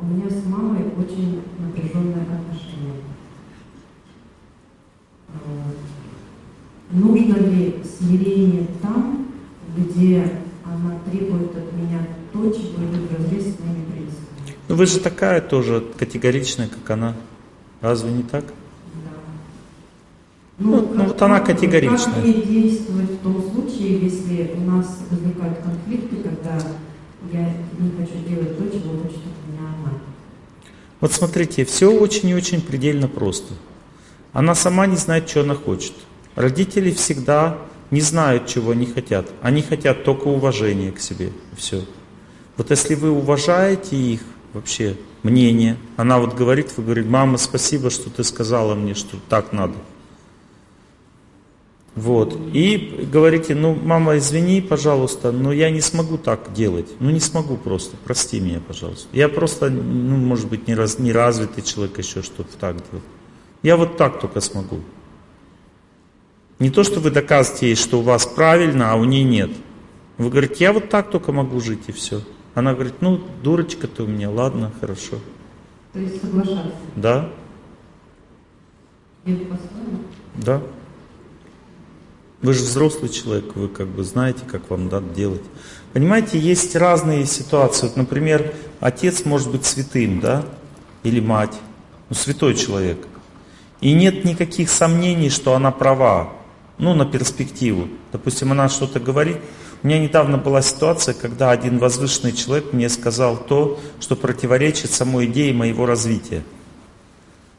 у меня с мамой очень напряженные отношения. Нужно ли смирение там, где она требует от меня то, чего идет в разрез с моими принципами? Ну вы же такая тоже категоричная, как она. Разве не так? Да. Ну, ну, ну вот она категоричная. Как мне действовать в том случае, если у нас возникают конфликты, когда я не хочу делать то, чего хочет? Вот смотрите, все очень и очень предельно просто. Она сама не знает, что она хочет. Родители всегда не знают, чего они хотят. Они хотят только уважения к себе. Все. Вот если вы уважаете их вообще мнение, она вот говорит, вы говорите, мама, спасибо, что ты сказала мне, что так надо. Вот. И говорите, ну, мама, извини, пожалуйста, но я не смогу так делать. Ну, не смогу просто, прости меня, пожалуйста. Я просто, ну, может быть, не, раз, не развитый человек еще, чтобы так делать. Я вот так только смогу. Не то, что вы доказываете ей, что у вас правильно, а у нее нет. Вы говорите, я вот так только могу жить и все. Она говорит, ну, дурочка ты у меня, ладно, хорошо. То есть соглашаться? Да. Да. Вы же взрослый человек, вы как бы знаете, как вам надо делать. Понимаете, есть разные ситуации. Вот, например, отец может быть святым, да, или мать, ну, святой человек. И нет никаких сомнений, что она права ну, на перспективу. Допустим, она что-то говорит. У меня недавно была ситуация, когда один возвышенный человек мне сказал то, что противоречит самой идее моего развития.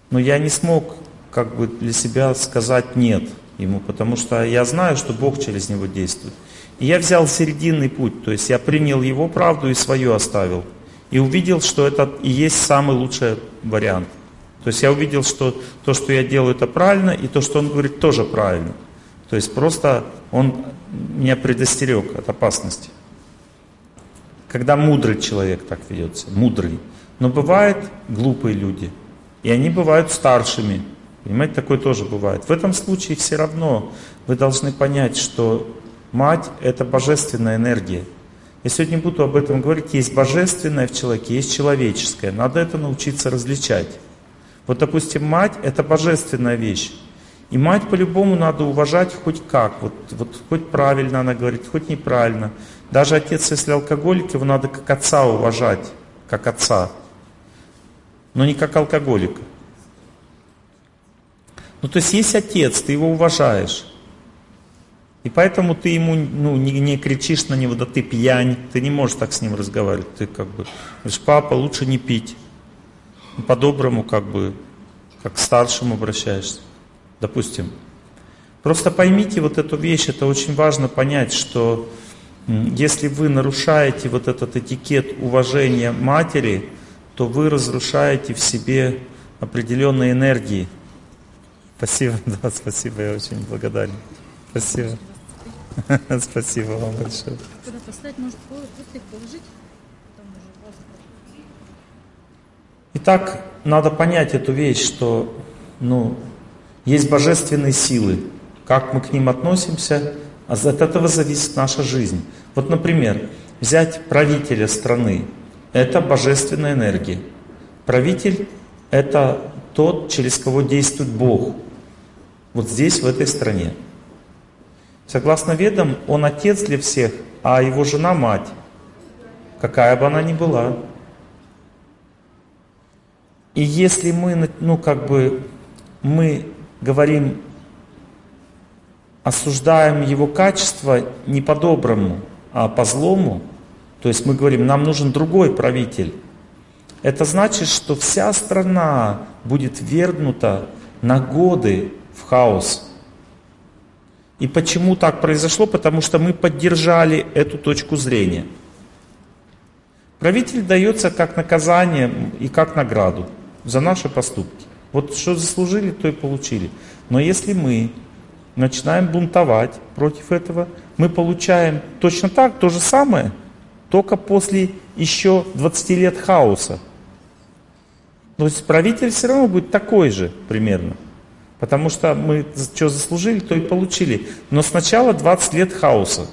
Но я не смог как бы для себя сказать нет ему, потому что я знаю, что Бог через него действует. И я взял серединный путь, то есть я принял его правду и свою оставил. И увидел, что это и есть самый лучший вариант. То есть я увидел, что то, что я делаю, это правильно, и то, что он говорит, тоже правильно. То есть просто он меня предостерег от опасности. Когда мудрый человек так ведется, мудрый. Но бывают глупые люди, и они бывают старшими. Понимаете, такое тоже бывает. В этом случае все равно вы должны понять, что мать – это божественная энергия. Я сегодня буду об этом говорить. Есть божественное в человеке, есть человеческое. Надо это научиться различать. Вот, допустим, мать – это божественная вещь. И мать по-любому надо уважать хоть как, вот, вот хоть правильно она говорит, хоть неправильно. Даже отец, если алкоголик, его надо как отца уважать, как отца, но не как алкоголика. Ну то есть есть отец, ты его уважаешь. И поэтому ты ему ну, не, не кричишь на него, да ты пьянь, ты не можешь так с ним разговаривать. Ты как бы говоришь, папа, лучше не пить. По-доброму как бы, как к старшему обращаешься допустим. Просто поймите вот эту вещь, это очень важно понять, что если вы нарушаете вот этот этикет уважения матери, то вы разрушаете в себе определенные энергии. Спасибо, да, спасибо, я очень благодарен. Спасибо. Спасибо вам большое. Когда поставить, может, положить? Итак, надо понять эту вещь, что ну, есть божественные силы. Как мы к ним относимся, а от этого зависит наша жизнь. Вот, например, взять правителя страны. Это божественная энергия. Правитель – это тот, через кого действует Бог. Вот здесь, в этой стране. Согласно ведам, он отец для всех, а его жена – мать. Какая бы она ни была. И если мы, ну, как бы, мы говорим, осуждаем его качество не по-доброму, а по-злому, то есть мы говорим, нам нужен другой правитель, это значит, что вся страна будет вергнута на годы хаос. И почему так произошло? Потому что мы поддержали эту точку зрения. Правитель дается как наказание и как награду за наши поступки. Вот что заслужили, то и получили. Но если мы начинаем бунтовать против этого, мы получаем точно так, то же самое, только после еще 20 лет хаоса. То есть правитель все равно будет такой же примерно. Потому что мы что заслужили, то и получили. Но сначала 20 лет хаоса.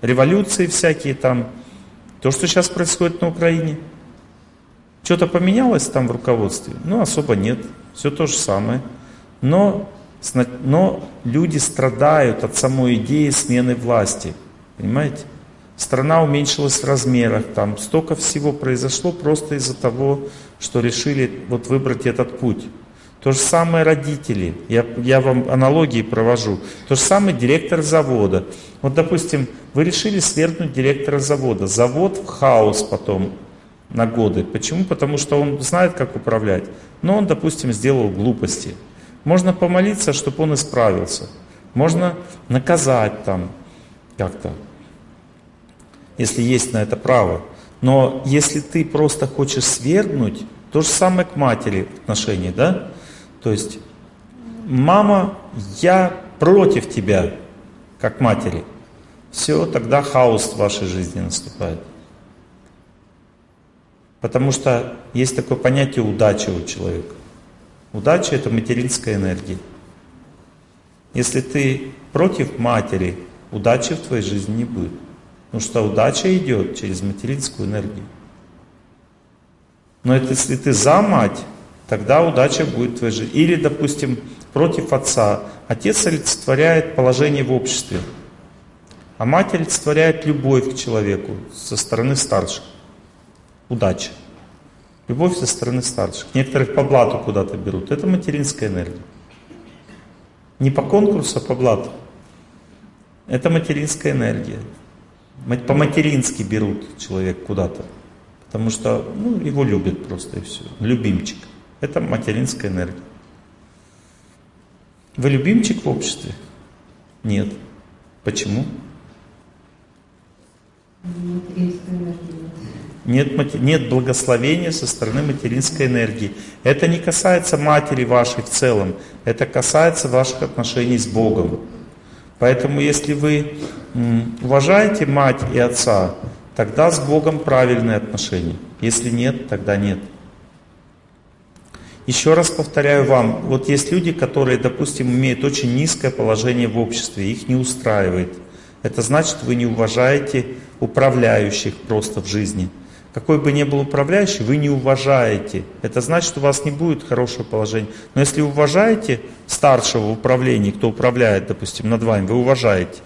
Революции всякие там. То, что сейчас происходит на Украине. Что-то поменялось там в руководстве? Ну, особо нет. Все то же самое. Но, но люди страдают от самой идеи смены власти. Понимаете? Страна уменьшилась в размерах, там столько всего произошло просто из-за того, что решили вот выбрать этот путь. То же самое родители. Я, я вам аналогии провожу. То же самое директор завода. Вот, допустим, вы решили свергнуть директора завода. Завод в хаос потом на годы. Почему? Потому что он знает, как управлять. Но он, допустим, сделал глупости. Можно помолиться, чтобы он исправился. Можно наказать там как-то, если есть на это право. Но если ты просто хочешь свергнуть, то же самое к матери отношения, да? То есть, мама, я против тебя, как матери. Все, тогда хаос в вашей жизни наступает. Потому что есть такое понятие удачи у человека. Удача это материнская энергия. Если ты против матери, удачи в твоей жизни не будет. Потому что удача идет через материнскую энергию. Но это если ты за мать, тогда удача будет в твоей жизни. Или, допустим, против отца. Отец олицетворяет положение в обществе, а мать олицетворяет любовь к человеку со стороны старших удача. Любовь со стороны старших. Некоторых по блату куда-то берут. Это материнская энергия. Не по конкурсу, а по блату. Это материнская энергия. По-матерински берут человек куда-то. Потому что ну, его любят просто и все. Любимчик. Это материнская энергия. Вы любимчик в обществе? Нет. Почему? Нет, нет благословения со стороны материнской энергии. Это не касается матери вашей в целом, это касается ваших отношений с Богом. Поэтому если вы уважаете мать и отца, тогда с Богом правильные отношения. Если нет, тогда нет. Еще раз повторяю вам, вот есть люди, которые, допустим, имеют очень низкое положение в обществе, их не устраивает. Это значит, вы не уважаете управляющих просто в жизни – какой бы ни был управляющий, вы не уважаете. Это значит, у вас не будет хорошего положения. Но если уважаете старшего в управлении, кто управляет, допустим, над вами, вы уважаете.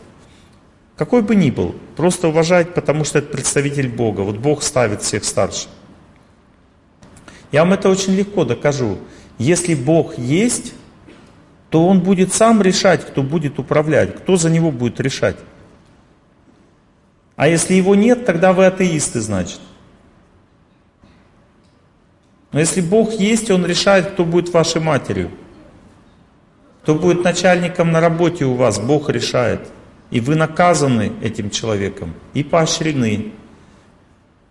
Какой бы ни был, просто уважать, потому что это представитель Бога. Вот Бог ставит всех старших. Я вам это очень легко докажу. Если Бог есть, то Он будет сам решать, кто будет управлять, кто за него будет решать. А если его нет, тогда вы атеисты, значит. Но если Бог есть, Он решает, кто будет вашей матерью. Кто будет начальником на работе у вас, Бог решает. И вы наказаны этим человеком и поощрены.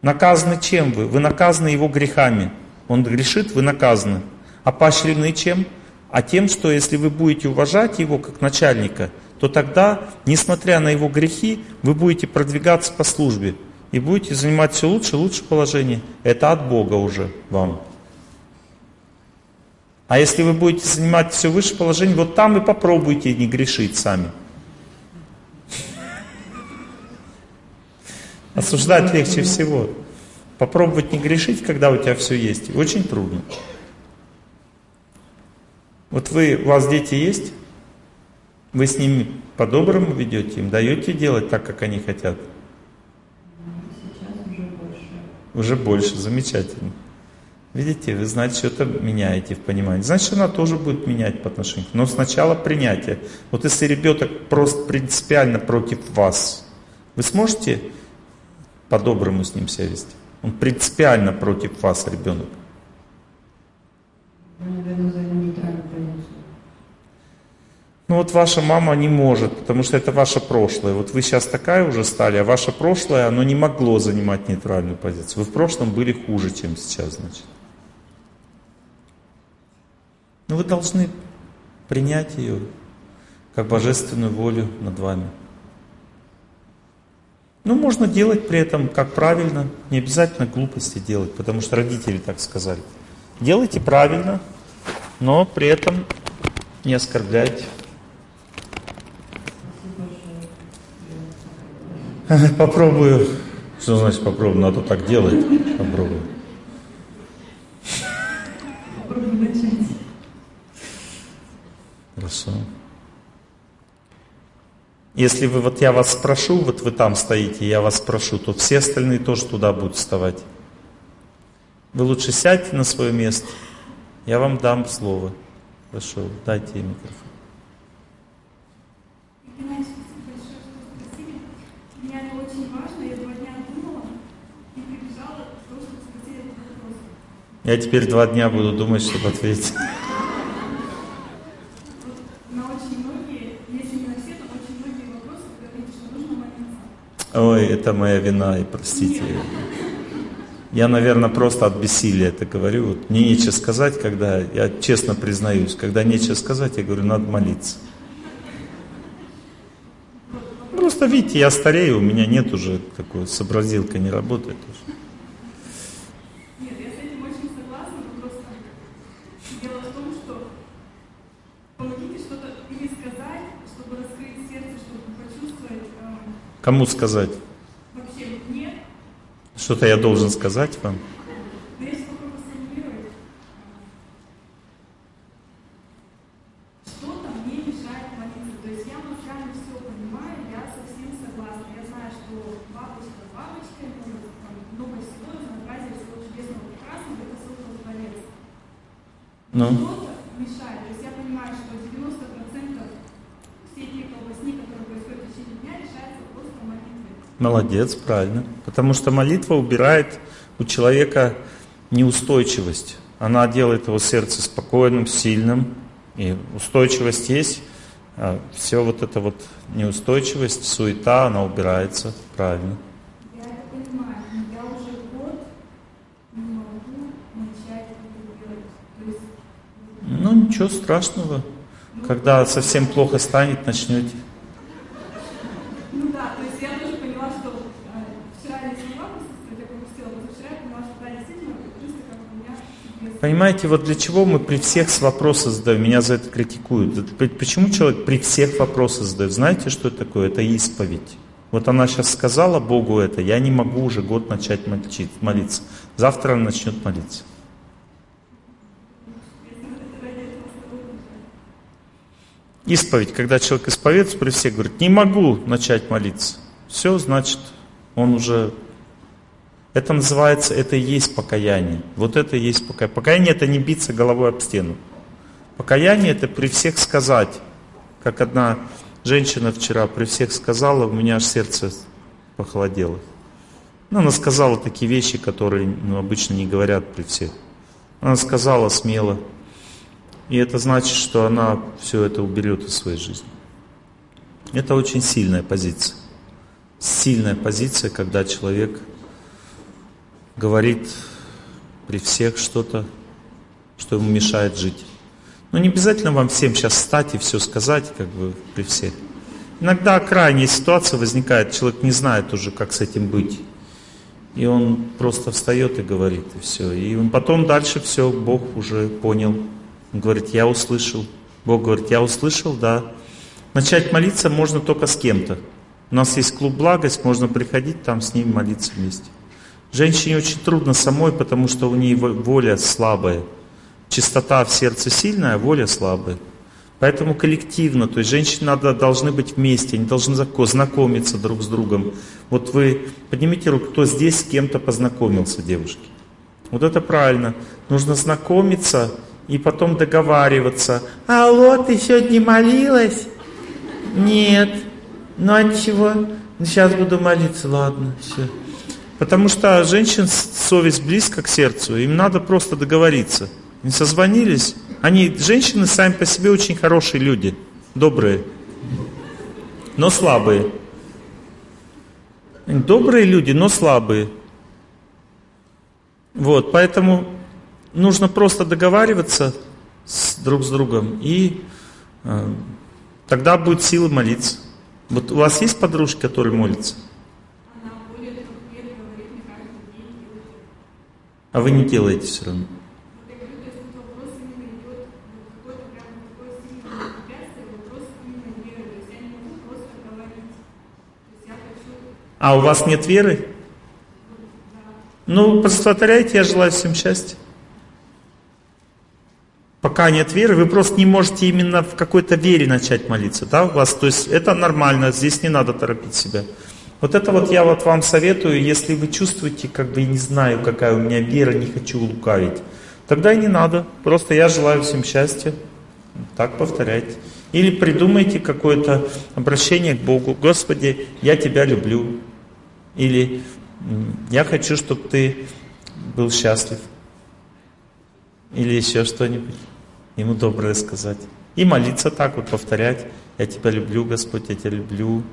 Наказаны чем вы? Вы наказаны его грехами. Он грешит, вы наказаны. А поощрены чем? А тем, что если вы будете уважать его как начальника, то тогда, несмотря на его грехи, вы будете продвигаться по службе и будете занимать все лучше и лучше положение. Это от Бога уже вам. А если вы будете занимать все выше положение, вот там и попробуйте не грешить сами. Осуждать легче всего. Попробовать не грешить, когда у тебя все есть, очень трудно. Вот вы, у вас дети есть? Вы с ними по-доброму ведете, им даете делать так, как они хотят? Уже больше. Уже больше, замечательно. Видите, вы, значит, что-то меняете в понимании. Значит, она тоже будет менять по отношению. Но сначала принятие. Вот если ребенок просто принципиально против вас, вы сможете по-доброму с ним себя вести? Он принципиально против вас, ребенок. Ну вот ваша мама не может, потому что это ваше прошлое. Вот вы сейчас такая уже стали, а ваше прошлое, оно не могло занимать нейтральную позицию. Вы в прошлом были хуже, чем сейчас, значит. Но вы должны принять ее как божественную волю над вами. Ну, можно делать при этом как правильно, не обязательно глупости делать, потому что родители так сказали. Делайте правильно, но при этом не оскорбляйте. Попробую. Что значит попробую? Надо так делать. Попробую. попробую начать. Хорошо. Если вы, вот я вас спрошу, вот вы там стоите, я вас спрошу, то все остальные тоже туда будут вставать. Вы лучше сядьте на свое место, я вам дам слово. Хорошо, дайте микрофон. Я теперь два дня буду думать, чтобы ответить. Ой, это моя вина, и простите. Я, наверное, просто от бессилия это говорю. Вот мне нечего сказать, когда, я честно признаюсь, когда нечего сказать, я говорю, надо молиться. Просто видите, я старею, у меня нет уже такой, сообразилка не работает уже. Кому сказать? Что-то я должен сказать вам? Молодец, правильно. Потому что молитва убирает у человека неустойчивость. Она делает его сердце спокойным, сильным. И устойчивость есть. А все вот это вот неустойчивость, суета, она убирается. Правильно. Ну, ничего страшного. Когда совсем плохо станет, начнете. Понимаете, вот для чего мы при всех вопросы задаем? Меня за это критикуют. Почему человек при всех вопросы задает? Знаете, что это такое? Это исповедь. Вот она сейчас сказала Богу это, я не могу уже год начать молиться. Завтра она начнет молиться. Исповедь, когда человек исповедуется при всех, говорит, не могу начать молиться. Все, значит, он уже это называется, это и есть покаяние. Вот это и есть покаяние. Покаяние это не биться головой об стену. Покаяние это при всех сказать. Как одна женщина вчера при всех сказала, у меня аж сердце похолодело. Ну, она сказала такие вещи, которые ну, обычно не говорят при всех. Она сказала смело. И это значит, что она все это уберет из своей жизни. Это очень сильная позиция. Сильная позиция, когда человек говорит при всех что-то, что ему мешает жить. Но не обязательно вам всем сейчас встать и все сказать, как бы при всех. Иногда крайняя ситуация возникает, человек не знает уже, как с этим быть. И он просто встает и говорит, и все. И потом дальше все, Бог уже понял. Он говорит, я услышал. Бог говорит, я услышал, да. Начать молиться можно только с кем-то. У нас есть клуб «Благость», можно приходить там с ним молиться вместе. Женщине очень трудно самой, потому что у нее воля слабая. Чистота в сердце сильная, а воля слабая. Поэтому коллективно, то есть женщины надо, должны быть вместе, они должны знакомиться друг с другом. Вот вы поднимите руку, кто здесь с кем-то познакомился, девушки. Вот это правильно. Нужно знакомиться и потом договариваться. Алло, ты сегодня молилась? Нет. Ну а ничего, сейчас буду молиться, ладно, все. Потому что женщин совесть близко к сердцу, им надо просто договориться. Они созвонились, они, женщины сами по себе очень хорошие люди, добрые, но слабые. Добрые люди, но слабые. Вот, поэтому нужно просто договариваться с, друг с другом, и э, тогда будет сила молиться. Вот у вас есть подружки, которые молятся? А вы не делаете все равно. А у вас нет веры? Ну, повторяйте, я желаю всем счастья. Пока нет веры, вы просто не можете именно в какой-то вере начать молиться, да, у вас, то есть это нормально, здесь не надо торопить себя. Вот это вот я вот вам советую, если вы чувствуете, как бы, не знаю, какая у меня вера, не хочу лукавить, тогда и не надо, просто я желаю всем счастья, так повторяйте. Или придумайте какое-то обращение к Богу, Господи, я Тебя люблю, или я хочу, чтобы Ты был счастлив, или еще что-нибудь ему доброе сказать. И молиться так вот, повторять. Я тебя люблю, Господь, я тебя люблю.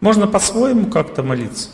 Можно по-своему как-то молиться.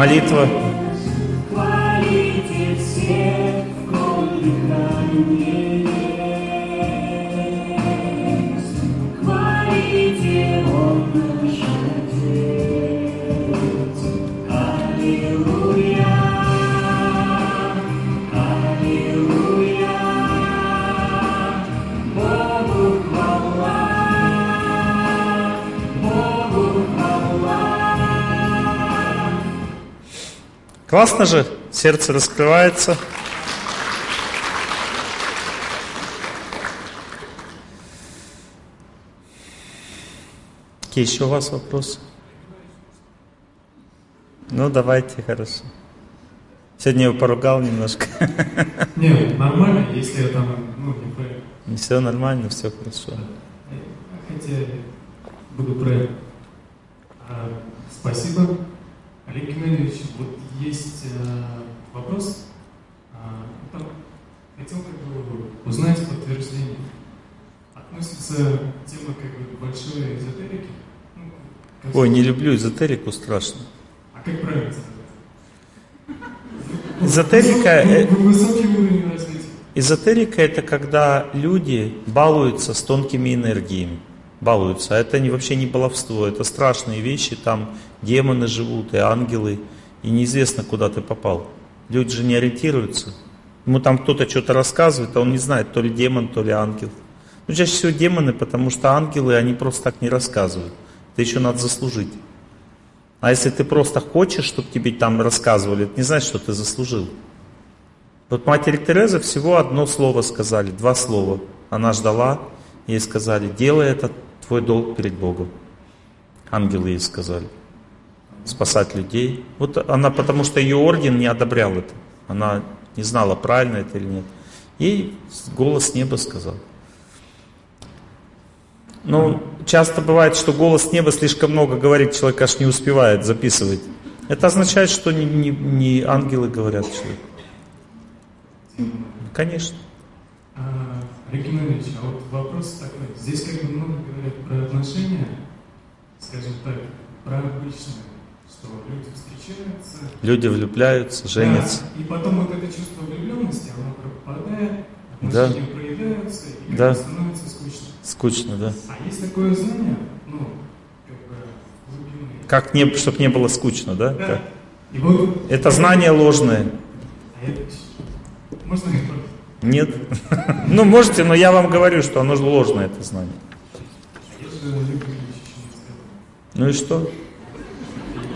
Молитва. Классно же, сердце раскрывается. Какие еще у вас вопросы? Ну, давайте, хорошо. Сегодня я его поругал немножко. Не, нормально, если я там, ну, не правильно. Все нормально, все хорошо. Хотя буду правильно. А, спасибо. Олег Геннадьевич, вот есть э, вопрос. А, там, хотел как бы узнать подтверждение. Относится тема как бы большой эзотерики. Ну, Ой, не люблю эзотерику, страшно. А как правильно Эзотерика... Э, высокий уровень развития. Эзотерика это когда люди балуются с тонкими энергиями. Балуются. А это не, вообще не баловство, это страшные вещи. Там демоны живут и ангелы и неизвестно, куда ты попал. Люди же не ориентируются. Ему там кто-то что-то рассказывает, а он не знает, то ли демон, то ли ангел. Ну, чаще всего демоны, потому что ангелы, они просто так не рассказывают. Это еще надо заслужить. А если ты просто хочешь, чтобы тебе там рассказывали, это не значит, что ты заслужил. Вот матери Тереза всего одно слово сказали, два слова. Она ждала, ей сказали, делай это твой долг перед Богом. Ангелы ей сказали спасать людей. Вот она, потому что ее орден не одобрял это. Она не знала, правильно это или нет. Ей голос неба сказал. Ну, часто бывает, что голос неба слишком много говорит, человек аж не успевает записывать. Это означает, что не, не, не ангелы говорят человеку. Конечно. А, Регинович, а вот вопрос такой. Здесь как бы много говорят про отношения, скажем так, про обычные что люди встречаются. Люди влюбляются, женятся. Да, и потом вот это чувство влюбленности, оно пропадает, отношения да. проявляются, и да. становится скучно. Скучно, да. А есть такое знание, ну, как бы глубинное. Как не, чтобы не было скучно, да? Да. Как? Вот, это знание ложное. А это, можно Нет. ну, можете, но я вам говорю, что оно ложное, это знание. Ну и что?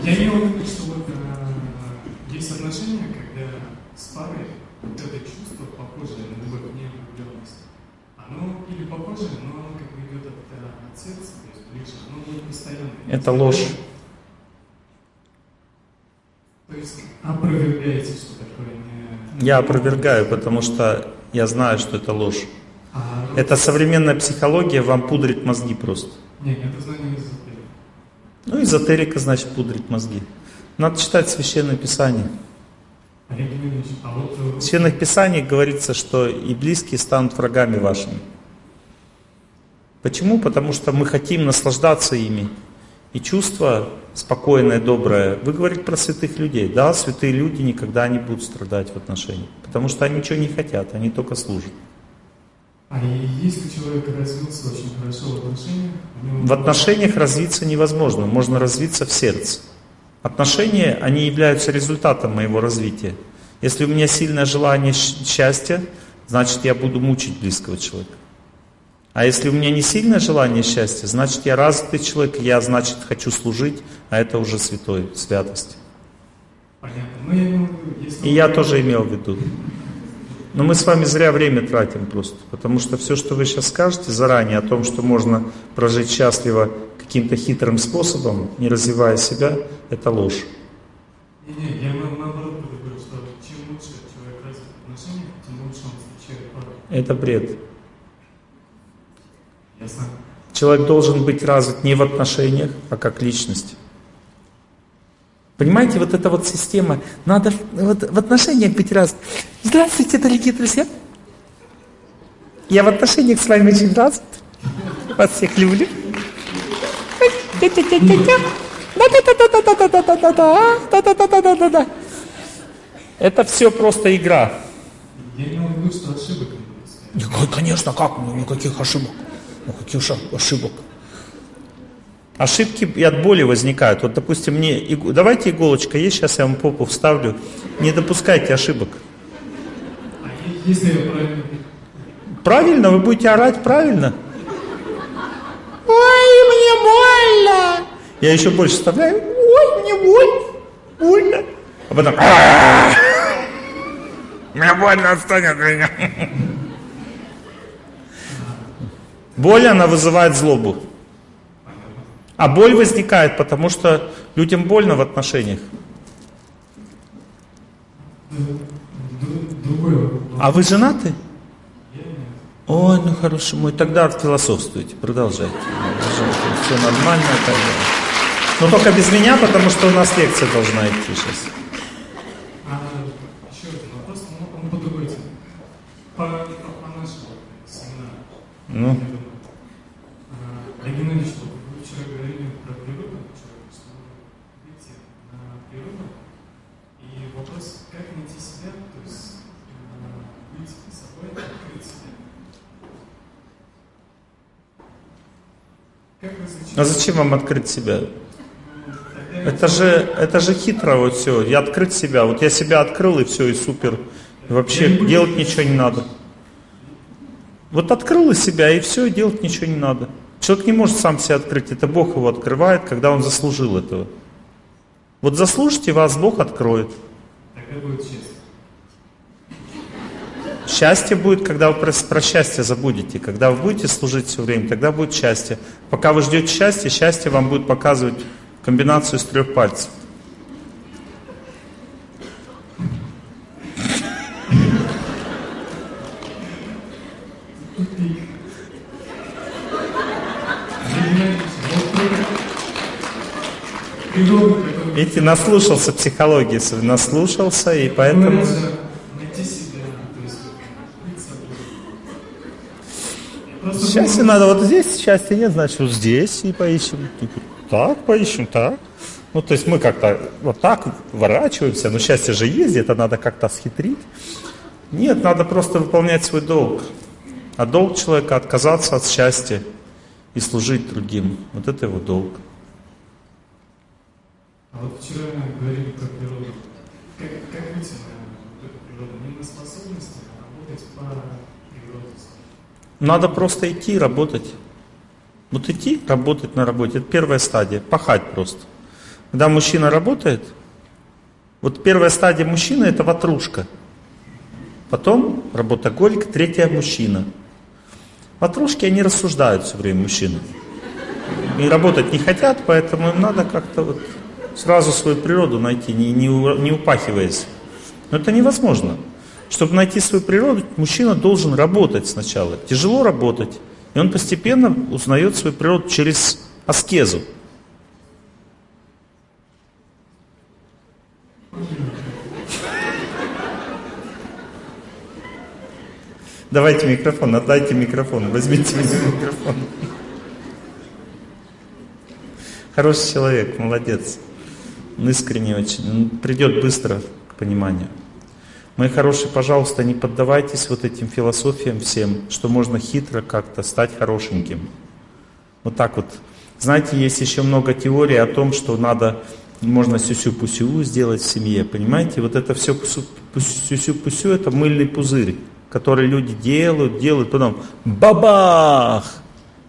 Я имел в виду, что вот э, есть отношения, когда с парой вот это чувство похожее на любовь, не влюбленность. Оно или похожее, но оно как бы идет от, э, от сердца, то есть ближе, оно не постоянно. Это ложь. То есть опровергаете, что такое не... Я опровергаю, потому что я знаю, что это ложь. Это современная психология вам пудрит мозги просто. Нет, это знание из эзотерики. Ну, эзотерика, значит, пудрит мозги. Надо читать Священное Писание. А э, В Священных Писаниях говорится, что и близкие станут врагами вашими. Почему? Потому что мы хотим наслаждаться ими. И чувство спокойное, доброе. Вы говорите про святых людей. Да, святые люди никогда не будут страдать в отношениях. Потому что они ничего не хотят, они только служат. А если человек развился очень хорошо в отношениях, него... В отношениях развиться невозможно, можно развиться в сердце. Отношения, они являются результатом моего развития. Если у меня сильное желание счастья, значит я буду мучить близкого человека. А если у меня не сильное желание счастья, значит я развитый человек, я, значит, хочу служить, а это уже святой, святость. Понятно. Ну, я имел в виду. И я тоже имел в виду. Но мы с вами зря время тратим просто, потому что все, что вы сейчас скажете заранее о том, что можно прожить счастливо каким-то хитрым способом, не развивая себя, это ложь. Не-не, я на- наоборот говорю, что чем лучше человек развит в отношениях, тем лучше он встречает пару. Это бред. Ясно? Человек должен быть развит не в отношениях, а как личность. Понимаете, вот эта вот система, надо вот, в отношениях быть раз. Здравствуйте, дорогие друзья. Я в отношениях с вами очень раз. Вас всех люблю. Это все просто игра. Я не могу, что ошибок. Конечно, как? Никаких ошибок. Ну, ошибок? Ошибки и от боли возникают. Вот, допустим, мне... Давайте иголочка есть, сейчас я вам попу вставлю. Не допускайте ошибок. А если я правильно... Правильно? Вы будете орать правильно? Ой, мне больно! Я еще больше вставляю. Ой, мне больно. Больно. А потом... Мне больно, отстань от меня. Боль, она вызывает злобу. А боль возникает, потому что людям больно в отношениях. А вы женаты? Ой, ну хорошо мой, тогда философствуйте, продолжайте. Все нормально. Тогда. Но только без меня, потому что у нас лекция должна идти сейчас. А еще один вопрос, но он по другой теме. По, по, нашему семинару. Ну, вот вы вчера говорили про природу, вчера, что вы выйти на природу. И вопрос, как найти себя, то есть а, быть собой, открыть себя. Как различить? А зачем вам открыть себя? Это же, это же хитро вот все. Я открыть себя. Вот я себя открыл и все, и супер. И вообще делать ничего не надо. Вот открыл и себя, и все, и делать ничего не надо. Человек не может сам себя открыть. Это Бог его открывает, когда он заслужил этого. Вот заслужите, вас Бог откроет. тогда будет честно. Счастье будет, когда вы про, про счастье забудете. Когда вы будете служить все время, тогда будет счастье. Пока вы ждете счастья, счастье вам будет показывать комбинацию из трех пальцев. Видите, наслушался психологии, наслушался, и поэтому... Говорят же, найти себя, то есть быть собой. Счастье надо, вот здесь счастья нет, значит вот здесь и поищем. Так, поищем, так. Ну, то есть мы как-то вот так ворачиваемся, но счастье же есть, это надо как-то схитрить. Нет, надо просто выполнять свой долг. А долг человека отказаться от счастья и служить другим. Вот это его долг. А вот вчера говорили про природу. Как, как вот эту природу? Не на способности, а работать по природе. Надо просто идти работать. Вот идти, работать на работе, это первая стадия, пахать просто. Когда мужчина работает, вот первая стадия мужчины это ватрушка. Потом работоголик, третья мужчина. Ватрушки, они рассуждают все время, мужчины. И работать не хотят, поэтому им надо как-то вот сразу свою природу найти, не, не, не упахиваясь. Но это невозможно. Чтобы найти свою природу, мужчина должен работать сначала. Тяжело работать. И он постепенно узнает свою природу через аскезу. Давайте микрофон, отдайте микрофон, возьмите микрофон. Хороший человек, молодец. Он искренне очень. Он придет быстро к пониманию. Мои хорошие, пожалуйста, не поддавайтесь вот этим философиям всем, что можно хитро как-то стать хорошеньким. Вот так вот. Знаете, есть еще много теорий о том, что надо, можно сюсю-пусю сделать в семье, понимаете? Вот это все сюсю-пусю, это мыльный пузырь, который люди делают, делают, потом бабах!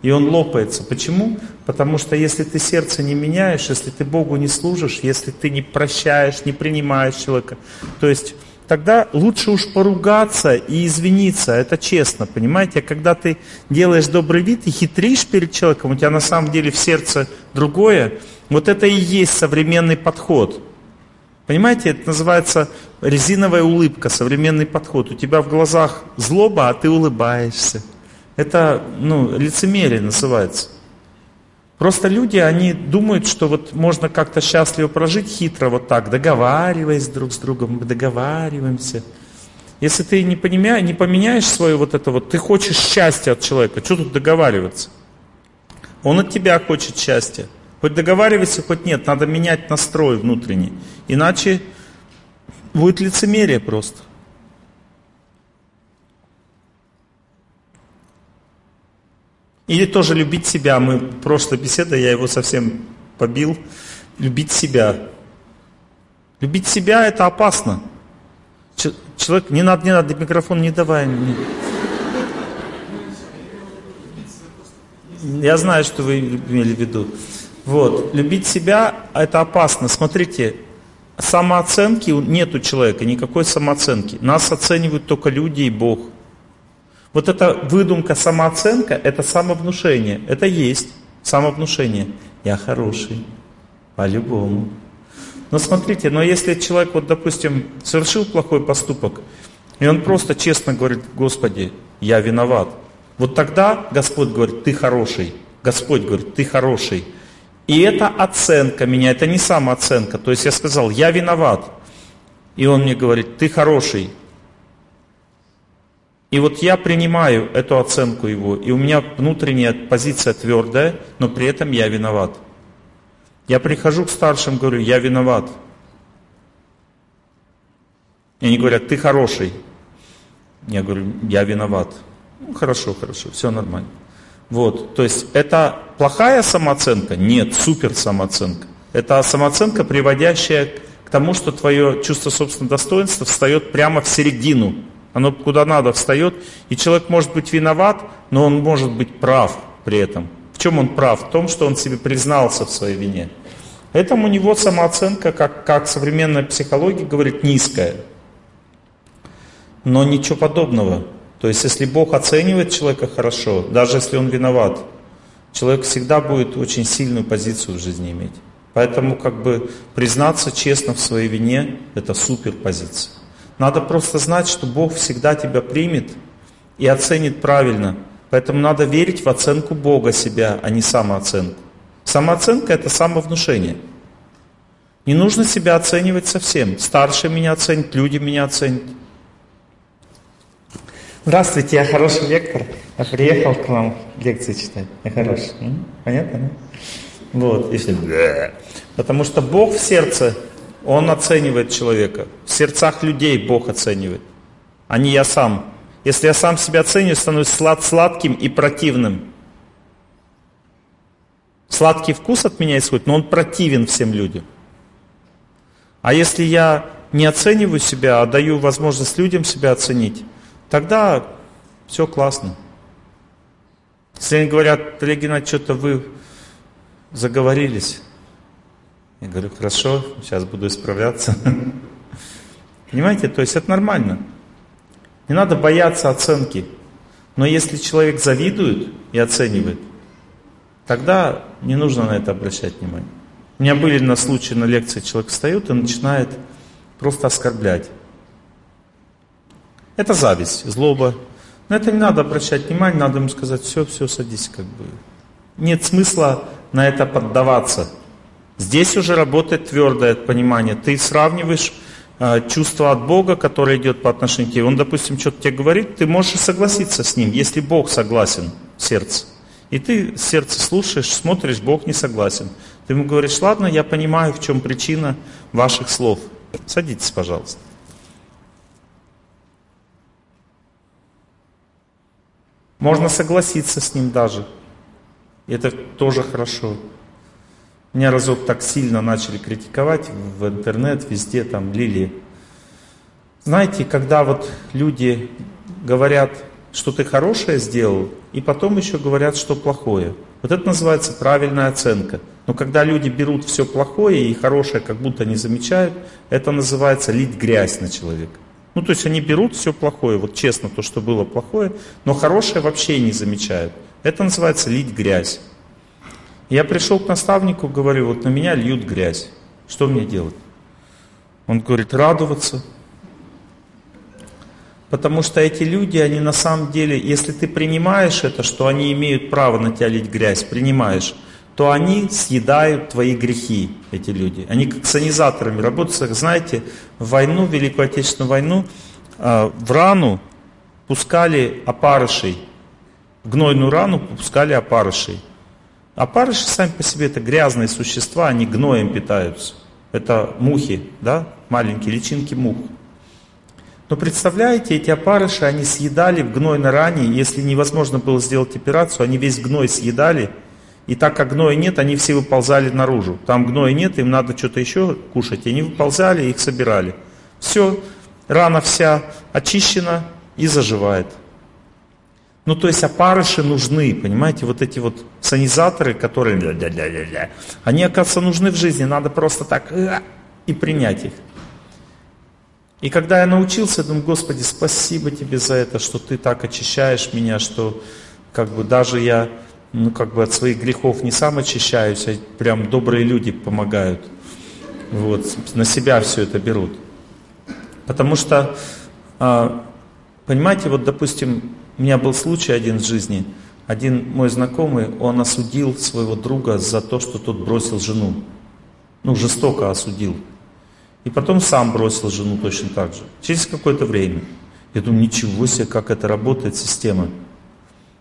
И он лопается. Почему? Потому что если ты сердце не меняешь, если ты Богу не служишь, если ты не прощаешь, не принимаешь человека, то есть тогда лучше уж поругаться и извиниться, это честно, понимаете? А когда ты делаешь добрый вид и хитришь перед человеком, у тебя на самом деле в сердце другое, вот это и есть современный подход. Понимаете, это называется резиновая улыбка, современный подход. У тебя в глазах злоба, а ты улыбаешься. Это ну, лицемерие называется. Просто люди, они думают, что вот можно как-то счастливо прожить хитро вот так, договариваясь друг с другом, мы договариваемся. Если ты не, понимаешь, не поменяешь свое вот это вот, ты хочешь счастья от человека, что тут договариваться? Он от тебя хочет счастья. Хоть договаривайся, хоть нет, надо менять настрой внутренний. Иначе будет лицемерие просто. Или тоже любить себя. Мы в прошлой беседе, я его совсем побил. Любить себя. Любить себя это опасно. Человек, не надо, не надо, микрофон не давай. Я знаю, что вы имели в виду. Вот, любить себя это опасно. Смотрите, самооценки нет у человека, никакой самооценки. Нас оценивают только люди и Бог. Вот эта выдумка самооценка, это самовнушение. Это есть самовнушение. Я хороший. По-любому. Но смотрите, но если человек, вот, допустим, совершил плохой поступок, и он просто честно говорит, Господи, я виноват. Вот тогда Господь говорит, ты хороший. Господь говорит, ты хороший. И это оценка меня, это не самооценка. То есть я сказал, я виноват. И он мне говорит, ты хороший. И вот я принимаю эту оценку его, и у меня внутренняя позиция твердая, но при этом я виноват. Я прихожу к старшим, говорю, я виноват. И они говорят, ты хороший. Я говорю, я виноват. Ну, хорошо, хорошо, все нормально. Вот, то есть это плохая самооценка? Нет, супер самооценка. Это самооценка, приводящая к тому, что твое чувство собственного достоинства встает прямо в середину оно куда надо встает, и человек может быть виноват, но он может быть прав при этом. В чем он прав? В том, что он себе признался в своей вине. Поэтому у него самооценка, как, как современная психология говорит, низкая. Но ничего подобного. То есть, если Бог оценивает человека хорошо, даже если он виноват, человек всегда будет очень сильную позицию в жизни иметь. Поэтому как бы признаться честно в своей вине – это супер позиция. Надо просто знать, что Бог всегда тебя примет и оценит правильно. Поэтому надо верить в оценку Бога себя, а не самооценку. Самооценка – это самовнушение. Не нужно себя оценивать совсем. Старшие меня оценят, люди меня оценят. Здравствуйте, я хороший лектор. Я приехал к вам лекции читать. Я хороший. Понятно, да? Вот, если... Потому что Бог в сердце он оценивает человека. В сердцах людей Бог оценивает, а не я сам. Если я сам себя оцениваю, становлюсь слад сладким и противным. Сладкий вкус от меня исходит, но он противен всем людям. А если я не оцениваю себя, а даю возможность людям себя оценить, тогда все классно. Если они говорят, Олег что-то вы заговорились, я говорю, хорошо, сейчас буду исправляться. Понимаете, то есть это нормально. Не надо бояться оценки. Но если человек завидует и оценивает, тогда не нужно на это обращать внимание. У меня были на случае на лекции, человек встает и начинает просто оскорблять. Это зависть, злоба. На это не надо обращать внимание, надо ему сказать, все, все, садись, как бы. Нет смысла на это поддаваться. Здесь уже работает твердое понимание. Ты сравниваешь э, чувство от Бога, которое идет по отношению к тебе. Он, допустим, что-то тебе говорит, ты можешь согласиться с ним, если Бог согласен в сердце. И ты сердце слушаешь, смотришь, Бог не согласен. Ты ему говоришь, ладно, я понимаю, в чем причина ваших слов. Садитесь, пожалуйста. Можно согласиться с ним даже. Это тоже хорошо. Меня разок так сильно начали критиковать в интернет, везде там лили. Знаете, когда вот люди говорят, что ты хорошее сделал, и потом еще говорят, что плохое. Вот это называется правильная оценка. Но когда люди берут все плохое и хорошее как будто не замечают, это называется лить грязь на человека. Ну, то есть они берут все плохое, вот честно, то, что было плохое, но хорошее вообще не замечают. Это называется лить грязь. Я пришел к наставнику, говорю, вот на меня льют грязь. Что мне делать? Он говорит, радоваться. Потому что эти люди, они на самом деле, если ты принимаешь это, что они имеют право на тебя лить грязь, принимаешь, то они съедают твои грехи, эти люди. Они как санизаторами работают. Знаете, в войну, в Великую Отечественную войну, а, в рану пускали опарышей, в гнойную рану пускали опарышей. Опарыши сами по себе это грязные существа, они гноем питаются. Это мухи, да, маленькие личинки мух. Но представляете, эти опарыши, они съедали в гнойной ране, если невозможно было сделать операцию, они весь гной съедали, и так как гноя нет, они все выползали наружу. Там гноя нет, им надо что-то еще кушать, и они выползали, их собирали. Все, рана вся очищена и заживает. Ну, то есть опарыши нужны, понимаете, вот эти вот санизаторы, которые, они, оказывается, нужны в жизни, надо просто так э, и принять их. И когда я научился, я думаю, Господи, спасибо тебе за это, что ты так очищаешь меня, что как бы даже я, ну как бы от своих грехов не сам очищаюсь, а прям добрые люди помогают. Вот, на себя все это берут. Потому что, а, понимаете, вот допустим, у меня был случай один в жизни. Один мой знакомый, он осудил своего друга за то, что тот бросил жену. Ну, жестоко осудил. И потом сам бросил жену точно так же. Через какое-то время. Я думаю, ничего себе, как это работает, система.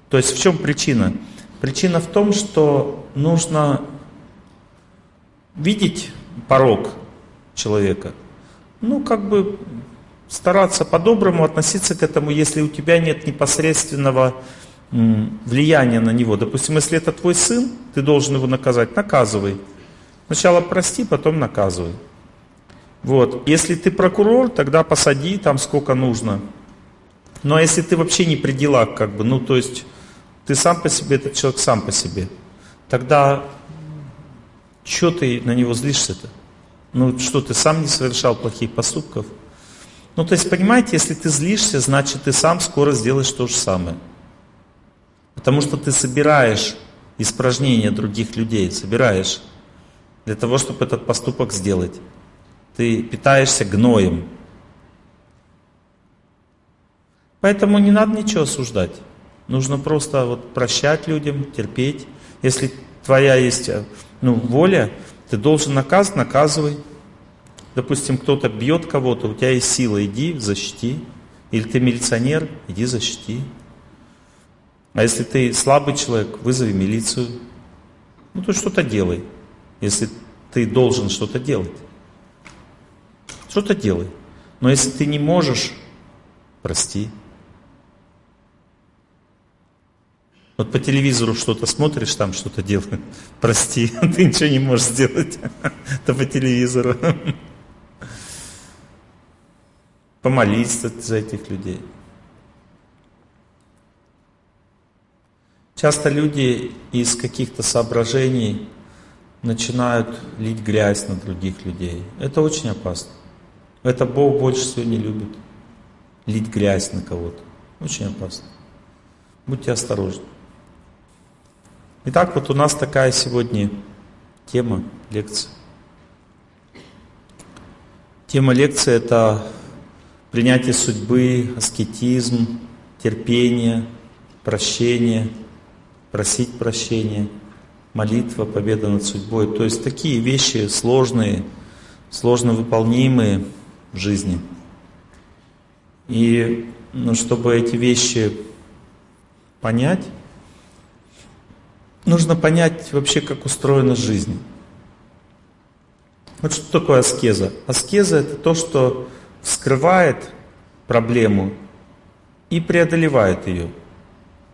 То есть в чем причина? Причина в том, что нужно видеть порог человека. Ну, как бы стараться по-доброму относиться к этому, если у тебя нет непосредственного влияния на него. Допустим, если это твой сын, ты должен его наказать, наказывай. Сначала прости, потом наказывай. Вот. Если ты прокурор, тогда посади там сколько нужно. Но если ты вообще не при делах, как бы, ну то есть ты сам по себе, этот человек сам по себе, тогда что ты на него злишься-то? Ну что, ты сам не совершал плохих поступков? Ну, то есть, понимаете, если ты злишься, значит, ты сам скоро сделаешь то же самое. Потому что ты собираешь испражнения других людей, собираешь для того, чтобы этот поступок сделать. Ты питаешься гноем. Поэтому не надо ничего осуждать. Нужно просто вот прощать людям, терпеть. Если твоя есть ну, воля, ты должен наказывать, наказывай. Допустим, кто-то бьет кого-то, у тебя есть сила, иди, защити. Или ты милиционер, иди защити. А если ты слабый человек, вызови милицию. Ну, то что-то делай, если ты должен что-то делать. Что-то делай. Но если ты не можешь, прости. Вот по телевизору что-то смотришь, там что-то делают. Прости, ты ничего не можешь сделать. Это по телевизору. Помолись за этих людей. Часто люди из каких-то соображений начинают лить грязь на других людей. Это очень опасно. Это Бог больше всего не любит. Лить грязь на кого-то. Очень опасно. Будьте осторожны. Итак, вот у нас такая сегодня тема лекции. Тема лекции это принятие судьбы, аскетизм, терпение, прощение, просить прощения, молитва, победа над судьбой. То есть такие вещи сложные, сложно выполнимые в жизни. И ну, чтобы эти вещи понять, нужно понять вообще, как устроена жизнь. Вот что такое аскеза? Аскеза это то, что вскрывает проблему и преодолевает ее.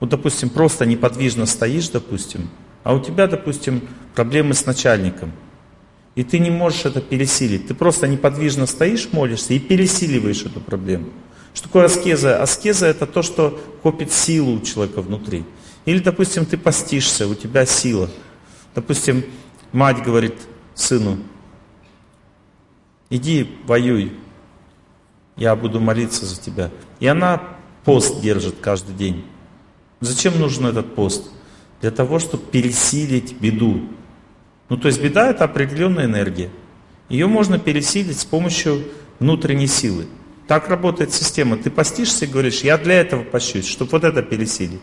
Вот, допустим, просто неподвижно стоишь, допустим, а у тебя, допустим, проблемы с начальником. И ты не можешь это пересилить. Ты просто неподвижно стоишь, молишься и пересиливаешь эту проблему. Что такое аскеза? Аскеза это то, что копит силу у человека внутри. Или, допустим, ты постишься, у тебя сила. Допустим, мать говорит сыну, иди воюй, я буду молиться за тебя. И она пост держит каждый день. Зачем нужен этот пост? Для того, чтобы пересилить беду. Ну, то есть беда это определенная энергия. Ее можно пересилить с помощью внутренней силы. Так работает система. Ты постишься и говоришь, я для этого пощусь, чтобы вот это пересилить.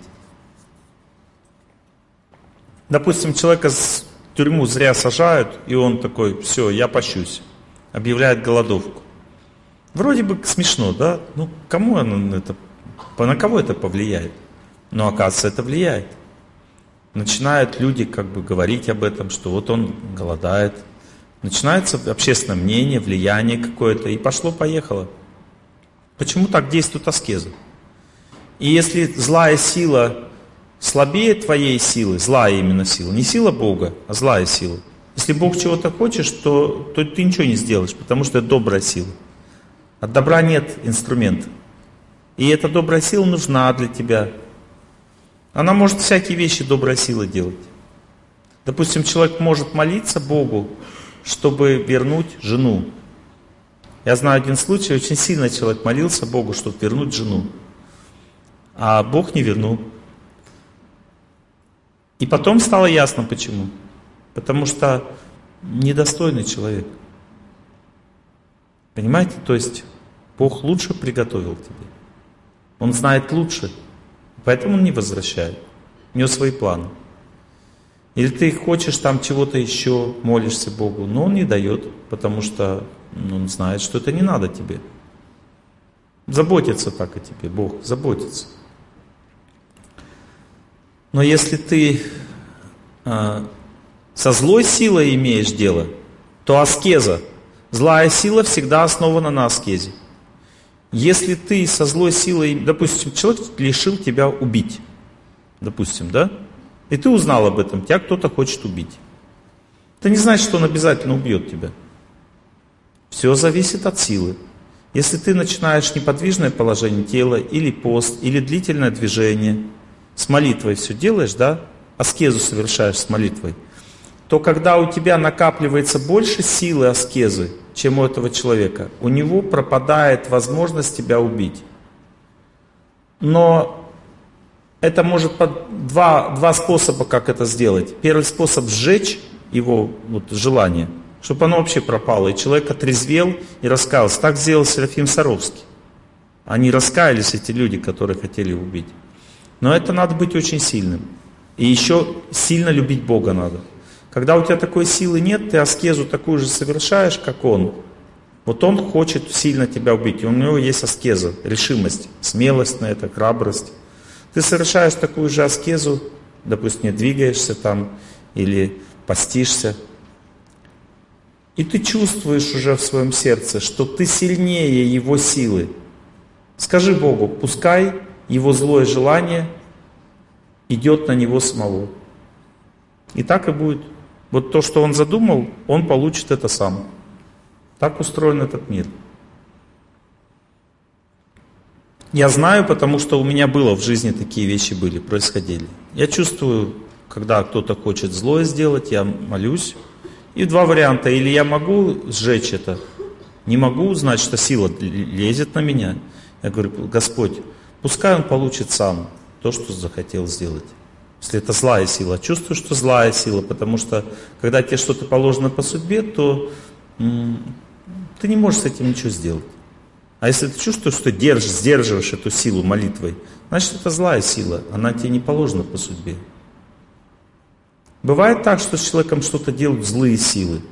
Допустим, человека с тюрьму зря сажают, и он такой, все, я пощусь. Объявляет голодовку. Вроде бы смешно, да? Ну, кому оно это, на кого это повлияет? Но оказывается, это влияет. Начинают люди как бы говорить об этом, что вот он голодает. Начинается общественное мнение, влияние какое-то, и пошло-поехало. Почему так действует аскеза? И если злая сила слабее твоей силы, злая именно сила, не сила Бога, а злая сила. Если Бог чего-то хочешь, то, то ты ничего не сделаешь, потому что это добрая сила. От добра нет инструмента. И эта добрая сила нужна для тебя. Она может всякие вещи доброй силы делать. Допустим, человек может молиться Богу, чтобы вернуть жену. Я знаю один случай, очень сильно человек молился Богу, чтобы вернуть жену. А Бог не вернул. И потом стало ясно почему. Потому что недостойный человек. Понимаете? То есть Бог лучше приготовил тебе. Он знает лучше. Поэтому Он не возвращает. У него свои планы. Или ты хочешь там чего-то еще, молишься Богу, но Он не дает, потому что Он знает, что это не надо тебе. Заботится так о тебе, Бог заботится. Но если ты э, со злой силой имеешь дело, то аскеза – Злая сила всегда основана на аскезе. Если ты со злой силой, допустим, человек решил тебя убить, допустим, да? И ты узнал об этом, тебя кто-то хочет убить. Это не значит, что он обязательно убьет тебя. Все зависит от силы. Если ты начинаешь неподвижное положение тела, или пост, или длительное движение, с молитвой все делаешь, да, аскезу совершаешь с молитвой – то когда у тебя накапливается больше силы аскезы, чем у этого человека, у него пропадает возможность тебя убить. Но это может под два, два способа, как это сделать. Первый способ сжечь его вот, желание, чтобы оно вообще пропало, и человек отрезвел и раскаялся. Так сделал Серафим Саровский. Они раскаялись, эти люди, которые хотели убить. Но это надо быть очень сильным. И еще сильно любить Бога надо. Когда у тебя такой силы нет, ты аскезу такую же совершаешь, как он. Вот он хочет сильно тебя убить, и у него есть аскеза, решимость, смелость на это, храбрость. Ты совершаешь такую же аскезу, допустим, не двигаешься там или постишься, и ты чувствуешь уже в своем сердце, что ты сильнее его силы. Скажи Богу, пускай его злое желание идет на него самого. И так и будет. Вот то, что он задумал, он получит это сам. Так устроен этот мир. Я знаю, потому что у меня было в жизни такие вещи были, происходили. Я чувствую, когда кто-то хочет злое сделать, я молюсь. И два варианта. Или я могу сжечь это, не могу, значит, что сила лезет на меня. Я говорю, Господь, пускай он получит сам то, что захотел сделать. Если это злая сила, чувствую, что злая сила, потому что когда тебе что-то положено по судьбе, то ты не можешь с этим ничего сделать. А если ты чувствуешь, что держишь, сдерживаешь эту силу молитвой, значит это злая сила, она тебе не положена по судьбе. Бывает так, что с человеком что-то делают злые силы.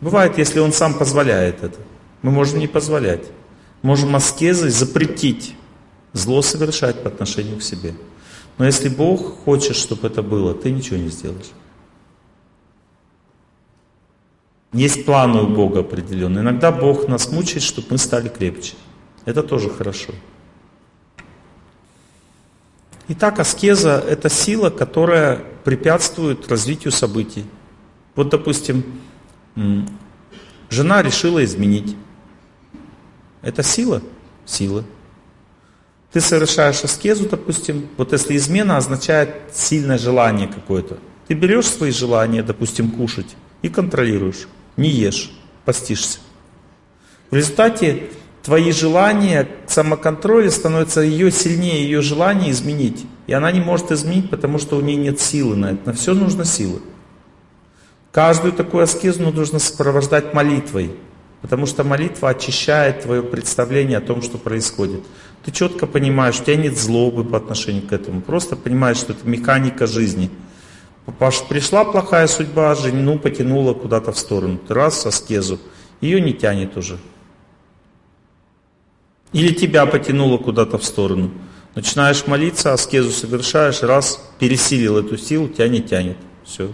Бывает, если он сам позволяет это. Мы можем не позволять. Можем аскезой запретить зло совершать по отношению к себе. Но если Бог хочет, чтобы это было, ты ничего не сделаешь. Есть планы у Бога определенные. Иногда Бог нас мучает, чтобы мы стали крепче. Это тоже хорошо. Итак, аскеза – это сила, которая препятствует развитию событий. Вот, допустим, жена решила изменить. Это сила? Сила. Ты совершаешь аскезу, допустим, вот если измена означает сильное желание какое-то. Ты берешь свои желания, допустим, кушать и контролируешь не ешь, постишься. В результате твои желания, самоконтроль становится ее сильнее, ее желание изменить. И она не может изменить, потому что у нее нет силы на это. На все нужно силы. Каждую такую аскезу нужно сопровождать молитвой, потому что молитва очищает твое представление о том, что происходит. Ты четко понимаешь, у тебя нет злобы по отношению к этому, просто понимаешь, что это механика жизни – Пришла плохая судьба, жену потянула куда-то в сторону. Ты раз, аскезу, ее не тянет уже. Или тебя потянуло куда-то в сторону. Начинаешь молиться, аскезу совершаешь, раз, пересилил эту силу, тебя не тянет. Все.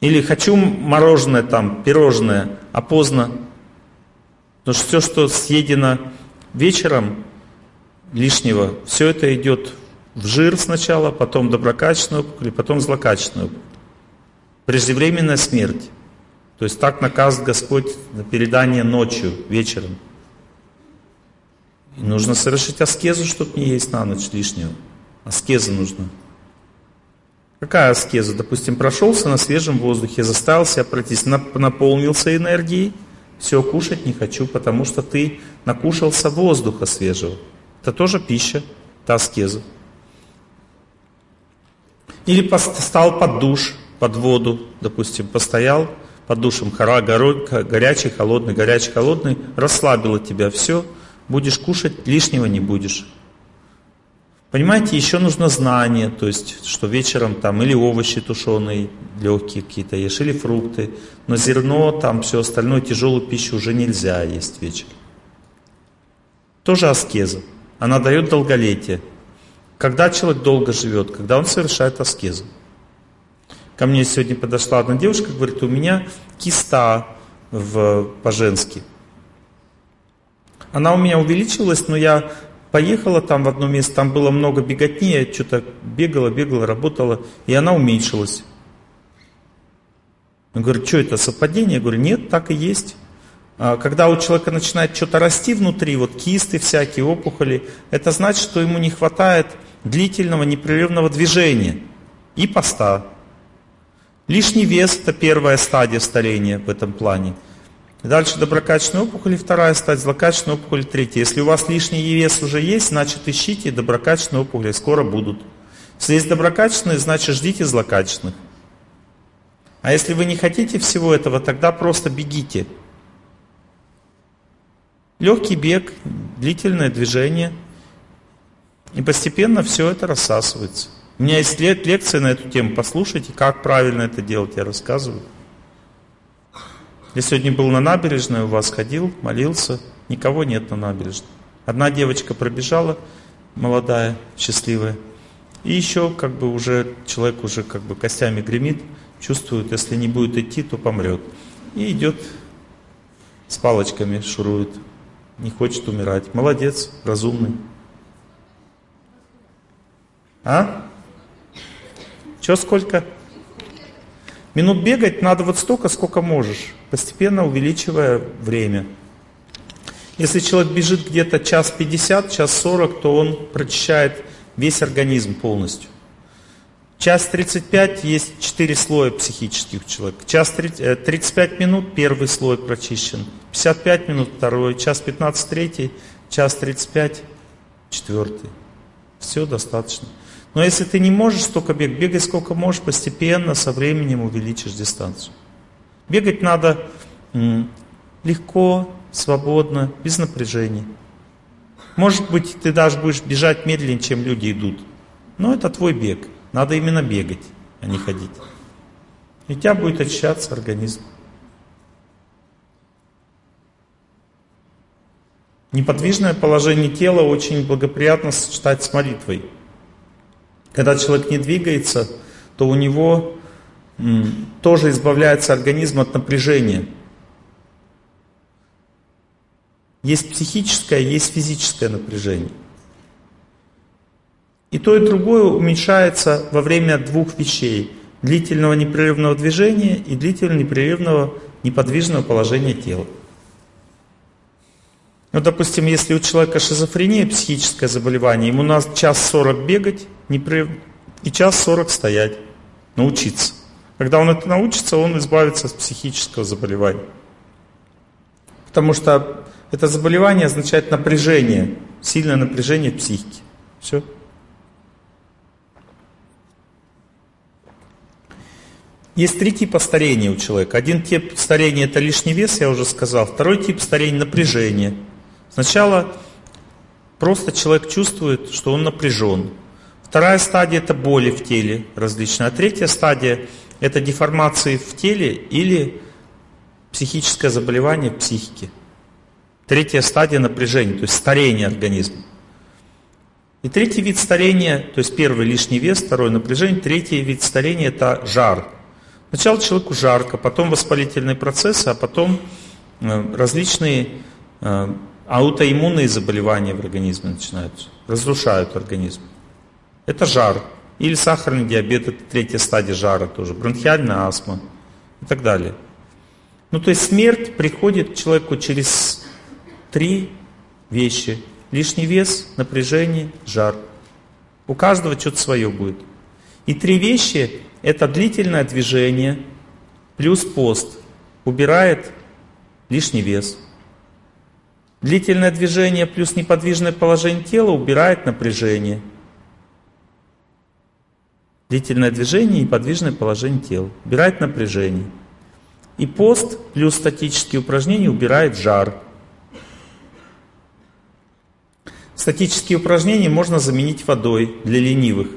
Или хочу мороженое там, пирожное, а поздно. Потому что все, что съедено вечером лишнего, все это идет в жир сначала, потом доброкачественную опухоль, потом злокачественную. Преждевременная смерть. То есть так наказывает Господь на передание ночью, вечером. И нужно совершить аскезу, чтобы не есть на ночь лишнего. Аскеза нужна. Какая аскеза? Допустим, прошелся на свежем воздухе, заставил себя пройтись, наполнился энергией, все, кушать не хочу, потому что ты накушался воздуха свежего. Это тоже пища, это аскеза. Или стал под душ, под воду, допустим, постоял под душем, хора, горячий, холодный, горячий, холодный, расслабило тебя все, будешь кушать, лишнего не будешь. Понимаете, еще нужно знание, то есть, что вечером там или овощи тушеные, легкие какие-то ешь, или фрукты, но зерно, там все остальное, тяжелую пищу уже нельзя есть вечером. Тоже аскеза. Она дает долголетие. Когда человек долго живет? Когда он совершает аскезу. Ко мне сегодня подошла одна девушка, говорит, у меня киста в, по-женски. Она у меня увеличилась, но я поехала там в одно место, там было много беготни, я что-то бегала, бегала, работала, и она уменьшилась. Он говорит, что это, совпадение? Я говорю, нет, так и есть. А когда у человека начинает что-то расти внутри, вот кисты всякие, опухоли, это значит, что ему не хватает длительного непрерывного движения и поста. Лишний вес – это первая стадия старения в этом плане. Дальше доброкачественная опухоль, вторая стадия, злокачественная опухоль, третья. Если у вас лишний вес уже есть, значит ищите доброкачественные опухоли, скоро будут. Если есть доброкачественные, значит ждите злокачественных. А если вы не хотите всего этого, тогда просто бегите. Легкий бег, длительное движение – и постепенно все это рассасывается. У меня есть лет лекции на эту тему, послушайте, как правильно это делать, я рассказываю. Я сегодня был на набережной, у вас ходил, молился, никого нет на набережной. Одна девочка пробежала, молодая, счастливая. И еще как бы уже человек уже как бы костями гремит, чувствует, если не будет идти, то помрет. И идет с палочками, шурует, не хочет умирать. Молодец, разумный. А? Че сколько? Минут бегать надо вот столько, сколько можешь, постепенно увеличивая время. Если человек бежит где-то час 50, час 40, то он прочищает весь организм полностью. Час 35 есть 4 слоя психических у человека. Час 30, 35 э, минут первый слой прочищен, 55 минут второй, час 15 третий, час 35 четвертый. Все достаточно. Но если ты не можешь столько бегать, бегай сколько можешь, постепенно, со временем увеличишь дистанцию. Бегать надо легко, свободно, без напряжения. Может быть, ты даже будешь бежать медленнее, чем люди идут. Но это твой бег. Надо именно бегать, а не ходить. И у тебя будет очищаться организм. Неподвижное положение тела очень благоприятно сочетать с молитвой. Когда человек не двигается, то у него тоже избавляется организм от напряжения. Есть психическое, есть физическое напряжение. И то, и другое уменьшается во время двух вещей. Длительного непрерывного движения и длительного непрерывного неподвижного положения тела. Ну, допустим, если у человека шизофрения, психическое заболевание, ему надо час сорок бегать непрерывно и час сорок стоять, научиться. Когда он это научится, он избавится от психического заболевания. Потому что это заболевание означает напряжение, сильное напряжение психики. Все. Есть три типа старения у человека. Один тип старения это лишний вес, я уже сказал. Второй тип старения напряжение. Сначала просто человек чувствует, что он напряжен. Вторая стадия это боли в теле различные. А третья стадия это деформации в теле или психическое заболевание психики. Третья стадия напряжения, то есть старение организма. И третий вид старения, то есть первый лишний вес, второй напряжение, третий вид старения это жар. Сначала человеку жарко, потом воспалительные процессы, а потом э, различные э, аутоиммунные заболевания в организме начинаются, разрушают организм. Это жар. Или сахарный диабет, это третья стадия жара тоже, бронхиальная астма и так далее. Ну то есть смерть приходит человеку через три вещи. Лишний вес, напряжение, жар. У каждого что-то свое будет. И три вещи – это длительное движение плюс пост. Убирает лишний вес. Длительное движение плюс неподвижное положение тела убирает напряжение – Длительное движение и подвижное положение тела. Убирает напряжение. И пост плюс статические упражнения убирает жар. Статические упражнения можно заменить водой для ленивых.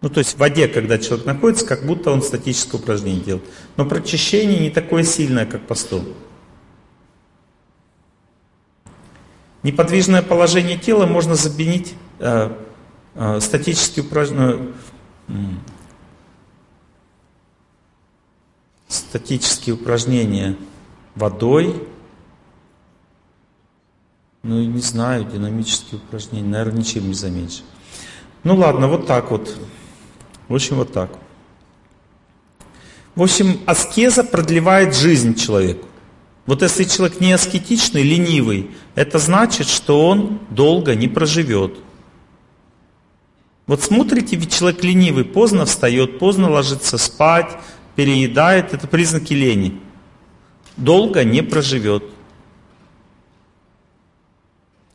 Ну, то есть в воде, когда человек находится, как будто он статическое упражнение делает. Но прочищение не такое сильное, как постом. Неподвижное положение тела можно заменить э, а, статические упражнения, статические упражнения водой, ну, не знаю, динамические упражнения, наверное, ничем не заменишь. Ну ладно, вот так вот. В общем, вот так. В общем, аскеза продлевает жизнь человеку. Вот если человек не аскетичный, ленивый, это значит, что он долго не проживет. Вот смотрите, ведь человек ленивый, поздно встает, поздно ложится спать, переедает, это признаки лени. Долго не проживет.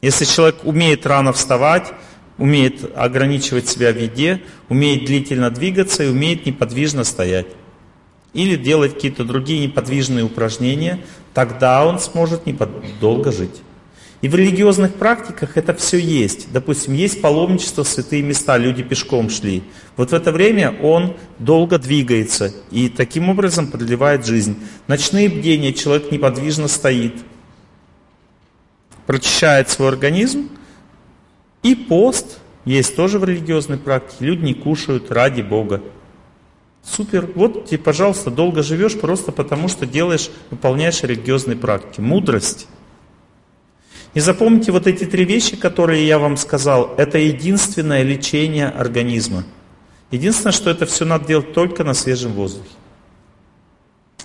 Если человек умеет рано вставать, умеет ограничивать себя в еде, умеет длительно двигаться и умеет неподвижно стоять. Или делать какие-то другие неподвижные упражнения, тогда он сможет долго жить. И в религиозных практиках это все есть. Допустим, есть паломничество в святые места, люди пешком шли. Вот в это время он долго двигается и таким образом продлевает жизнь. Ночные бдения, человек неподвижно стоит, прочищает свой организм. И пост есть тоже в религиозной практике. Люди не кушают ради Бога. Супер. Вот тебе, пожалуйста, долго живешь просто потому, что делаешь, выполняешь религиозные практики. Мудрость. И запомните вот эти три вещи, которые я вам сказал, это единственное лечение организма. Единственное, что это все надо делать только на свежем воздухе.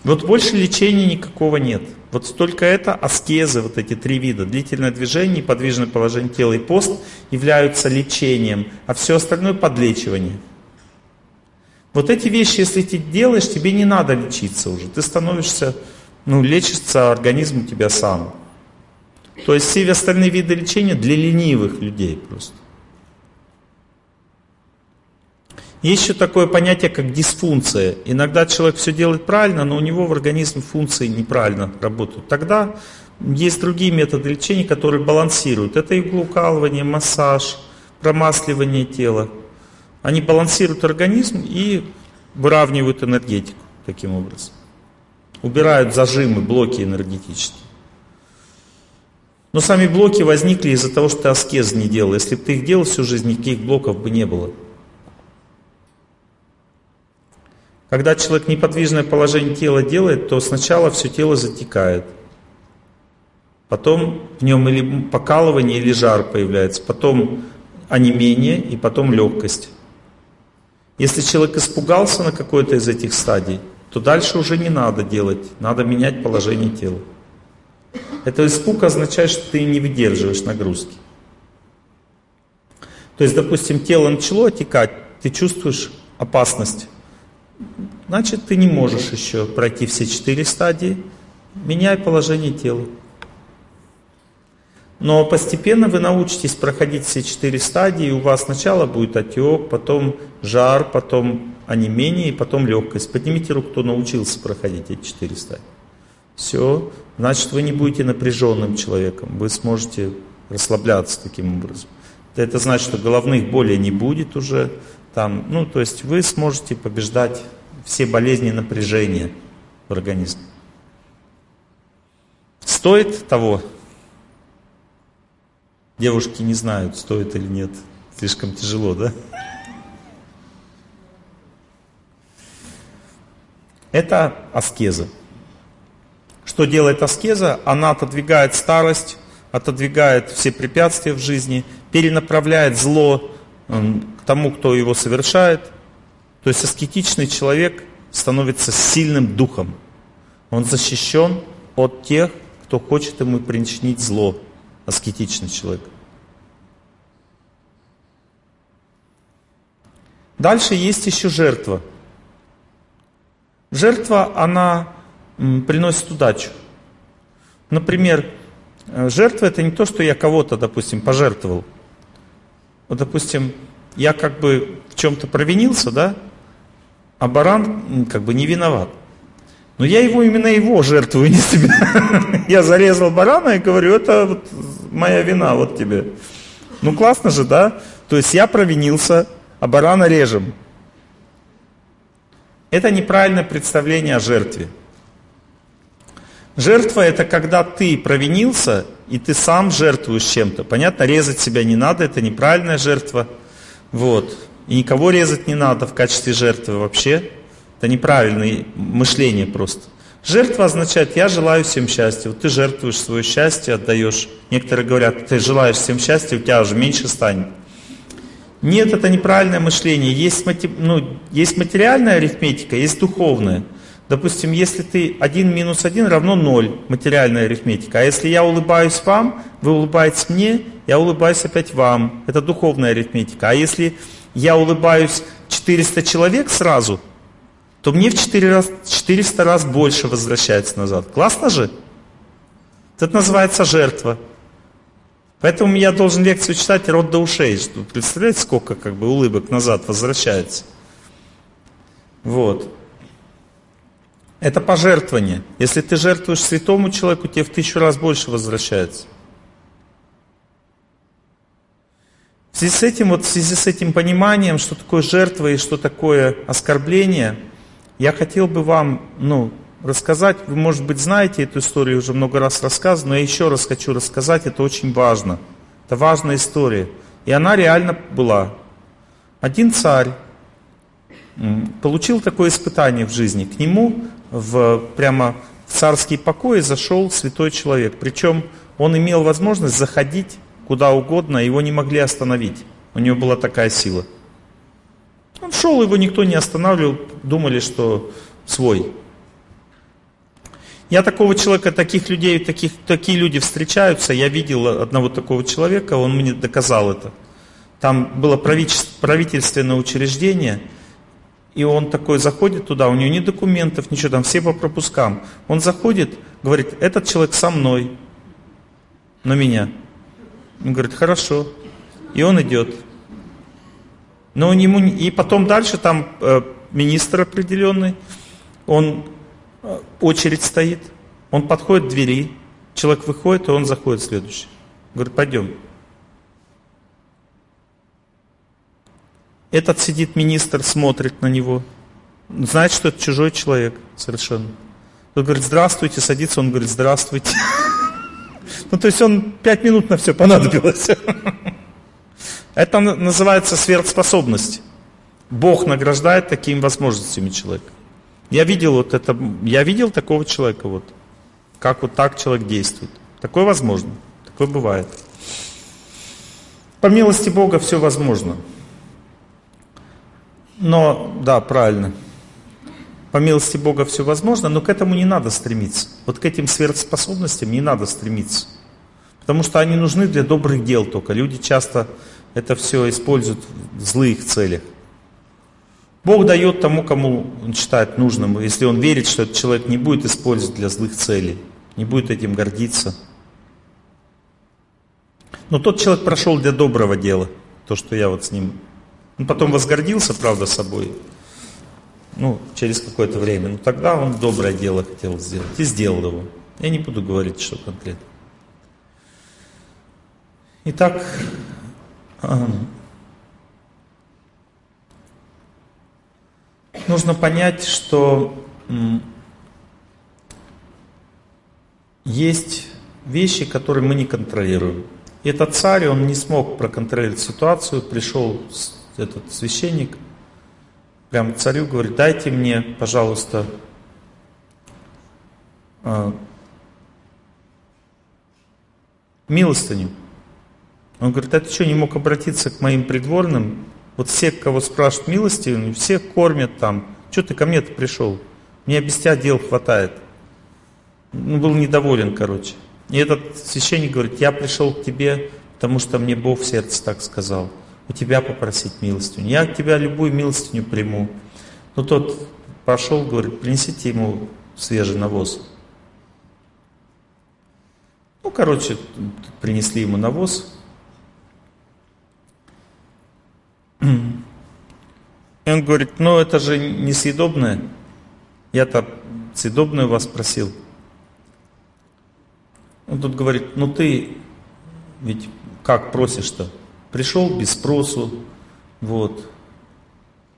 Вот больше лечения никакого нет. Вот только это аскезы, вот эти три вида. Длительное движение, подвижное положение тела и пост являются лечением, а все остальное подлечивание. Вот эти вещи, если ты делаешь, тебе не надо лечиться уже. Ты становишься, ну, лечится организм у тебя сам. То есть все остальные виды лечения для ленивых людей просто. Есть еще такое понятие, как дисфункция. Иногда человек все делает правильно, но у него в организме функции неправильно работают. Тогда есть другие методы лечения, которые балансируют. Это иглоукалывание, массаж, промасливание тела. Они балансируют организм и выравнивают энергетику таким образом. Убирают зажимы, блоки энергетические. Но сами блоки возникли из-за того, что ты аскез не делал. Если бы ты их делал всю жизнь, никаких блоков бы не было. Когда человек неподвижное положение тела делает, то сначала все тело затекает. Потом в нем или покалывание, или жар появляется. Потом онемение и потом легкость. Если человек испугался на какой-то из этих стадий, то дальше уже не надо делать, надо менять положение тела. Это испуг означает, что ты не выдерживаешь нагрузки. То есть, допустим, тело начало отекать, ты чувствуешь опасность. Значит, ты не можешь еще пройти все четыре стадии. Меняй положение тела. Но постепенно вы научитесь проходить все четыре стадии, у вас сначала будет отек, потом жар, потом онемение и потом легкость. Поднимите руку, кто научился проходить эти четыре стадии. Все, значит вы не будете напряженным человеком, вы сможете расслабляться таким образом. Это значит, что головных болей не будет уже. Там, ну, то есть вы сможете побеждать все болезни напряжения в организме. Стоит того? Девушки не знают, стоит или нет. Слишком тяжело, да? Это аскеза. Что делает аскеза? Она отодвигает старость, отодвигает все препятствия в жизни, перенаправляет зло к тому, кто его совершает. То есть аскетичный человек становится сильным духом. Он защищен от тех, кто хочет ему причинить зло. Аскетичный человек. Дальше есть еще жертва. Жертва, она приносит удачу. Например, э, жертва это не то, что я кого-то, допустим, пожертвовал. Вот, допустим, я как бы в чем-то провинился, да, а баран как бы не виноват. Но я его именно его жертвую, не себя. Я зарезал барана и говорю, это вот моя вина, вот тебе. Ну классно же, да? То есть я провинился, а барана режем. Это неправильное представление о жертве. Жертва это когда ты провинился, и ты сам жертвуешь чем-то. Понятно, резать себя не надо, это неправильная жертва. Вот. И никого резать не надо в качестве жертвы вообще. Это неправильное мышление просто. Жертва означает, я желаю всем счастья. Вот ты жертвуешь свое счастье, отдаешь. Некоторые говорят, ты желаешь всем счастья, у тебя уже меньше станет. Нет, это неправильное мышление. Есть, ну, есть материальная арифметика, есть духовная. Допустим, если ты 1 минус 1 равно 0, материальная арифметика. А если я улыбаюсь вам, вы улыбаетесь мне, я улыбаюсь опять вам. Это духовная арифметика. А если я улыбаюсь 400 человек сразу, то мне в 4 раз, 400 раз больше возвращается назад. Классно же? Это называется жертва. Поэтому я должен лекцию читать рот до ушей. Представляете, сколько как бы улыбок назад возвращается? Вот. Это пожертвование. Если ты жертвуешь святому человеку, тебе в тысячу раз больше возвращается. В связи с этим, вот в связи с этим пониманием, что такое жертва и что такое оскорбление, я хотел бы вам ну, рассказать, вы, может быть, знаете эту историю, уже много раз рассказано, но я еще раз хочу рассказать, это очень важно. Это важная история. И она реально была. Один царь получил такое испытание в жизни. К нему в, прямо в царский покой зашел святой человек. Причем он имел возможность заходить куда угодно, его не могли остановить. У него была такая сила. Он шел, его никто не останавливал, думали, что свой. Я такого человека, таких людей, таких, такие люди встречаются. Я видел одного такого человека, он мне доказал это. Там было правительственное учреждение – и он такой заходит туда, у него ни документов, ничего, там все по пропускам. Он заходит, говорит, этот человек со мной, на меня. Он говорит, хорошо. И он идет. Но ему, и потом дальше там э, министр определенный, он э, очередь стоит, он подходит к двери, человек выходит, и он заходит следующий. Говорит, пойдем. Этот сидит министр, смотрит на него, знает, что это чужой человек совершенно. Он говорит, здравствуйте, садится, он говорит, здравствуйте. Ну, то есть он пять минут на все понадобилось. Это называется сверхспособность. Бог награждает такими возможностями человека. Я видел вот это, я видел такого человека вот, как вот так человек действует. Такое возможно, такое бывает. По милости Бога все возможно. Но, да, правильно. По милости Бога все возможно, но к этому не надо стремиться. Вот к этим сверхспособностям не надо стремиться. Потому что они нужны для добрых дел только. Люди часто это все используют в злых целях. Бог дает тому, кому он считает нужным, если он верит, что этот человек не будет использовать для злых целей, не будет этим гордиться. Но тот человек прошел для доброго дела, то, что я вот с ним... Он потом возгордился, правда, собой, ну, через какое-то время. Но тогда он доброе дело хотел сделать и сделал его. Я не буду говорить, что конкретно. Итак, нужно понять, что есть вещи, которые мы не контролируем. И этот царь, он не смог проконтролировать ситуацию, пришел этот священник, прям царю говорит, дайте мне, пожалуйста, а, милостыню. Он говорит, а ты что, не мог обратиться к моим придворным? Вот все, кого спрашивают милости, все кормят там. Что ты ко мне-то пришел? Мне без тебя дел хватает. Ну, был недоволен, короче. И этот священник говорит, я пришел к тебе, потому что мне Бог в сердце так сказал. У тебя попросить милостыню. Я к тебя любую милостыню приму. Но тот пошел, говорит, принесите ему свежий навоз. Ну, короче, принесли ему навоз. И он говорит, ну это же несъедобное. Я-то съедобное вас просил. Он тут говорит, ну ты ведь как просишь-то? Пришел без спросу, вот,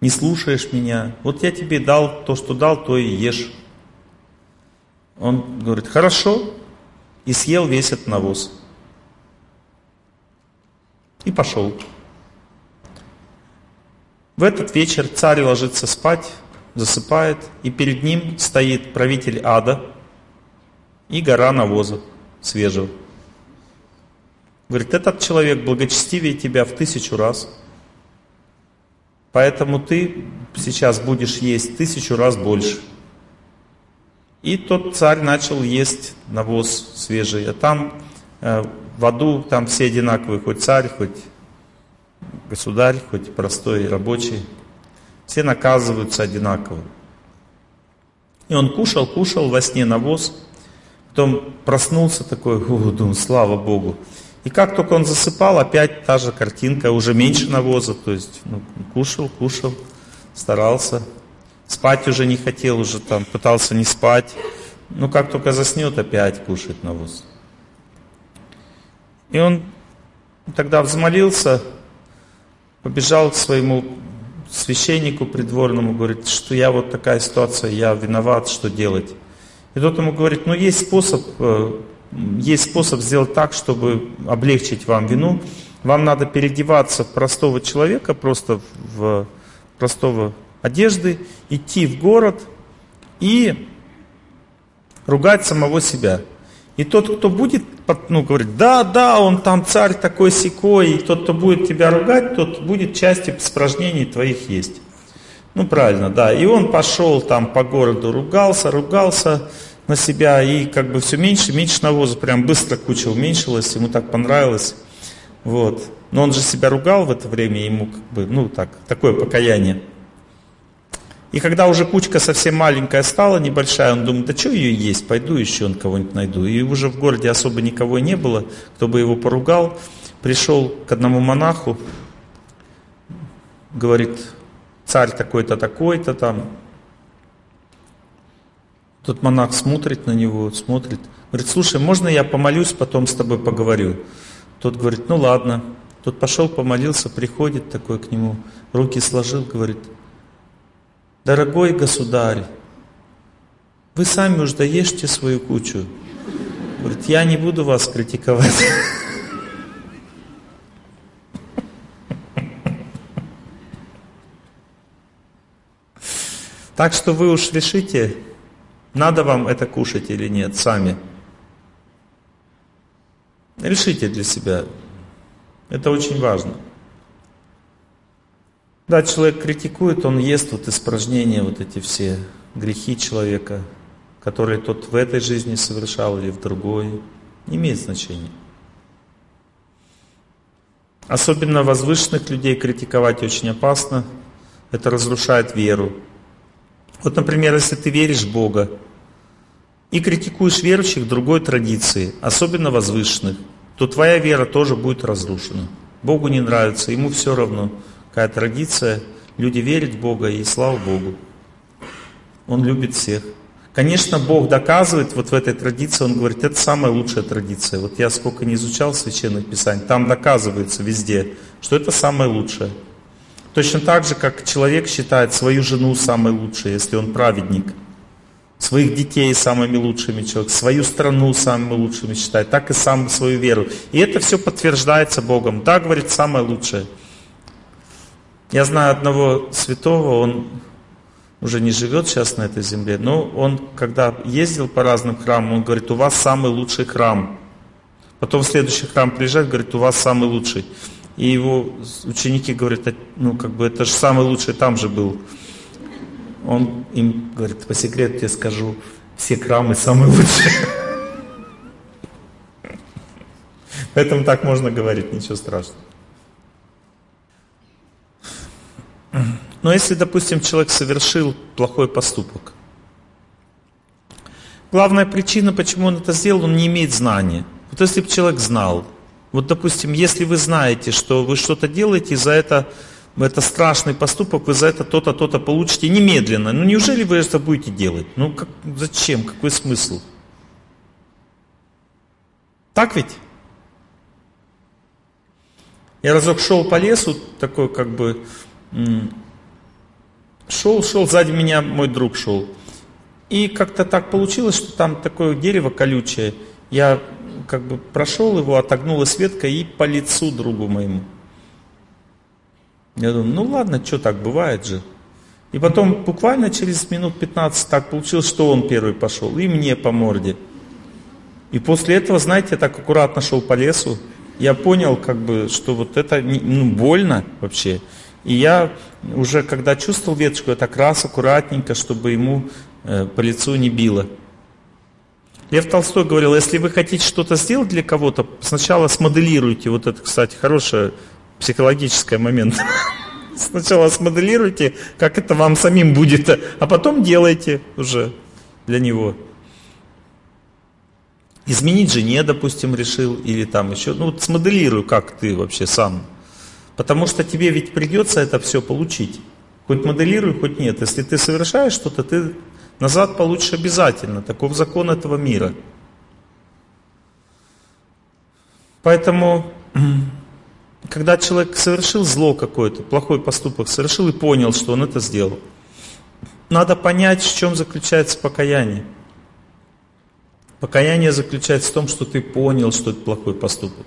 не слушаешь меня. Вот я тебе дал то, что дал, то и ешь. Он говорит, хорошо, и съел весь этот навоз. И пошел. В этот вечер царь ложится спать, засыпает, и перед ним стоит правитель ада и гора навоза свежего. Говорит, этот человек благочестивее тебя в тысячу раз, поэтому ты сейчас будешь есть тысячу раз больше. И тот царь начал есть навоз свежий, а там э, в аду там все одинаковые, хоть царь, хоть государь, хоть простой рабочий, все наказываются одинаково. И он кушал, кушал во сне навоз, потом проснулся такой, о, думаю, слава Богу. И как только он засыпал, опять та же картинка, уже меньше навоза, то есть ну, кушал, кушал, старался. Спать уже не хотел, уже там пытался не спать. Ну как только заснет, опять кушает навоз. И он тогда взмолился, побежал к своему священнику придворному, говорит, что я вот такая ситуация, я виноват, что делать. И тот ему говорит, ну есть способ, э, есть способ сделать так, чтобы облегчить вам вину. Вам надо переодеваться в простого человека, просто в простого одежды, идти в город и ругать самого себя. И тот, кто будет, ну, говорит, да, да, он там царь такой секой, и тот, кто будет тебя ругать, тот будет части испражнений твоих есть. Ну, правильно, да. И он пошел там по городу, ругался, ругался на себя, и как бы все меньше, меньше навоза, прям быстро куча уменьшилась, ему так понравилось. Вот. Но он же себя ругал в это время, ему как бы, ну, так, такое покаяние. И когда уже кучка совсем маленькая стала, небольшая, он думает, да что ее есть, пойду еще он кого-нибудь найду. И уже в городе особо никого не было, кто бы его поругал. Пришел к одному монаху, говорит, царь такой-то, такой-то там. Тот монах смотрит на него, смотрит. Говорит, слушай, можно я помолюсь, потом с тобой поговорю? Тот говорит, ну ладно. Тот пошел, помолился, приходит такой к нему, руки сложил, говорит, дорогой государь, вы сами уж доешьте свою кучу. Говорит, я не буду вас критиковать. Так что вы уж решите, надо вам это кушать или нет, сами. Решите для себя. Это очень важно. Да, человек критикует, он ест вот испражнения, вот эти все грехи человека, которые тот в этой жизни совершал или в другой. Не имеет значения. Особенно возвышенных людей критиковать очень опасно. Это разрушает веру. Вот, например, если ты веришь в Бога и критикуешь верующих другой традиции, особенно возвышенных, то твоя вера тоже будет разрушена. Богу не нравится, ему все равно, какая традиция, люди верят в Бога и слава Богу. Он любит всех. Конечно, Бог доказывает вот в этой традиции, Он говорит, это самая лучшая традиция. Вот я сколько не изучал священных писаний, там доказывается везде, что это самое лучшее. Точно так же, как человек считает свою жену самой лучшей, если он праведник, своих детей самыми лучшими человек, свою страну самыми лучшими считает, так и сам свою веру. И это все подтверждается Богом. Да, говорит, самое лучшее. Я знаю одного святого, он уже не живет сейчас на этой земле, но он, когда ездил по разным храмам, он говорит, у вас самый лучший храм. Потом в следующий храм приезжает, говорит, у вас самый лучший. И его ученики говорят, ну как бы это же самый лучший там же был. Он им говорит, по секрету тебе скажу, все храмы самые лучшие. Поэтому так можно говорить, ничего страшного. Но если, допустим, человек совершил плохой поступок, главная причина, почему он это сделал, он не имеет знания. Вот если бы человек знал, вот, допустим, если вы знаете, что вы что-то делаете, за это, это страшный поступок, вы за это то-то, то-то получите немедленно. Ну, неужели вы это будете делать? Ну, как, зачем? Какой смысл? Так ведь? Я разок шел по лесу, такой как бы, шел, шел, сзади меня мой друг шел. И как-то так получилось, что там такое дерево колючее. Я как бы прошел его, отогнулась ветка и по лицу другу моему. Я думаю, ну ладно, что так бывает же. И потом буквально через минут 15 так получилось, что он первый пошел, и мне по морде. И после этого, знаете, я так аккуратно шел по лесу, я понял, как бы, что вот это ну, больно вообще. И я уже, когда чувствовал веточку, я так раз аккуратненько, чтобы ему э, по лицу не било. Лев Толстой говорил, если вы хотите что-то сделать для кого-то, сначала смоделируйте, вот это, кстати, хороший психологический момент. Сначала смоделируйте, как это вам самим будет, а потом делайте уже для него. Изменить жене, допустим, решил, или там еще, ну вот смоделируй, как ты вообще сам. Потому что тебе ведь придется это все получить. Хоть моделируй, хоть нет. Если ты совершаешь что-то, ты Назад получишь обязательно. Таков закон этого мира. Поэтому, когда человек совершил зло какое-то, плохой поступок совершил и понял, что он это сделал, надо понять, в чем заключается покаяние. Покаяние заключается в том, что ты понял, что это плохой поступок.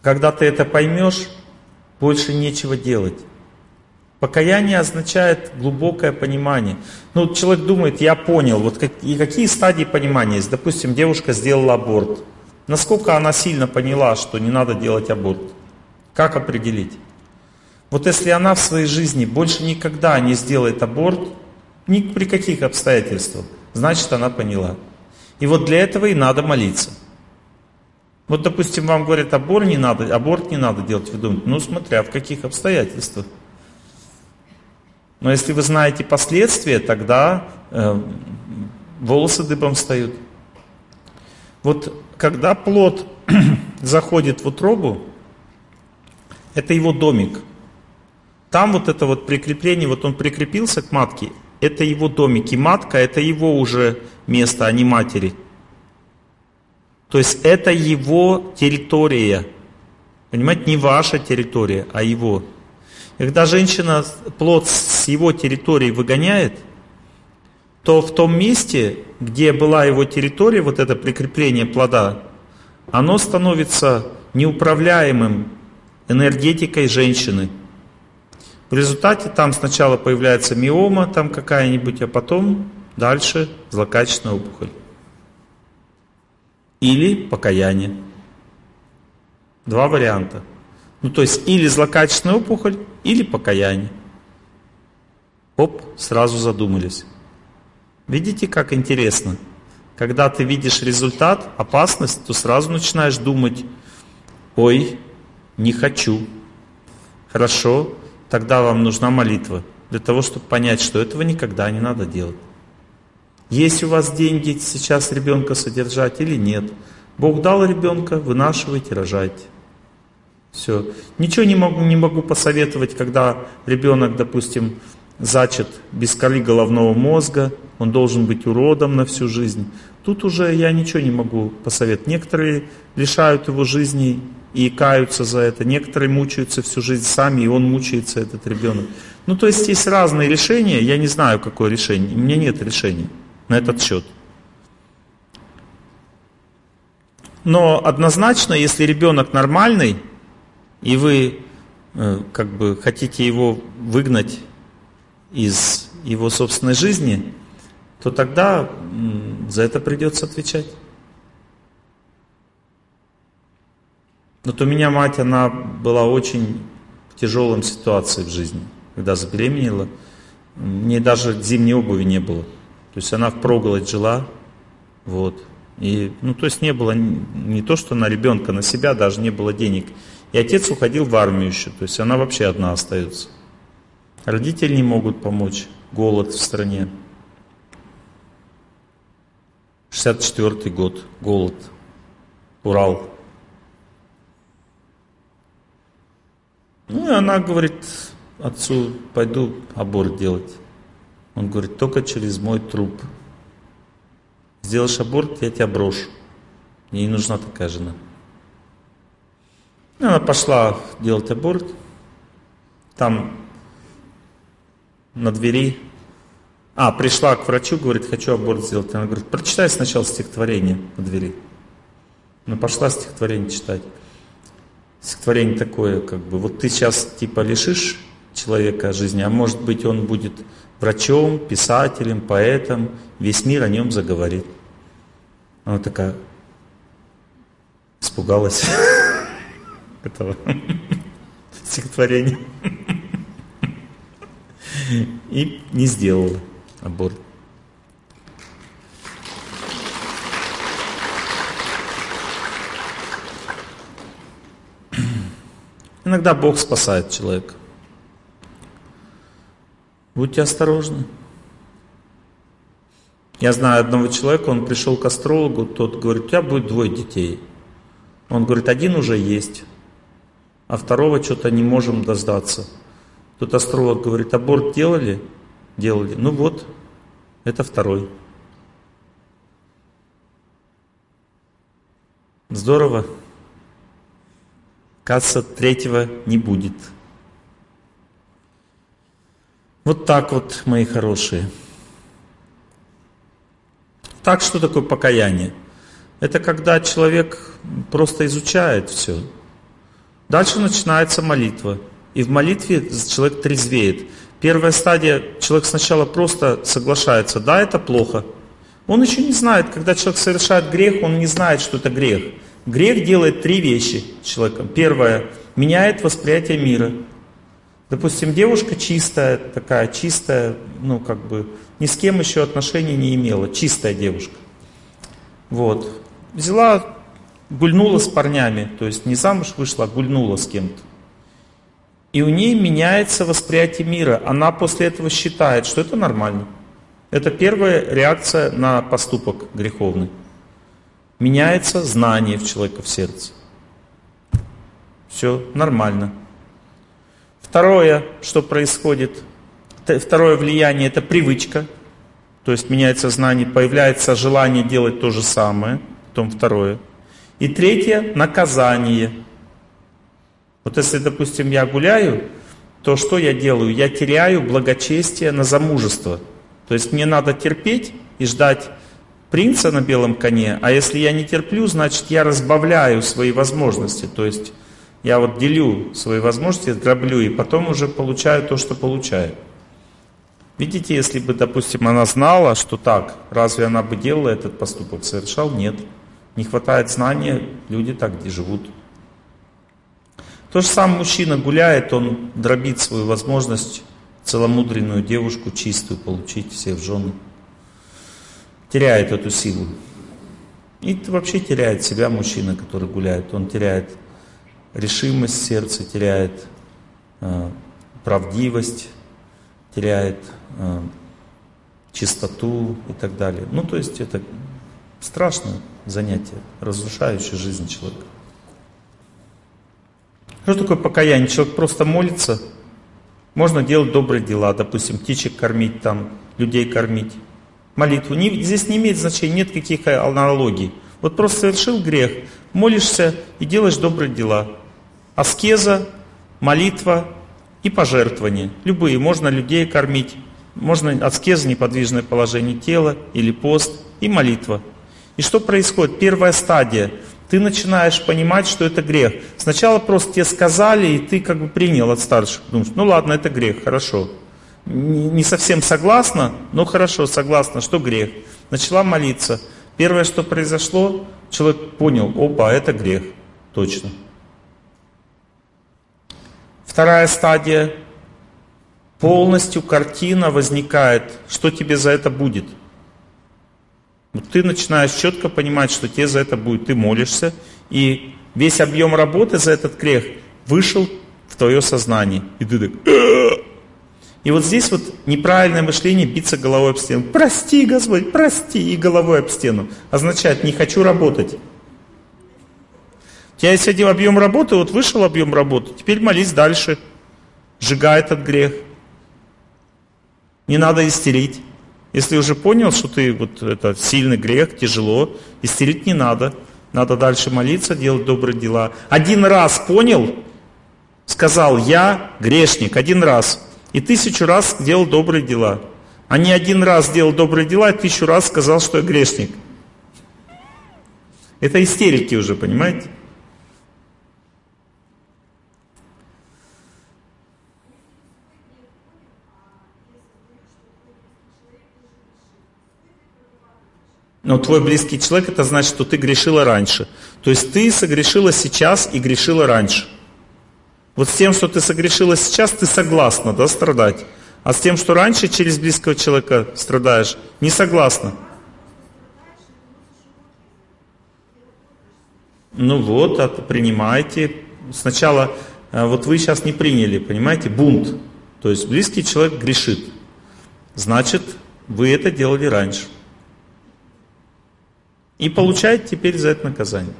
Когда ты это поймешь, больше нечего делать. Покаяние означает глубокое понимание. Ну, человек думает, я понял, вот как, и какие стадии понимания есть. Допустим, девушка сделала аборт. Насколько она сильно поняла, что не надо делать аборт? Как определить? Вот если она в своей жизни больше никогда не сделает аборт, ни при каких обстоятельствах, значит она поняла. И вот для этого и надо молиться. Вот, допустим, вам говорят, аборт не надо, аборт не надо делать, вы думаете, ну, смотря в каких обстоятельствах. Но если вы знаете последствия, тогда э, волосы дыбом встают. Вот когда плод заходит в утробу, это его домик. Там вот это вот прикрепление, вот он прикрепился к матке, это его домик. И матка это его уже место, а не матери. То есть это его территория. Понимаете, не ваша территория, а его. И когда женщина плод с его территории выгоняет, то в том месте, где была его территория, вот это прикрепление плода, оно становится неуправляемым энергетикой женщины. В результате там сначала появляется миома там какая-нибудь, а потом дальше злокачественная опухоль. Или покаяние. Два варианта. Ну, то есть или злокачественная опухоль, или покаяние. Оп, сразу задумались. Видите, как интересно? Когда ты видишь результат, опасность, то сразу начинаешь думать, ой, не хочу. Хорошо, тогда вам нужна молитва, для того, чтобы понять, что этого никогда не надо делать. Есть у вас деньги сейчас ребенка содержать или нет? Бог дал ребенка, вынашивайте, рожайте. Все. Ничего не могу, не могу посоветовать, когда ребенок, допустим, зачат без коры головного мозга, он должен быть уродом на всю жизнь. Тут уже я ничего не могу посоветовать. Некоторые лишают его жизни и каются за это, некоторые мучаются всю жизнь сами, и он мучается, этот ребенок. Ну, то есть есть разные решения, я не знаю, какое решение, у меня нет решения на этот счет. Но однозначно, если ребенок нормальный, и вы э, как бы хотите его выгнать из его собственной жизни, то тогда за это придется отвечать. Вот у меня мать, она была очень в тяжелом ситуации в жизни, когда забеременела. Мне даже зимней обуви не было. То есть она в проголодь жила, вот. И, ну, то есть не было не то, что на ребенка, на себя даже не было денег. И отец уходил в армию еще, то есть она вообще одна остается. Родители не могут помочь, голод в стране. 64 год, голод, Урал. Ну и она говорит отцу, пойду аборт делать. Он говорит, только через мой труп. Сделаешь аборт, я тебя брошу. Ей нужна такая жена. И она пошла делать аборт. Там на двери. А, пришла к врачу, говорит, хочу аборт сделать. Она говорит, прочитай сначала стихотворение на двери. Она пошла стихотворение читать. Стихотворение такое, как бы, вот ты сейчас типа лишишь человека жизни, а может быть он будет врачом, писателем, поэтом, весь мир о нем заговорит. Она такая испугалась этого стихотворения и не сделала аборт. Иногда Бог спасает человека. Будьте осторожны. Я знаю одного человека, он пришел к астрологу, тот говорит, у тебя будет двое детей. Он говорит, один уже есть, а второго что-то не можем дождаться. Тут астролог говорит, аборт делали? Делали. Ну вот, это второй. Здорово. Кажется, третьего не будет. Вот так вот, мои хорошие. Так, что такое покаяние? Это когда человек просто изучает все. Дальше начинается молитва. И в молитве человек трезвеет. Первая стадия, человек сначала просто соглашается, да, это плохо. Он еще не знает, когда человек совершает грех, он не знает, что это грех. Грех делает три вещи человеком. Первое, меняет восприятие мира. Допустим, девушка чистая, такая чистая, ну как бы ни с кем еще отношений не имела, чистая девушка. Вот. Взяла, гульнула с парнями, то есть не замуж вышла, а гульнула с кем-то. И у ней меняется восприятие мира. Она после этого считает, что это нормально. Это первая реакция на поступок греховный. Меняется знание в человека в сердце. Все нормально. Второе, что происходит, второе влияние – это привычка. То есть меняется знание, появляется желание делать то же самое. Потом второе. И третье – наказание. Вот если, допустим, я гуляю, то что я делаю? Я теряю благочестие на замужество. То есть мне надо терпеть и ждать принца на белом коне, а если я не терплю, значит я разбавляю свои возможности. То есть я вот делю свои возможности, дроблю, и потом уже получаю то, что получаю. Видите, если бы, допустим, она знала, что так, разве она бы делала этот поступок? Совершал? Нет. Не хватает знания, люди так где живут. То же самое мужчина гуляет, он дробит свою возможность целомудренную девушку чистую получить себе в жены. Теряет эту силу. И вообще теряет себя мужчина, который гуляет. Он теряет решимость сердца, теряет э, правдивость, теряет э, чистоту и так далее. Ну, то есть это страшное занятие, разрушающее жизнь человека. Что такое покаяние? Человек просто молится. Можно делать добрые дела, допустим, птичек кормить, там, людей кормить. Молитву. Не, здесь не имеет значения, нет каких аналогий. Вот просто совершил грех, молишься и делаешь добрые дела. Аскеза, молитва и пожертвования. Любые. Можно людей кормить. Можно аскеза, неподвижное положение тела или пост и молитва. И что происходит? Первая стадия – ты начинаешь понимать, что это грех. Сначала просто тебе сказали, и ты как бы принял от старших. Думаешь, ну ладно, это грех, хорошо. Не совсем согласна, но хорошо, согласна, что грех. Начала молиться. Первое, что произошло, человек понял, опа, это грех, точно. Вторая стадия, полностью картина возникает, что тебе за это будет – ты начинаешь четко понимать, что тебе за это будет. Ты молишься, и весь объем работы за этот грех вышел в твое сознание. И ты так... И вот здесь вот неправильное мышление биться головой об стену. Прости, Господь, прости, и головой об стену. Означает, не хочу работать. У тебя есть один объем работы, вот вышел объем работы, теперь молись дальше. Сжигай этот грех. Не надо истерить. Если уже понял, что ты вот это сильный грех, тяжело, истерить не надо. Надо дальше молиться, делать добрые дела. Один раз понял, сказал я грешник, один раз. И тысячу раз делал добрые дела. А не один раз делал добрые дела, и тысячу раз сказал, что я грешник. Это истерики уже, понимаете? Но твой близкий человек, это значит, что ты грешила раньше. То есть ты согрешила сейчас и грешила раньше. Вот с тем, что ты согрешила сейчас, ты согласна, да, страдать. А с тем, что раньше через близкого человека страдаешь, не согласна. Ну вот, а принимайте. Сначала, э, вот вы сейчас не приняли, понимаете, бунт. То есть близкий человек грешит. Значит, вы это делали раньше. И получает теперь за это наказание.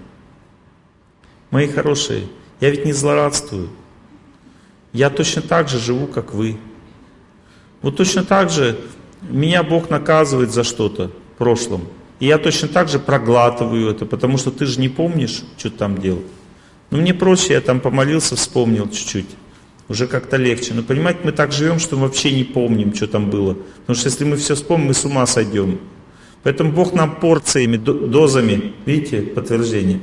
Мои хорошие, я ведь не злорадствую. Я точно так же живу, как вы. Вот точно так же меня Бог наказывает за что-то в прошлом. И я точно так же проглатываю это, потому что ты же не помнишь, что ты там делал. Но мне проще, я там помолился, вспомнил чуть-чуть. Уже как-то легче. Но понимаете, мы так живем, что мы вообще не помним, что там было. Потому что если мы все вспомним, мы с ума сойдем. Поэтому Бог нам порциями, дозами, видите, подтверждение.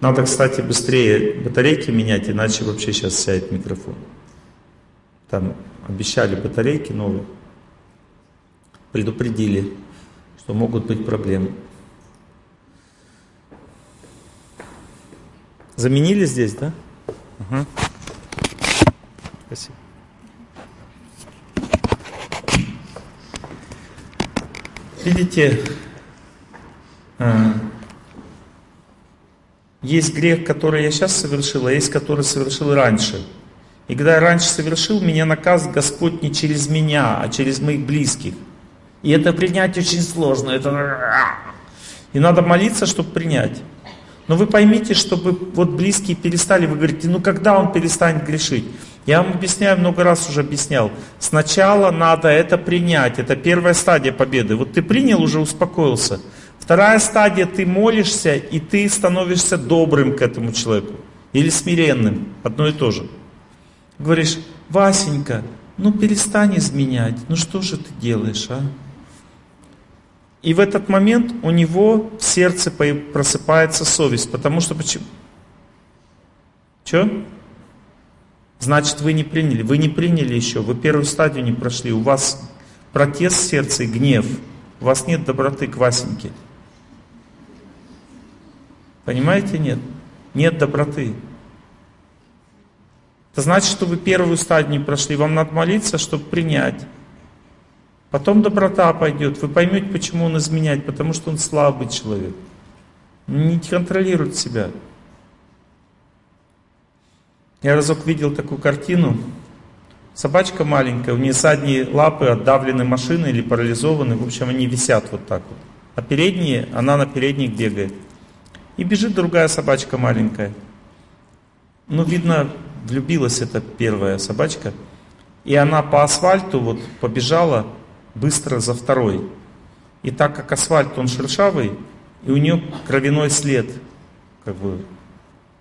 Надо, кстати, быстрее батарейки менять, иначе вообще сейчас сядет микрофон. Там обещали батарейки новые, предупредили, что могут быть проблемы. Заменили здесь, да? Ага. Спасибо. Видите, а, есть грех, который я сейчас совершил, а есть, который совершил раньше. И когда я раньше совершил, меня наказ Господь не через меня, а через моих близких. И это принять очень сложно. Это... И надо молиться, чтобы принять. Но вы поймите, чтобы вот близкие перестали, вы говорите, ну когда он перестанет грешить? Я вам объясняю, много раз уже объяснял. Сначала надо это принять. Это первая стадия победы. Вот ты принял, уже успокоился. Вторая стадия, ты молишься, и ты становишься добрым к этому человеку. Или смиренным. Одно и то же. Говоришь, Васенька, ну перестань изменять. Ну что же ты делаешь, а? И в этот момент у него в сердце просыпается совесть. Потому что почему? Че? Значит, вы не приняли. Вы не приняли еще. Вы первую стадию не прошли. У вас протест в сердце и гнев. У вас нет доброты к Васеньке. Понимаете, нет? Нет доброты. Это значит, что вы первую стадию не прошли. Вам надо молиться, чтобы принять. Потом доброта пойдет. Вы поймете, почему он изменяет. Потому что он слабый человек. Не контролирует себя. Я разок видел такую картину. Собачка маленькая, у нее задние лапы отдавлены машиной или парализованы. В общем, они висят вот так вот. А передние, она на передних бегает. И бежит другая собачка маленькая. Ну, видно, влюбилась эта первая собачка. И она по асфальту вот побежала быстро за второй. И так как асфальт, он шершавый, и у нее кровяной след, как бы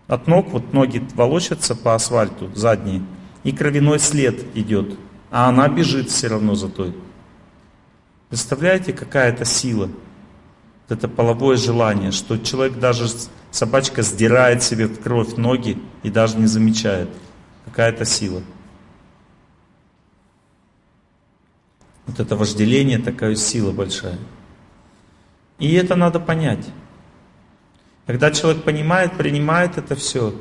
от ног, вот ноги волочатся по асфальту задние, и кровяной след идет, а она бежит все равно за той. Представляете, какая это сила? Вот это половое желание, что человек даже, собачка сдирает себе в кровь ноги и даже не замечает. Какая-то сила. Вот это вожделение, такая сила большая. И это надо понять. Когда человек понимает, принимает это все,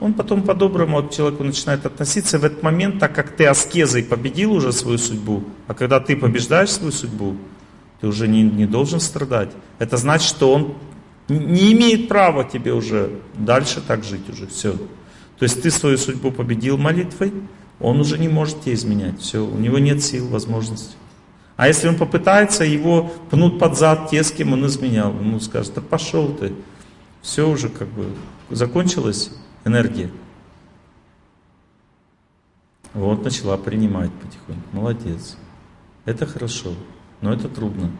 он потом по-доброму от человеку начинает относиться. В этот момент, так как ты аскезой победил уже свою судьбу, а когда ты побеждаешь свою судьбу, ты уже не, не должен страдать. Это значит, что он не имеет права тебе уже дальше так жить уже. Все. То есть ты свою судьбу победил молитвой, он уже не может тебе изменять. Все, у него нет сил, возможностей. А если он попытается, его пнут под зад те, с кем он изменял. Ему скажет, да пошел ты все уже как бы закончилась энергия. Вот начала принимать потихоньку. Молодец. Это хорошо, но это трудно.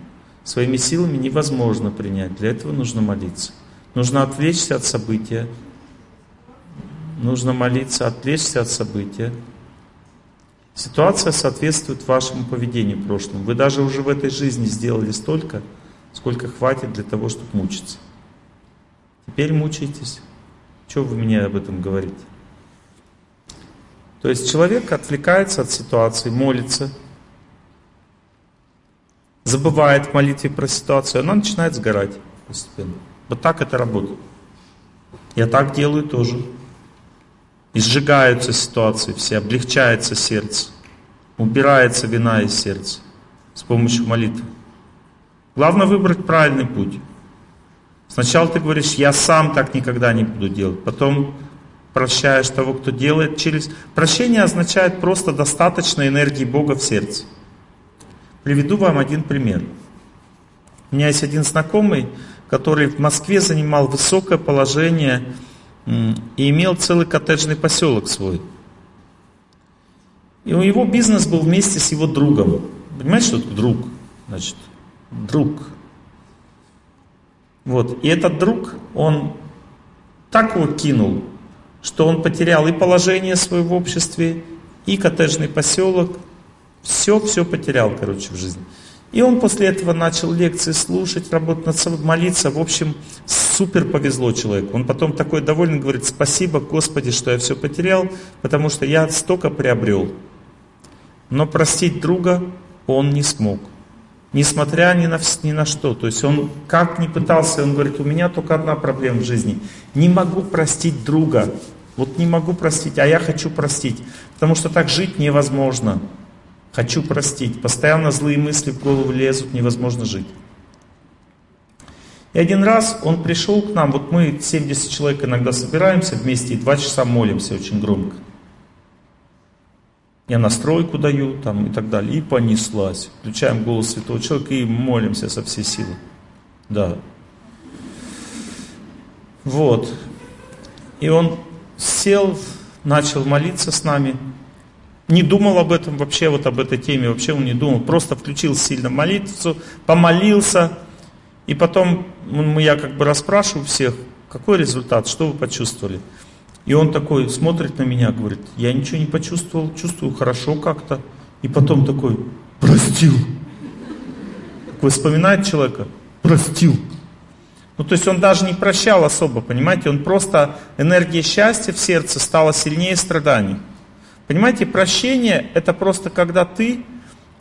Своими силами невозможно принять. Для этого нужно молиться. Нужно отвлечься от события. Нужно молиться, отвлечься от события. Ситуация соответствует вашему поведению прошлому. Вы даже уже в этой жизни сделали столько, сколько хватит для того, чтобы мучиться. Теперь мучаетесь. Что вы мне об этом говорите? То есть человек отвлекается от ситуации, молится, забывает в молитве про ситуацию, она начинает сгорать постепенно. Вот так это работает. Я так делаю тоже. И сжигаются ситуации все, облегчается сердце, убирается вина из сердца с помощью молитвы. Главное выбрать правильный путь. Сначала ты говоришь, я сам так никогда не буду делать. Потом прощаешь того, кто делает через... Прощение означает просто достаточно энергии Бога в сердце. Приведу вам один пример. У меня есть один знакомый, который в Москве занимал высокое положение и имел целый коттеджный поселок свой. И у него бизнес был вместе с его другом. Понимаете, что такое друг? Значит, друг. Вот. И этот друг, он так его кинул, что он потерял и положение свое в обществе, и коттеджный поселок. Все, все потерял, короче, в жизни. И он после этого начал лекции слушать, работать над собой, молиться. В общем, супер повезло человеку. Он потом такой довольный говорит, спасибо, Господи, что я все потерял, потому что я столько приобрел. Но простить друга он не смог несмотря ни на, ни на что. То есть он как ни пытался, он говорит, у меня только одна проблема в жизни. Не могу простить друга. Вот не могу простить, а я хочу простить. Потому что так жить невозможно. Хочу простить. Постоянно злые мысли в голову лезут, невозможно жить. И один раз он пришел к нам, вот мы 70 человек иногда собираемся вместе и два часа молимся очень громко. Я настройку даю там, и так далее. И понеслась. Включаем голос святого человека и молимся со всей силы. Да. Вот. И он сел начал молиться с нами. Не думал об этом вообще, вот об этой теме, вообще он не думал. Просто включил сильно молитву, помолился. И потом я как бы расспрашиваю всех, какой результат, что вы почувствовали. И он такой смотрит на меня, говорит, я ничего не почувствовал, чувствую хорошо как-то. И потом такой, простил. Такой вспоминает человека, простил. Ну, то есть он даже не прощал особо, понимаете, он просто, энергия счастья в сердце стала сильнее страданий. Понимаете, прощение это просто когда ты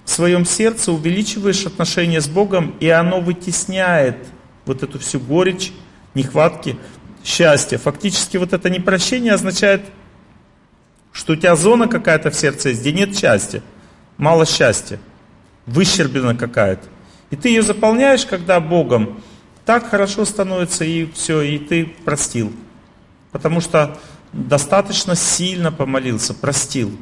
в своем сердце увеличиваешь отношения с Богом, и оно вытесняет вот эту всю горечь, нехватки счастья. Фактически вот это непрощение означает, что у тебя зона какая-то в сердце есть, где нет счастья, мало счастья, выщерблена какая-то. И ты ее заполняешь, когда Богом, так хорошо становится, и все, и ты простил. Потому что достаточно сильно помолился, простил.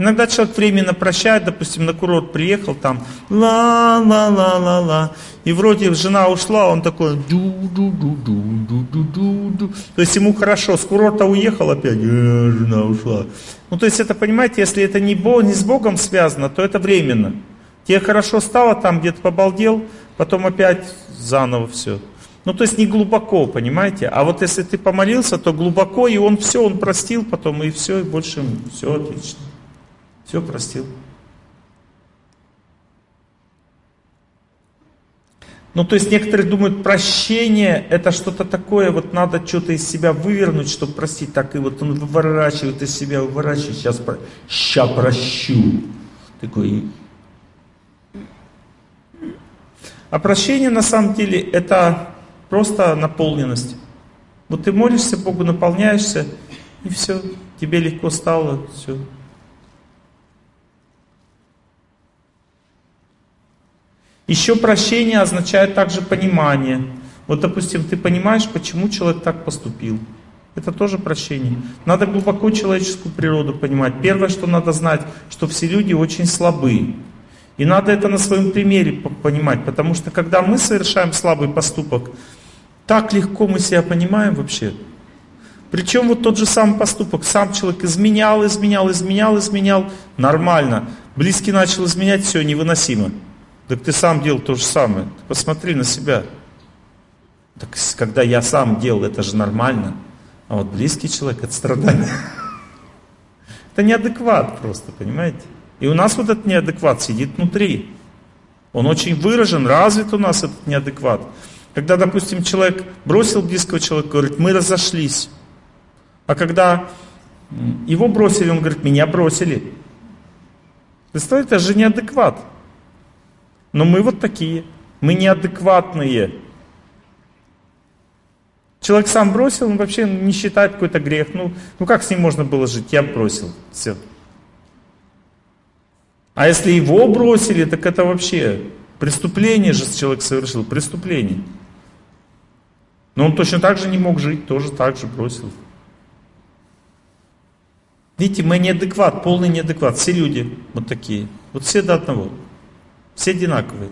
Иногда человек временно прощает, допустим, на курорт приехал, там ла-ла-ла-ла-ла, и вроде жена ушла, он такой ду-ду-ду-ду-ду-ду-ду. То есть ему хорошо, с курорта уехал опять, э, жена ушла. Ну то есть это, понимаете, если это не, Бог, не с Богом связано, то это временно. Тебе хорошо стало, там где-то побалдел, потом опять заново все. Ну, то есть не глубоко, понимаете? А вот если ты помолился, то глубоко, и он все, он простил потом, и все, и больше все отлично. Все простил. Ну, то есть некоторые думают, прощение это что-то такое, вот надо что-то из себя вывернуть, чтобы простить. Так и вот он выворачивает из себя, выворачивает, сейчас, сейчас прощу. Такой. А прощение на самом деле это Просто наполненность. Вот ты молишься Богу, наполняешься, и все, тебе легко стало, все. Еще прощение означает также понимание. Вот, допустим, ты понимаешь, почему человек так поступил. Это тоже прощение. Надо глубоко человеческую природу понимать. Первое, что надо знать, что все люди очень слабы. И надо это на своем примере понимать, потому что когда мы совершаем слабый поступок, так легко мы себя понимаем вообще. Причем вот тот же самый поступок. Сам человек изменял, изменял, изменял, изменял. Нормально. Близкий начал изменять, все, невыносимо. Так ты сам делал то же самое. Ты посмотри на себя. Так когда я сам делал, это же нормально. А вот близкий человек, это страдание. Это неадекват просто, понимаете? И у нас вот этот неадекват сидит внутри. Он очень выражен, развит у нас этот неадекват. Когда, допустим, человек бросил близкого человека, говорит, мы разошлись. А когда его бросили, он говорит, меня бросили. Представляете, это же неадекват. Но мы вот такие. Мы неадекватные. Человек сам бросил, он вообще не считает какой-то грех. Ну, ну как с ним можно было жить? Я бросил. Все. А если его бросили, так это вообще преступление же человек совершил. Преступление. Но он точно так же не мог жить, тоже так же бросил. Видите, мы неадекват, полный неадекват. Все люди вот такие. Вот все до одного. Все одинаковые.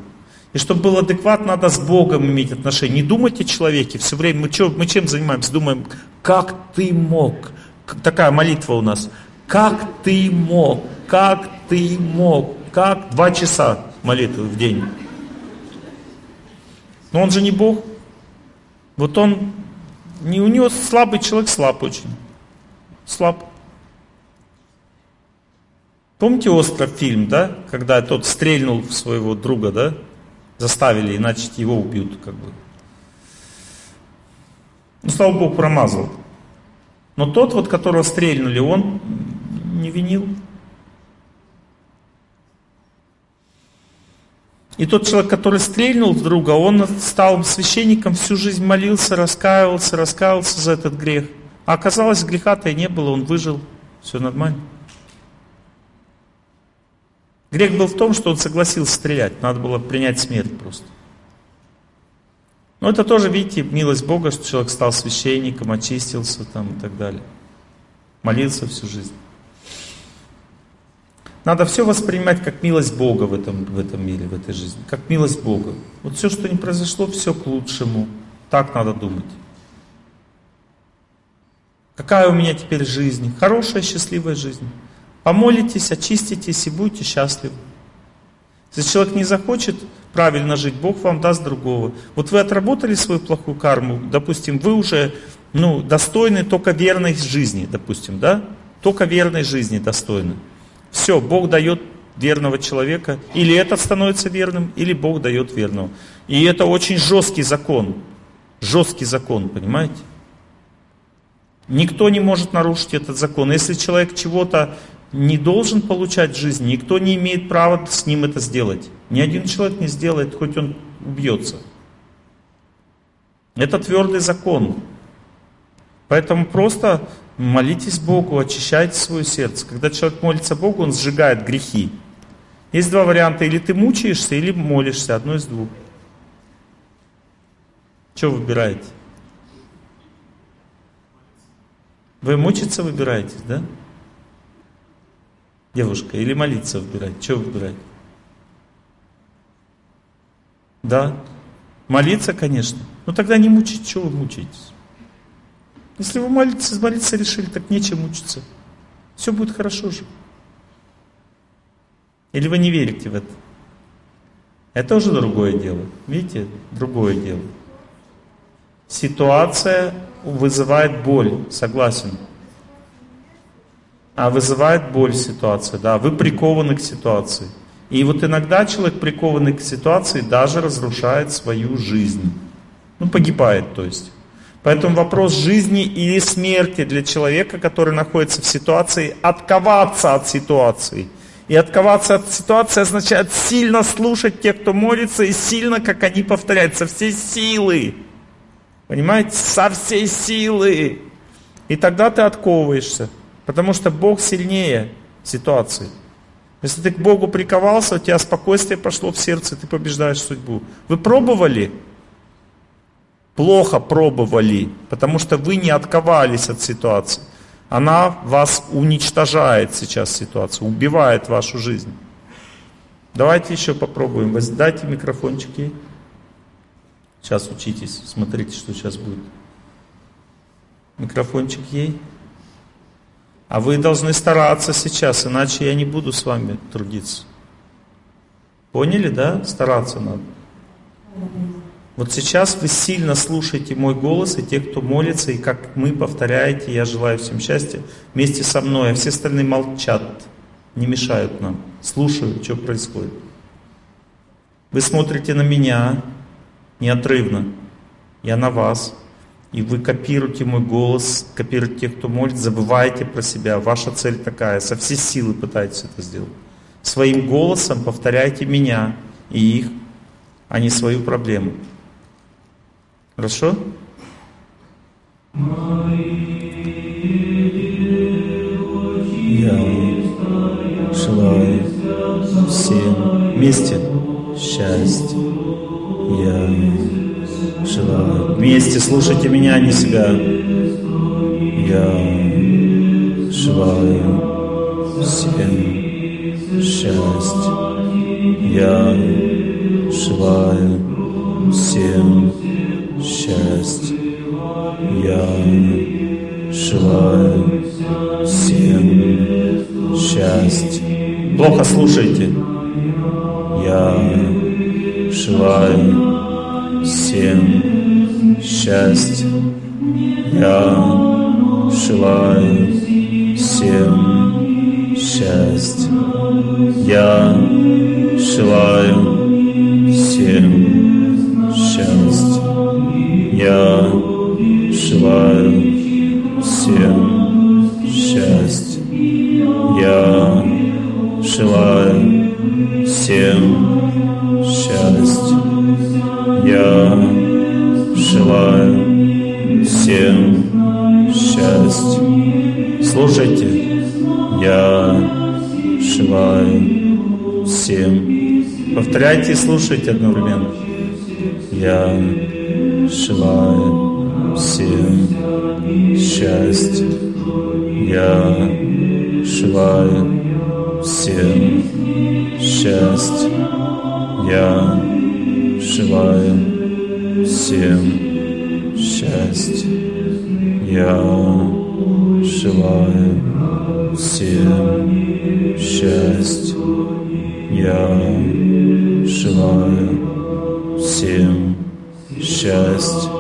И чтобы был адекват, надо с Богом иметь отношения. Не думайте о человеке. Все время мы, что, мы чем занимаемся? Думаем, как ты мог? Такая молитва у нас. Как ты мог? Как ты мог? Как? Два часа молитвы в день. Но он же не Бог. Вот он, не, у него слабый человек, слаб очень. Слаб. Помните остров фильм, да? Когда тот стрельнул в своего друга, да? Заставили, иначе его убьют, как бы. Ну, слава Богу, промазал. Но тот, вот, которого стрельнули, он не винил. И тот человек, который стрельнул в друга, он стал священником, всю жизнь молился, раскаивался, раскаивался за этот грех. А оказалось, греха-то и не было, он выжил, все нормально. Грех был в том, что он согласился стрелять, надо было принять смерть просто. Но это тоже, видите, милость Бога, что человек стал священником, очистился там и так далее. Молился всю жизнь. Надо все воспринимать как милость Бога в этом, в этом мире, в этой жизни. Как милость Бога. Вот все, что не произошло, все к лучшему. Так надо думать. Какая у меня теперь жизнь? Хорошая, счастливая жизнь. Помолитесь, очиститесь и будете счастливы. Если человек не захочет правильно жить, Бог вам даст другого. Вот вы отработали свою плохую карму, допустим, вы уже ну, достойны только верной жизни, допустим, да? Только верной жизни достойны. Все, Бог дает верного человека, или этот становится верным, или Бог дает верного. И это очень жесткий закон. Жесткий закон, понимаете? Никто не может нарушить этот закон. Если человек чего-то не должен получать жизнь, никто не имеет права с ним это сделать. Ни один человек не сделает, хоть он убьется. Это твердый закон. Поэтому просто молитесь Богу, очищайте свое сердце. Когда человек молится Богу, он сжигает грехи. Есть два варианта, или ты мучаешься, или молишься, одно из двух. Что выбираете? Вы мучиться выбираетесь, да? Девушка, или молиться выбирать? Что выбирать? Да? Молиться, конечно. Но тогда не мучить, что вы мучаетесь? Если вы молитесь, молиться решили, так нечем мучиться. Все будет хорошо же. Или вы не верите в это? Это уже другое дело. Видите, другое дело. Ситуация вызывает боль, согласен. А вызывает боль ситуация, да, вы прикованы к ситуации. И вот иногда человек, прикованный к ситуации, даже разрушает свою жизнь. Ну, погибает, то есть. Поэтому вопрос жизни или смерти для человека, который находится в ситуации, отковаться от ситуации – и отковаться от ситуации означает сильно слушать тех, кто молится, и сильно, как они повторяют, со всей силы. Понимаете? Со всей силы. И тогда ты отковываешься. Потому что Бог сильнее ситуации. Если ты к Богу приковался, у тебя спокойствие пошло в сердце, ты побеждаешь судьбу. Вы пробовали? Плохо пробовали, потому что вы не отковались от ситуации. Она вас уничтожает сейчас ситуацию, убивает вашу жизнь. Давайте еще попробуем. Дайте микрофончик ей. Сейчас учитесь, смотрите, что сейчас будет. Микрофончик ей. А вы должны стараться сейчас, иначе я не буду с вами трудиться. Поняли, да? Стараться надо. Вот сейчас вы сильно слушаете мой голос, и те, кто молится, и как мы повторяете, я желаю всем счастья, вместе со мной, а все остальные молчат, не мешают нам, слушают, что происходит. Вы смотрите на меня неотрывно, я на вас, и вы копируете мой голос, копируете тех, кто молится, забываете про себя. Ваша цель такая, со всей силы пытаетесь это сделать. Своим голосом повторяйте меня и их, а не свою проблему. Хорошо? Я желаю всем вместе счастья. Я желаю вместе слушайте меня, а не себя. Я желаю всем счастья. Я желаю всем счастья. Я желаю всем счастья. Плохо слушайте. Я желаю всем счастья. Я желаю всем счастья. Я желаю всем счастья. Я желаю всем счастья. Я желаю всем Слушайте, я желаю всем. Повторяйте и слушайте одновременно. Я желаю всем счастья. Я желаю всем счастья. Я желаю всем счастья. Я желаю всем счастья. Я желаю всем счастья.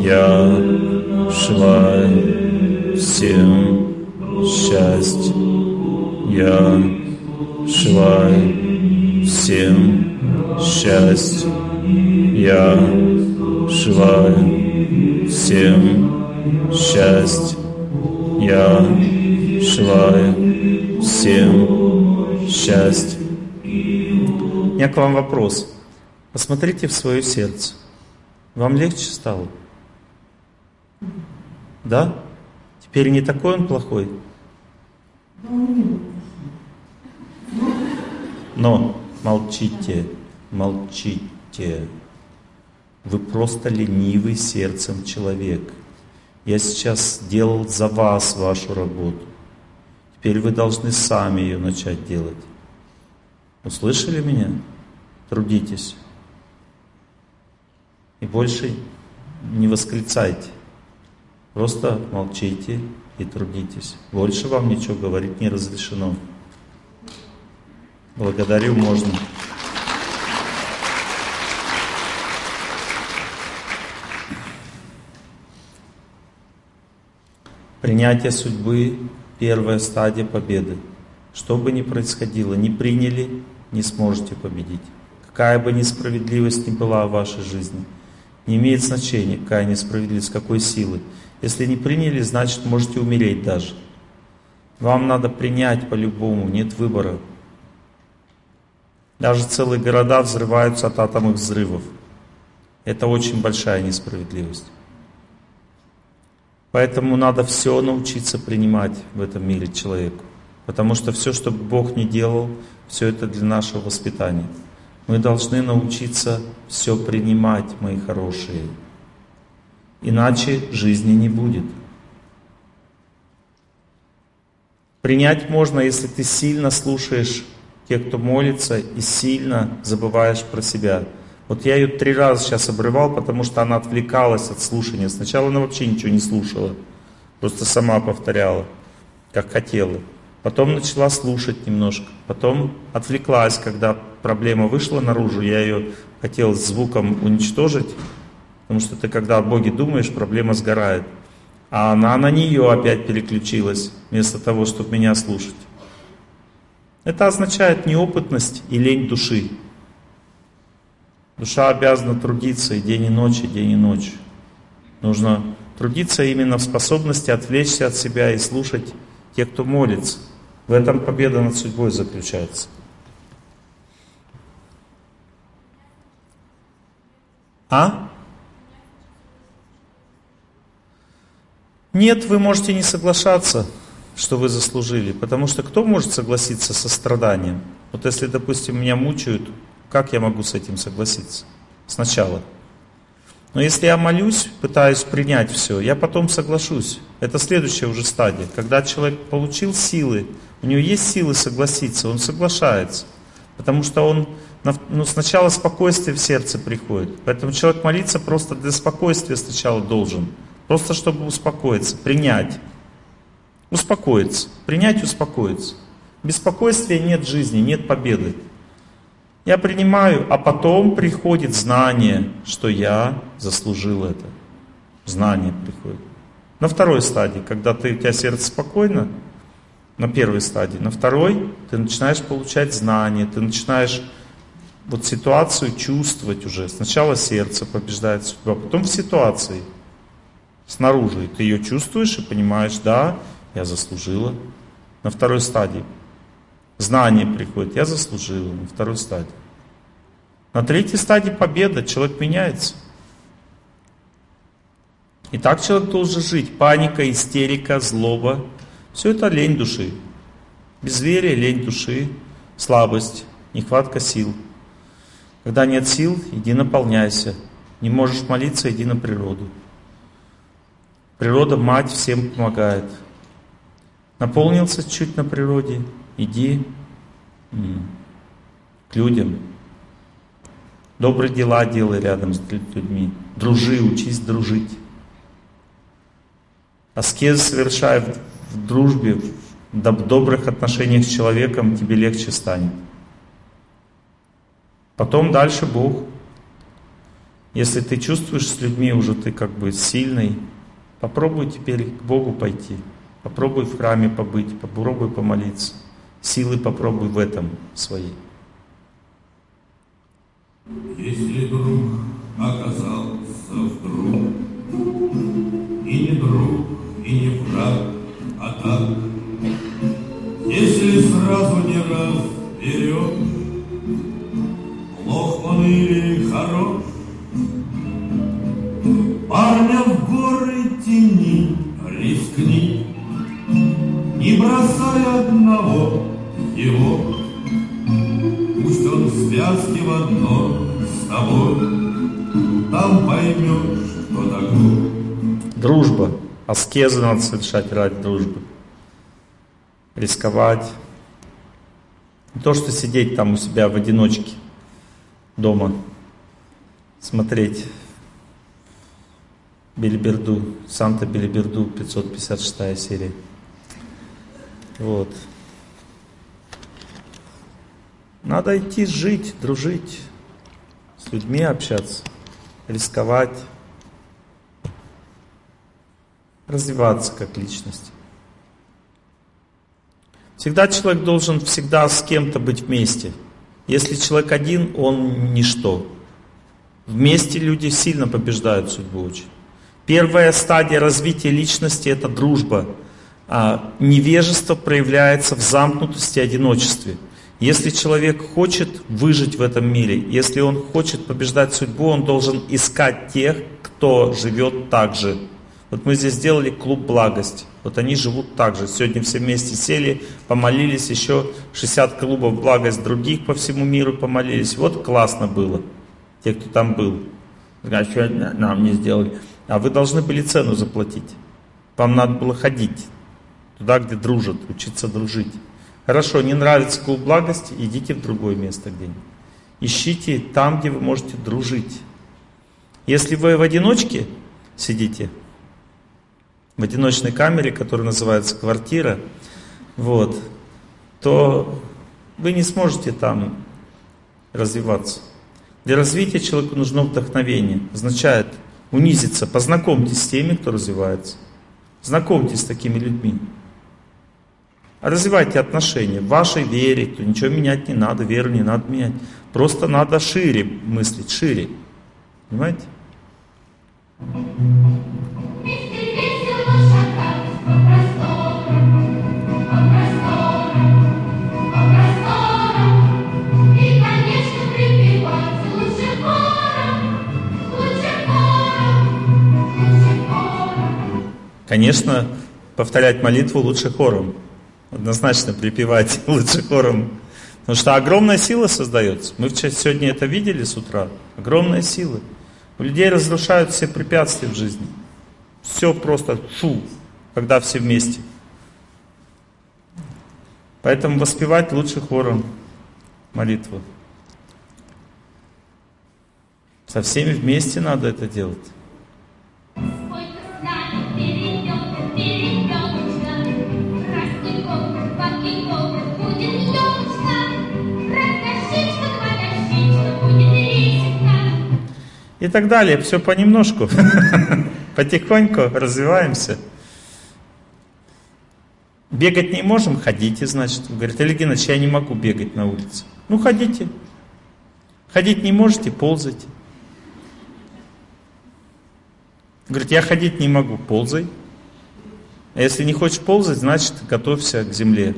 Я желаю всем счастья. Я желаю всем счастья. Я желаю всем счастья. Я желаю всем счастья. У меня к вам вопрос. Посмотрите в свое сердце. Вам легче стало? Да? Теперь не такой он плохой? Но молчите, молчите. Вы просто ленивый сердцем человек. Я сейчас сделал за вас вашу работу. Теперь вы должны сами ее начать делать. Услышали меня? Трудитесь. И больше не восклицайте. Просто молчите и трудитесь. Больше вам ничего говорить не разрешено. Благодарю, можно. Принятие судьбы – первая стадия победы. Что бы ни происходило, не приняли, не сможете победить. Какая бы несправедливость ни была в вашей жизни, не имеет значения, какая несправедливость, какой силы. Если не приняли, значит можете умереть даже. Вам надо принять по-любому, нет выбора. Даже целые города взрываются от атомных взрывов. Это очень большая несправедливость. Поэтому надо все научиться принимать в этом мире человеку. Потому что все, что Бог не делал, все это для нашего воспитания. Мы должны научиться все принимать, мои хорошие. Иначе жизни не будет. Принять можно, если ты сильно слушаешь тех, кто молится, и сильно забываешь про себя. Вот я ее три раза сейчас обрывал, потому что она отвлекалась от слушания. Сначала она вообще ничего не слушала, просто сама повторяла, как хотела. Потом начала слушать немножко, потом отвлеклась, когда проблема вышла наружу, я ее хотел звуком уничтожить, потому что ты когда о Боге думаешь, проблема сгорает. А она на нее опять переключилась, вместо того, чтобы меня слушать. Это означает неопытность и лень души. Душа обязана трудиться и день и ночь, и день и ночь. Нужно трудиться именно в способности отвлечься от себя и слушать тех, кто молится. В этом победа над судьбой заключается. А? Нет, вы можете не соглашаться, что вы заслужили, потому что кто может согласиться со страданием? Вот если, допустим, меня мучают, как я могу с этим согласиться? Сначала. Но если я молюсь, пытаюсь принять все, я потом соглашусь. Это следующая уже стадия. Когда человек получил силы, у него есть силы согласиться, он соглашается. Потому что он, ну, сначала спокойствие в сердце приходит. Поэтому человек молиться просто для спокойствия сначала должен. Просто чтобы успокоиться, принять. Успокоиться. Принять, успокоиться. Без спокойствия нет жизни, нет победы. Я принимаю, а потом приходит знание, что я заслужил это. Знание приходит. На второй стадии, когда ты, у тебя сердце спокойно, на первой стадии. На второй ты начинаешь получать знания, ты начинаешь вот ситуацию чувствовать уже. Сначала сердце побеждает а потом в ситуации снаружи. Ты ее чувствуешь и понимаешь, да, я заслужила. На второй стадии знание приходит, я заслужила на второй стадии. На третьей стадии победа, человек меняется. И так человек должен жить. Паника, истерика, злоба. Все это лень души. Безверие, лень души, слабость, нехватка сил. Когда нет сил, иди наполняйся. Не можешь молиться, иди на природу. Природа, мать, всем помогает. Наполнился чуть на природе, иди к людям. Добрые дела делай рядом с людьми. Дружи, учись дружить. Аскез совершая в, в дружбе, в добрых отношениях с человеком, тебе легче станет. Потом дальше Бог. Если ты чувствуешь с людьми уже ты как бы сильный, попробуй теперь к Богу пойти. Попробуй в храме побыть, попробуй помолиться. Силы попробуй в этом свои. Если друг оказался вдруг, и не друг, и не враг, а так, если сразу не разберет, плох он или хорош, парня в горы тени рискни, не бросай одного его, пусть он в связке в одно с тобой, там поймешь, кто такой. Дружба. Аскезы надо совершать ради дружбы. Рисковать. Не то, что сидеть там у себя в одиночке дома, смотреть Белиберду, Санта Белиберду, 556 серия. Вот. Надо идти жить, дружить, с людьми общаться, рисковать, развиваться как личность. Всегда человек должен всегда с кем-то быть вместе. Если человек один, он ничто. Вместе люди сильно побеждают судьбу очень. Первая стадия развития личности – это дружба. А невежество проявляется в замкнутости и одиночестве. Если человек хочет выжить в этом мире, если он хочет побеждать судьбу, он должен искать тех, кто живет так же. Вот мы здесь сделали клуб благости. Вот они живут так же. Сегодня все вместе сели, помолились, еще 60 клубов благость других по всему миру помолились. Вот классно было, те, кто там был. А что нам не сделали? А вы должны были цену заплатить. Вам надо было ходить туда, где дружат, учиться дружить. Хорошо, не нравится клуб благости, идите в другое место где-нибудь. Ищите там, где вы можете дружить. Если вы в одиночке сидите, в одиночной камере, которая называется квартира, вот, то вы не сможете там развиваться. Для развития человеку нужно вдохновение. Означает унизиться, познакомьтесь с теми, кто развивается. Знакомьтесь с такими людьми. Развивайте отношения в вашей вере, то ничего менять не надо, веру не надо менять. Просто надо шире мыслить, шире. Понимаете? Конечно, повторять молитву лучше хором. Однозначно припевать лучше хором. Потому что огромная сила создается. Мы сегодня это видели с утра. Огромная сила. У людей разрушают все препятствия в жизни. Все просто фу, когда все вместе. Поэтому воспевать лучше хором молитву. Со всеми вместе надо это делать. И так далее. Все понемножку. Потихоньку развиваемся. Бегать не можем, ходите, значит. Говорит, Геннадьевич, я не могу бегать на улице. Ну, ходите. Ходить не можете, ползайте. Говорит, я ходить не могу, ползай. А если не хочешь ползать, значит, готовься к земле.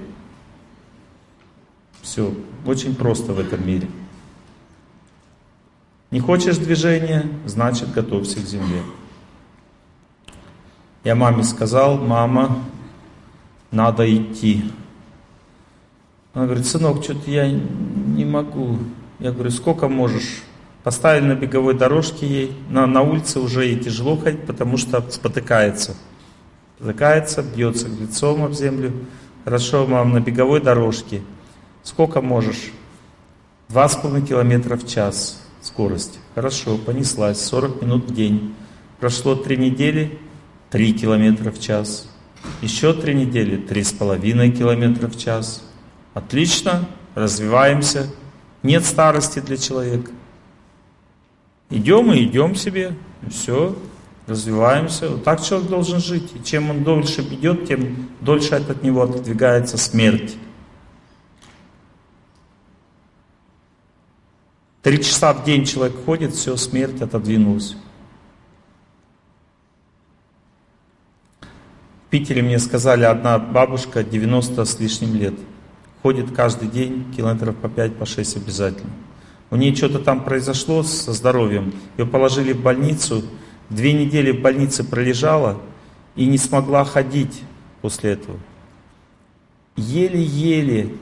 Все, очень просто в этом мире. Не хочешь движения, значит, готовься к земле. Я маме сказал, мама, надо идти. Она говорит, сынок, что-то я не могу. Я говорю, сколько можешь? Поставили на беговой дорожке ей, на, на улице уже ей тяжело ходить, потому что спотыкается. Спотыкается, бьется лицом об землю. Хорошо, мам, на беговой дорожке. Сколько можешь? Два с половиной километра в час скорость. Хорошо, понеслась, 40 минут в день. Прошло три недели, 3 километра в час. Еще три недели 3,5 километра в час. Отлично, развиваемся. Нет старости для человека. Идем и идем себе, все, развиваемся. Вот так человек должен жить. И чем он дольше идет, тем дольше от него отодвигается смерть. Три часа в день человек ходит, все, смерть отодвинулась. В Питере мне сказали, одна бабушка 90 с лишним лет. Ходит каждый день, километров по 5, по 6 обязательно. У нее что-то там произошло со здоровьем. Ее положили в больницу. Две недели в больнице пролежала и не смогла ходить после этого. Еле-еле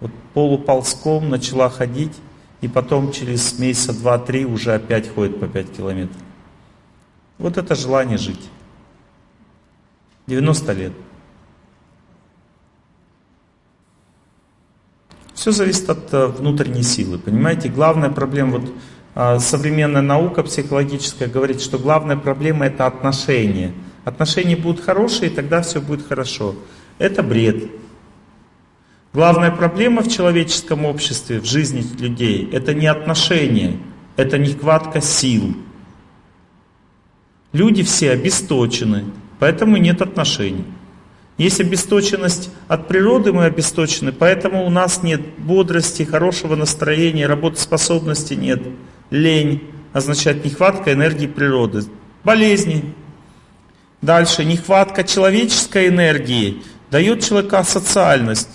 вот полуползком начала ходить, и потом через месяца два-три уже опять ходит по 5 километров. Вот это желание жить. 90 лет. Все зависит от э, внутренней силы. Понимаете, главная проблема, вот а, современная наука психологическая говорит, что главная проблема это отношения. Отношения будут хорошие, и тогда все будет хорошо. Это бред. Главная проблема в человеческом обществе, в жизни людей, это не отношения, это нехватка сил. Люди все обесточены, поэтому нет отношений. Есть обесточенность от природы, мы обесточены, поэтому у нас нет бодрости, хорошего настроения, работоспособности нет. Лень означает нехватка энергии природы. Болезни. Дальше, нехватка человеческой энергии дает человека социальность.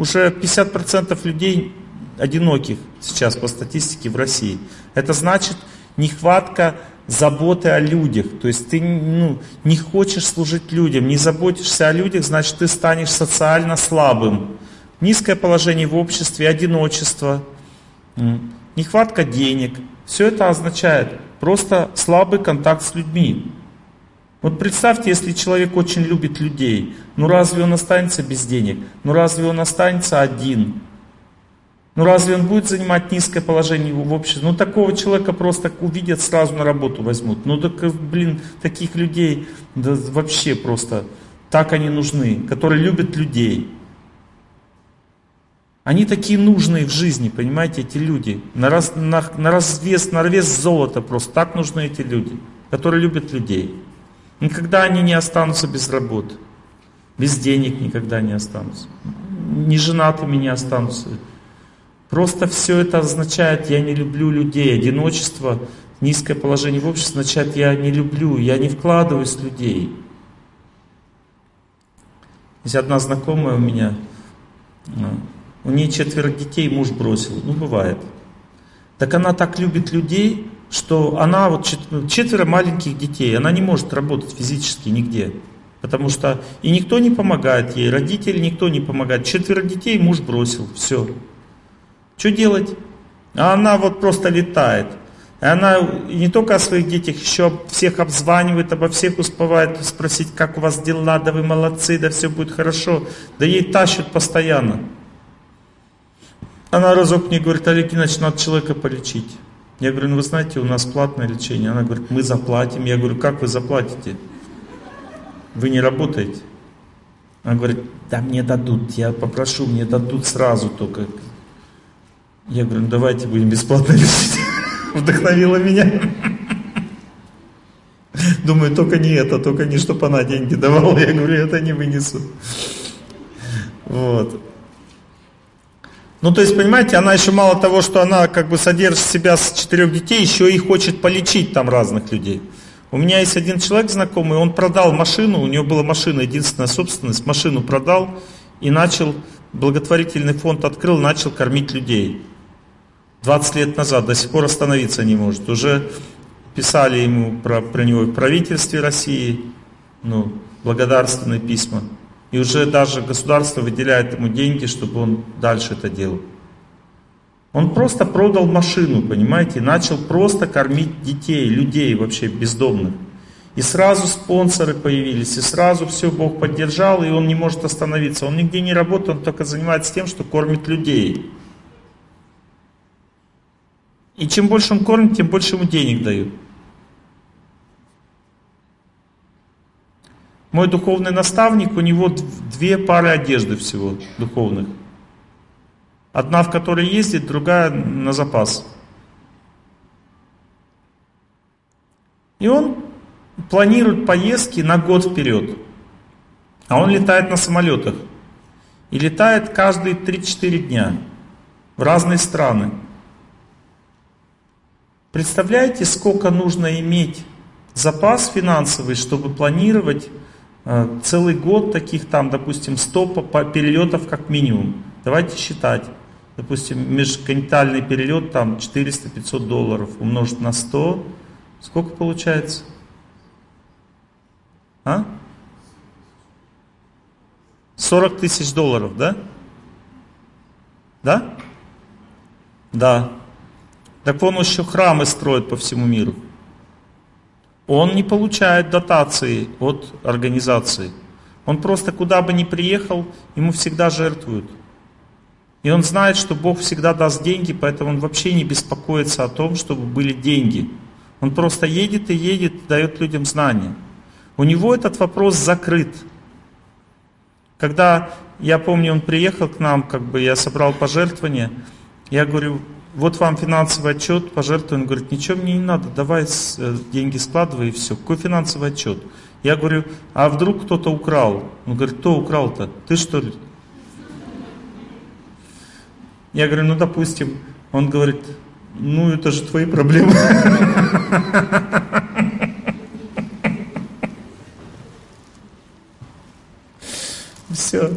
Уже 50% людей одиноких сейчас по статистике в России. Это значит нехватка заботы о людях. То есть ты ну, не хочешь служить людям, не заботишься о людях, значит ты станешь социально слабым. Низкое положение в обществе, одиночество, нехватка денег. Все это означает просто слабый контакт с людьми. Вот представьте, если человек очень любит людей, ну разве он останется без денег? Ну разве он останется один? Ну разве он будет занимать низкое положение в обществе? Ну такого человека просто увидят, сразу на работу возьмут. Ну так, блин, таких людей да, вообще просто так они нужны, которые любят людей. Они такие нужные в жизни, понимаете, эти люди. На, раз, на, на, развес, на развес золота просто. Так нужны эти люди, которые любят людей. Никогда они не останутся без работы. Без денег никогда не останутся. Не женатыми не останутся. Просто все это означает, я не люблю людей. Одиночество, низкое положение в обществе означает, я не люблю, я не вкладываюсь в людей. Есть одна знакомая у меня, у нее четверо детей, муж бросил. Ну, бывает. Так она так любит людей, что она, вот четверо маленьких детей, она не может работать физически нигде. Потому что и никто не помогает ей, родители никто не помогает. Четверо детей муж бросил, все. Что делать? А она вот просто летает. И она не только о своих детях, еще всех обзванивает, обо всех успевает спросить, как у вас дела, да вы молодцы, да все будет хорошо. Да ей тащат постоянно. Она разок мне говорит, Олег Геннадьевич, надо человека полечить. Я говорю, ну вы знаете, у нас платное лечение. Она говорит, мы заплатим. Я говорю, как вы заплатите? Вы не работаете? Она говорит, да мне дадут, я попрошу, мне дадут сразу только. Я говорю, ну давайте будем бесплатно лечить. Вдохновила меня. Думаю, только не это, только не, чтобы она деньги давала. Я говорю, это не вынесу. Вот. Ну, то есть, понимаете, она еще мало того, что она как бы содержит себя с четырех детей, еще и хочет полечить там разных людей. У меня есть один человек знакомый, он продал машину, у него была машина, единственная собственность, машину продал и начал, благотворительный фонд открыл, начал кормить людей. 20 лет назад, до сих пор остановиться не может. Уже писали ему про, про него в правительстве России, ну, благодарственные письма. И уже даже государство выделяет ему деньги, чтобы он дальше это делал. Он просто продал машину, понимаете, начал просто кормить детей, людей вообще бездомных. И сразу спонсоры появились, и сразу все Бог поддержал, и он не может остановиться. Он нигде не работает, он только занимается тем, что кормит людей. И чем больше он кормит, тем больше ему денег дают. Мой духовный наставник, у него две пары одежды всего духовных. Одна, в которой ездит, другая на запас. И он планирует поездки на год вперед. А он летает на самолетах. И летает каждые 3-4 дня в разные страны. Представляете, сколько нужно иметь запас финансовый, чтобы планировать целый год таких там, допустим, 100 перелетов как минимум. Давайте считать. Допустим, межконтинентальный перелет там 400-500 долларов умножить на 100. Сколько получается? А? 40 тысяч долларов, да? Да? Да. Так он еще храмы строит по всему миру. Он не получает дотации от организации. Он просто куда бы ни приехал, ему всегда жертвуют. И он знает, что Бог всегда даст деньги, поэтому он вообще не беспокоится о том, чтобы были деньги. Он просто едет и едет, дает людям знания. У него этот вопрос закрыт. Когда, я помню, он приехал к нам, как бы я собрал пожертвования, я говорю, вот вам финансовый отчет, пожертвование. Он говорит, ничего мне не надо, давай э, деньги складывай и все. Какой финансовый отчет? Я говорю, а вдруг кто-то украл? Он говорит, кто украл-то? Ты что ли? Я говорю, ну допустим. Он говорит, ну это же твои проблемы. Все.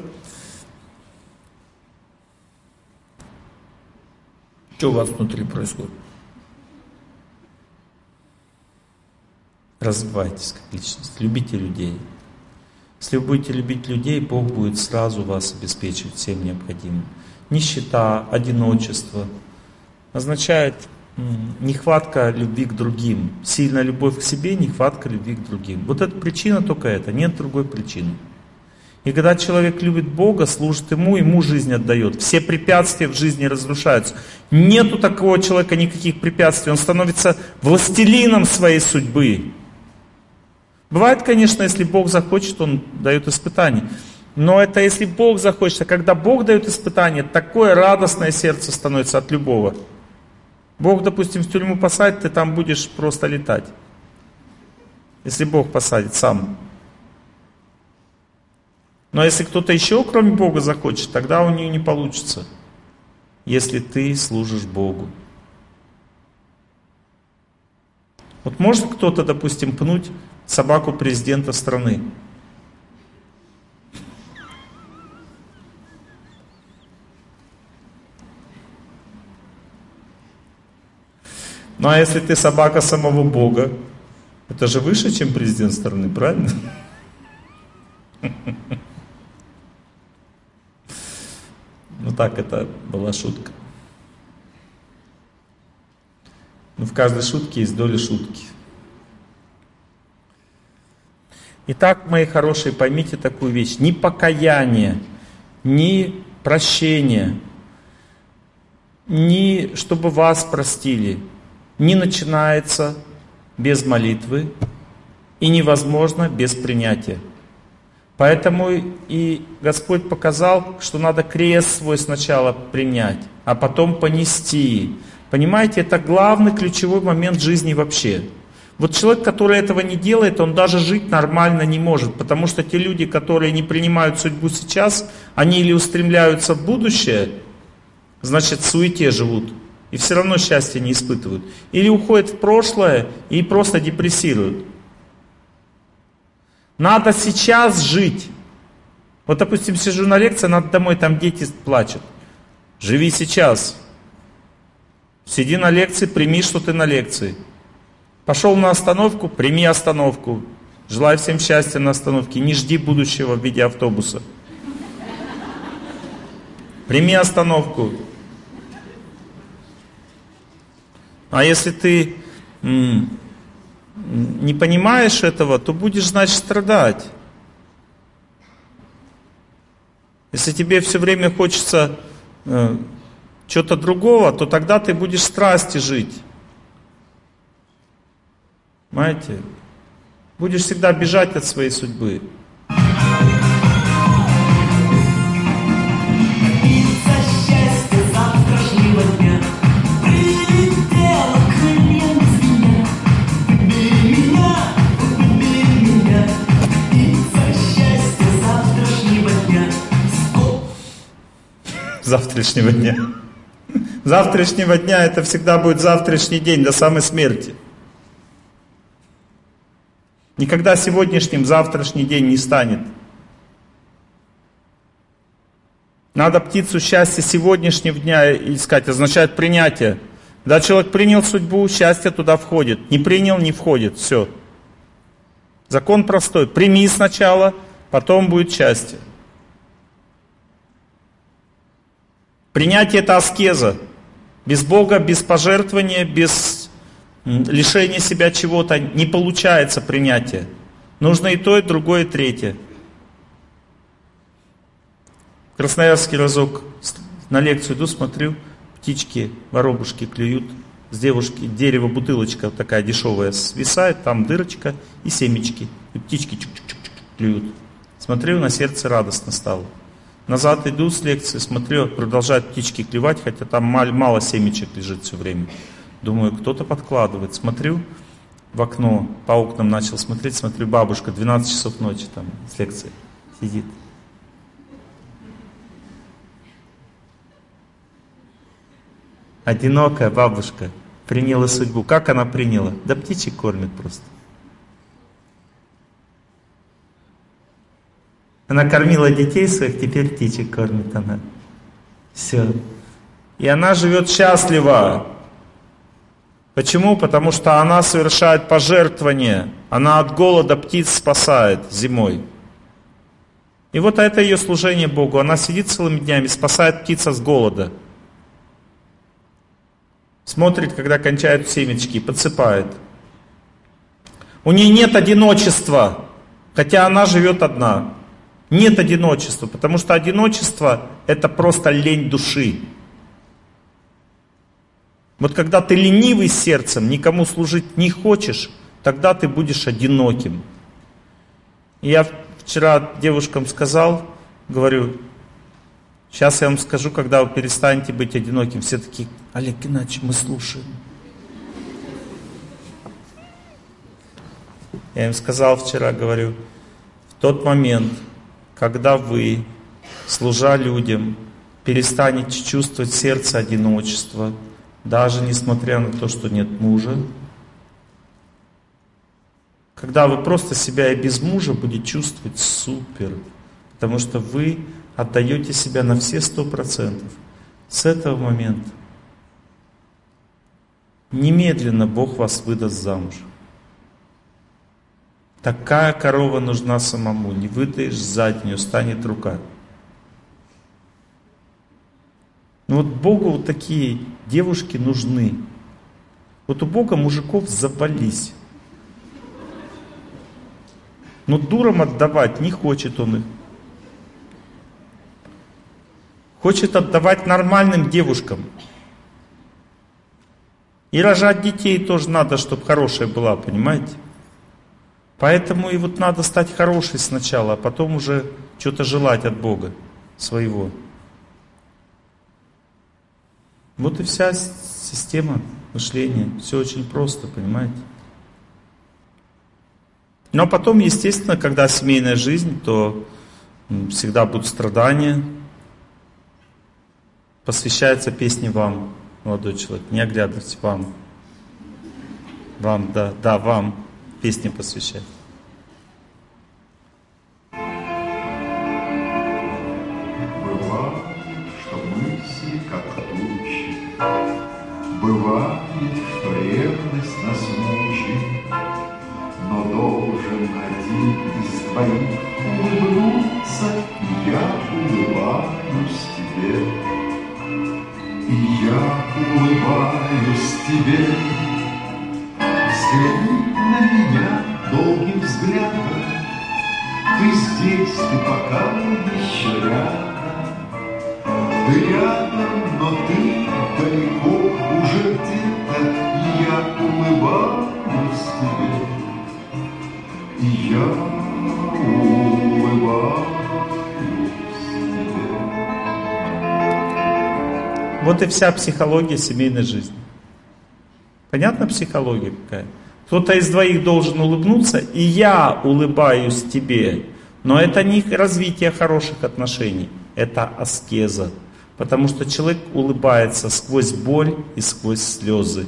Что у вас внутри происходит? Развивайтесь как личность, любите людей. Если вы будете любить людей, Бог будет сразу вас обеспечивать всем необходимым. Нищета, одиночество означает нехватка любви к другим. Сильная любовь к себе, нехватка любви к другим. Вот эта причина только это, нет другой причины. И когда человек любит Бога, служит Ему, Ему жизнь отдает. Все препятствия в жизни разрушаются. Нету такого человека никаких препятствий. Он становится властелином своей судьбы. Бывает, конечно, если Бог захочет, Он дает испытания. Но это если Бог захочет. А когда Бог дает испытание, такое радостное сердце становится от любого. Бог, допустим, в тюрьму посадит, ты там будешь просто летать. Если Бог посадит сам. Но если кто-то еще, кроме Бога, захочет, тогда у нее не получится, если ты служишь Богу. Вот может кто-то, допустим, пнуть собаку президента страны? Ну а если ты собака самого Бога, это же выше, чем президент страны, правильно? Ну так, это была шутка. Но в каждой шутке есть доля шутки. Итак, мои хорошие, поймите такую вещь. Ни покаяние, ни прощение, ни чтобы вас простили, не начинается без молитвы и невозможно без принятия. Поэтому и Господь показал, что надо крест свой сначала принять, а потом понести. Понимаете, это главный ключевой момент жизни вообще. Вот человек, который этого не делает, он даже жить нормально не может, потому что те люди, которые не принимают судьбу сейчас, они или устремляются в будущее, значит в суете живут, и все равно счастья не испытывают, или уходят в прошлое и просто депрессируют. Надо сейчас жить. Вот, допустим, сижу на лекции, надо домой, там дети плачут. Живи сейчас. Сиди на лекции, прими, что ты на лекции. Пошел на остановку, прими остановку. Желаю всем счастья на остановке. Не жди будущего в виде автобуса. Прими остановку. А если ты не понимаешь этого, то будешь, значит, страдать. Если тебе все время хочется э, чего-то другого, то тогда ты будешь в страсти жить. Понимаете? Будешь всегда бежать от своей судьбы. Завтрашнего дня. Завтрашнего дня это всегда будет завтрашний день до самой смерти. Никогда сегодняшним завтрашний день не станет. Надо птицу счастья сегодняшнего дня искать, означает принятие. Когда человек принял судьбу, счастье туда входит. Не принял, не входит. Все. Закон простой. Прими сначала, потом будет счастье. Принятие это аскеза. Без Бога, без пожертвования, без лишения себя чего-то не получается принятие. Нужно и то, и другое, и третье. Красноярский разок на лекцию иду, смотрю, птички, воробушки клюют. С девушки дерево, бутылочка такая дешевая свисает, там дырочка и семечки. И птички чук-чук-чук клюют. Смотрю, на сердце радостно стало. Назад иду с лекции, смотрю, продолжают птички клевать, хотя там мало, семечек лежит все время. Думаю, кто-то подкладывает. Смотрю в окно, по окнам начал смотреть, смотрю, бабушка, 12 часов ночи там с лекции сидит. Одинокая бабушка приняла судьбу. Как она приняла? Да птичек кормит просто. Она кормила детей своих, теперь птичек кормит она. Все. И она живет счастливо. Почему? Потому что она совершает пожертвование. Она от голода птиц спасает зимой. И вот это ее служение Богу. Она сидит целыми днями, спасает птица с голода. Смотрит, когда кончают семечки, подсыпает. У нее нет одиночества, хотя она живет одна. Нет одиночества, потому что одиночество это просто лень души. Вот когда ты ленивый сердцем, никому служить не хочешь, тогда ты будешь одиноким. Я вчера девушкам сказал, говорю, сейчас я вам скажу, когда вы перестанете быть одиноким. Все такие, Олег Геннадьевич, мы слушаем. Я им сказал вчера, говорю, в тот момент, когда вы, служа людям, перестанете чувствовать сердце одиночества, даже несмотря на то, что нет мужа, когда вы просто себя и без мужа будете чувствовать супер, потому что вы отдаете себя на все сто процентов. С этого момента немедленно Бог вас выдаст замуж. Такая корова нужна самому. Не выдаешь сзади, не устанет рука. Ну вот Богу вот такие девушки нужны. Вот у Бога мужиков забались. Но дурам отдавать не хочет он их. Хочет отдавать нормальным девушкам. И рожать детей тоже надо, чтобы хорошая была, понимаете? Поэтому и вот надо стать хорошей сначала, а потом уже что-то желать от Бога своего. Вот и вся система мышления. Все очень просто, понимаете? Но потом, естественно, когда семейная жизнь, то всегда будут страдания. Посвящается песне вам, молодой человек. Не оглядывайте вам. Вам, да, да, вам песни посвящать. Бывает, что ревность нас мучит, Но должен один из двоих улыбнуться, я улыбаюсь тебе. И я улыбаюсь тебе. Взгляни на меня долгим взглядом, Ты здесь, ты пока еще рядом. Ты рядом, но ты далеко уже где-то, и я улыбаюсь тебе, и я. Вот и вся психология семейной жизни. Понятна психология какая? Кто-то из двоих должен улыбнуться, и я улыбаюсь тебе. Но это не развитие хороших отношений, это аскеза. Потому что человек улыбается сквозь боль и сквозь слезы.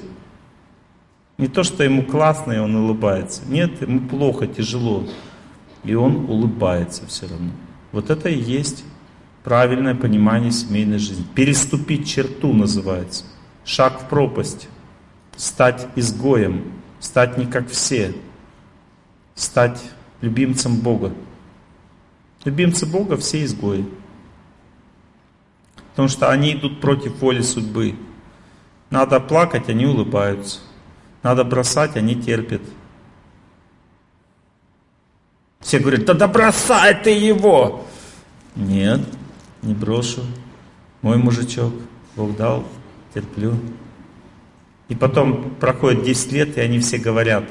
Не то, что ему классно, и он улыбается. Нет, ему плохо, тяжело. И он улыбается все равно. Вот это и есть правильное понимание семейной жизни. Переступить черту называется. Шаг в пропасть. Стать изгоем. Стать не как все. Стать любимцем Бога. Любимцы Бога все изгои. Потому что они идут против воли судьбы. Надо плакать, они улыбаются. Надо бросать, они терпят. Все говорят, да да бросай ты его! Нет, не брошу. Мой мужичок, Бог дал, терплю. И потом проходит 10 лет, и они все говорят,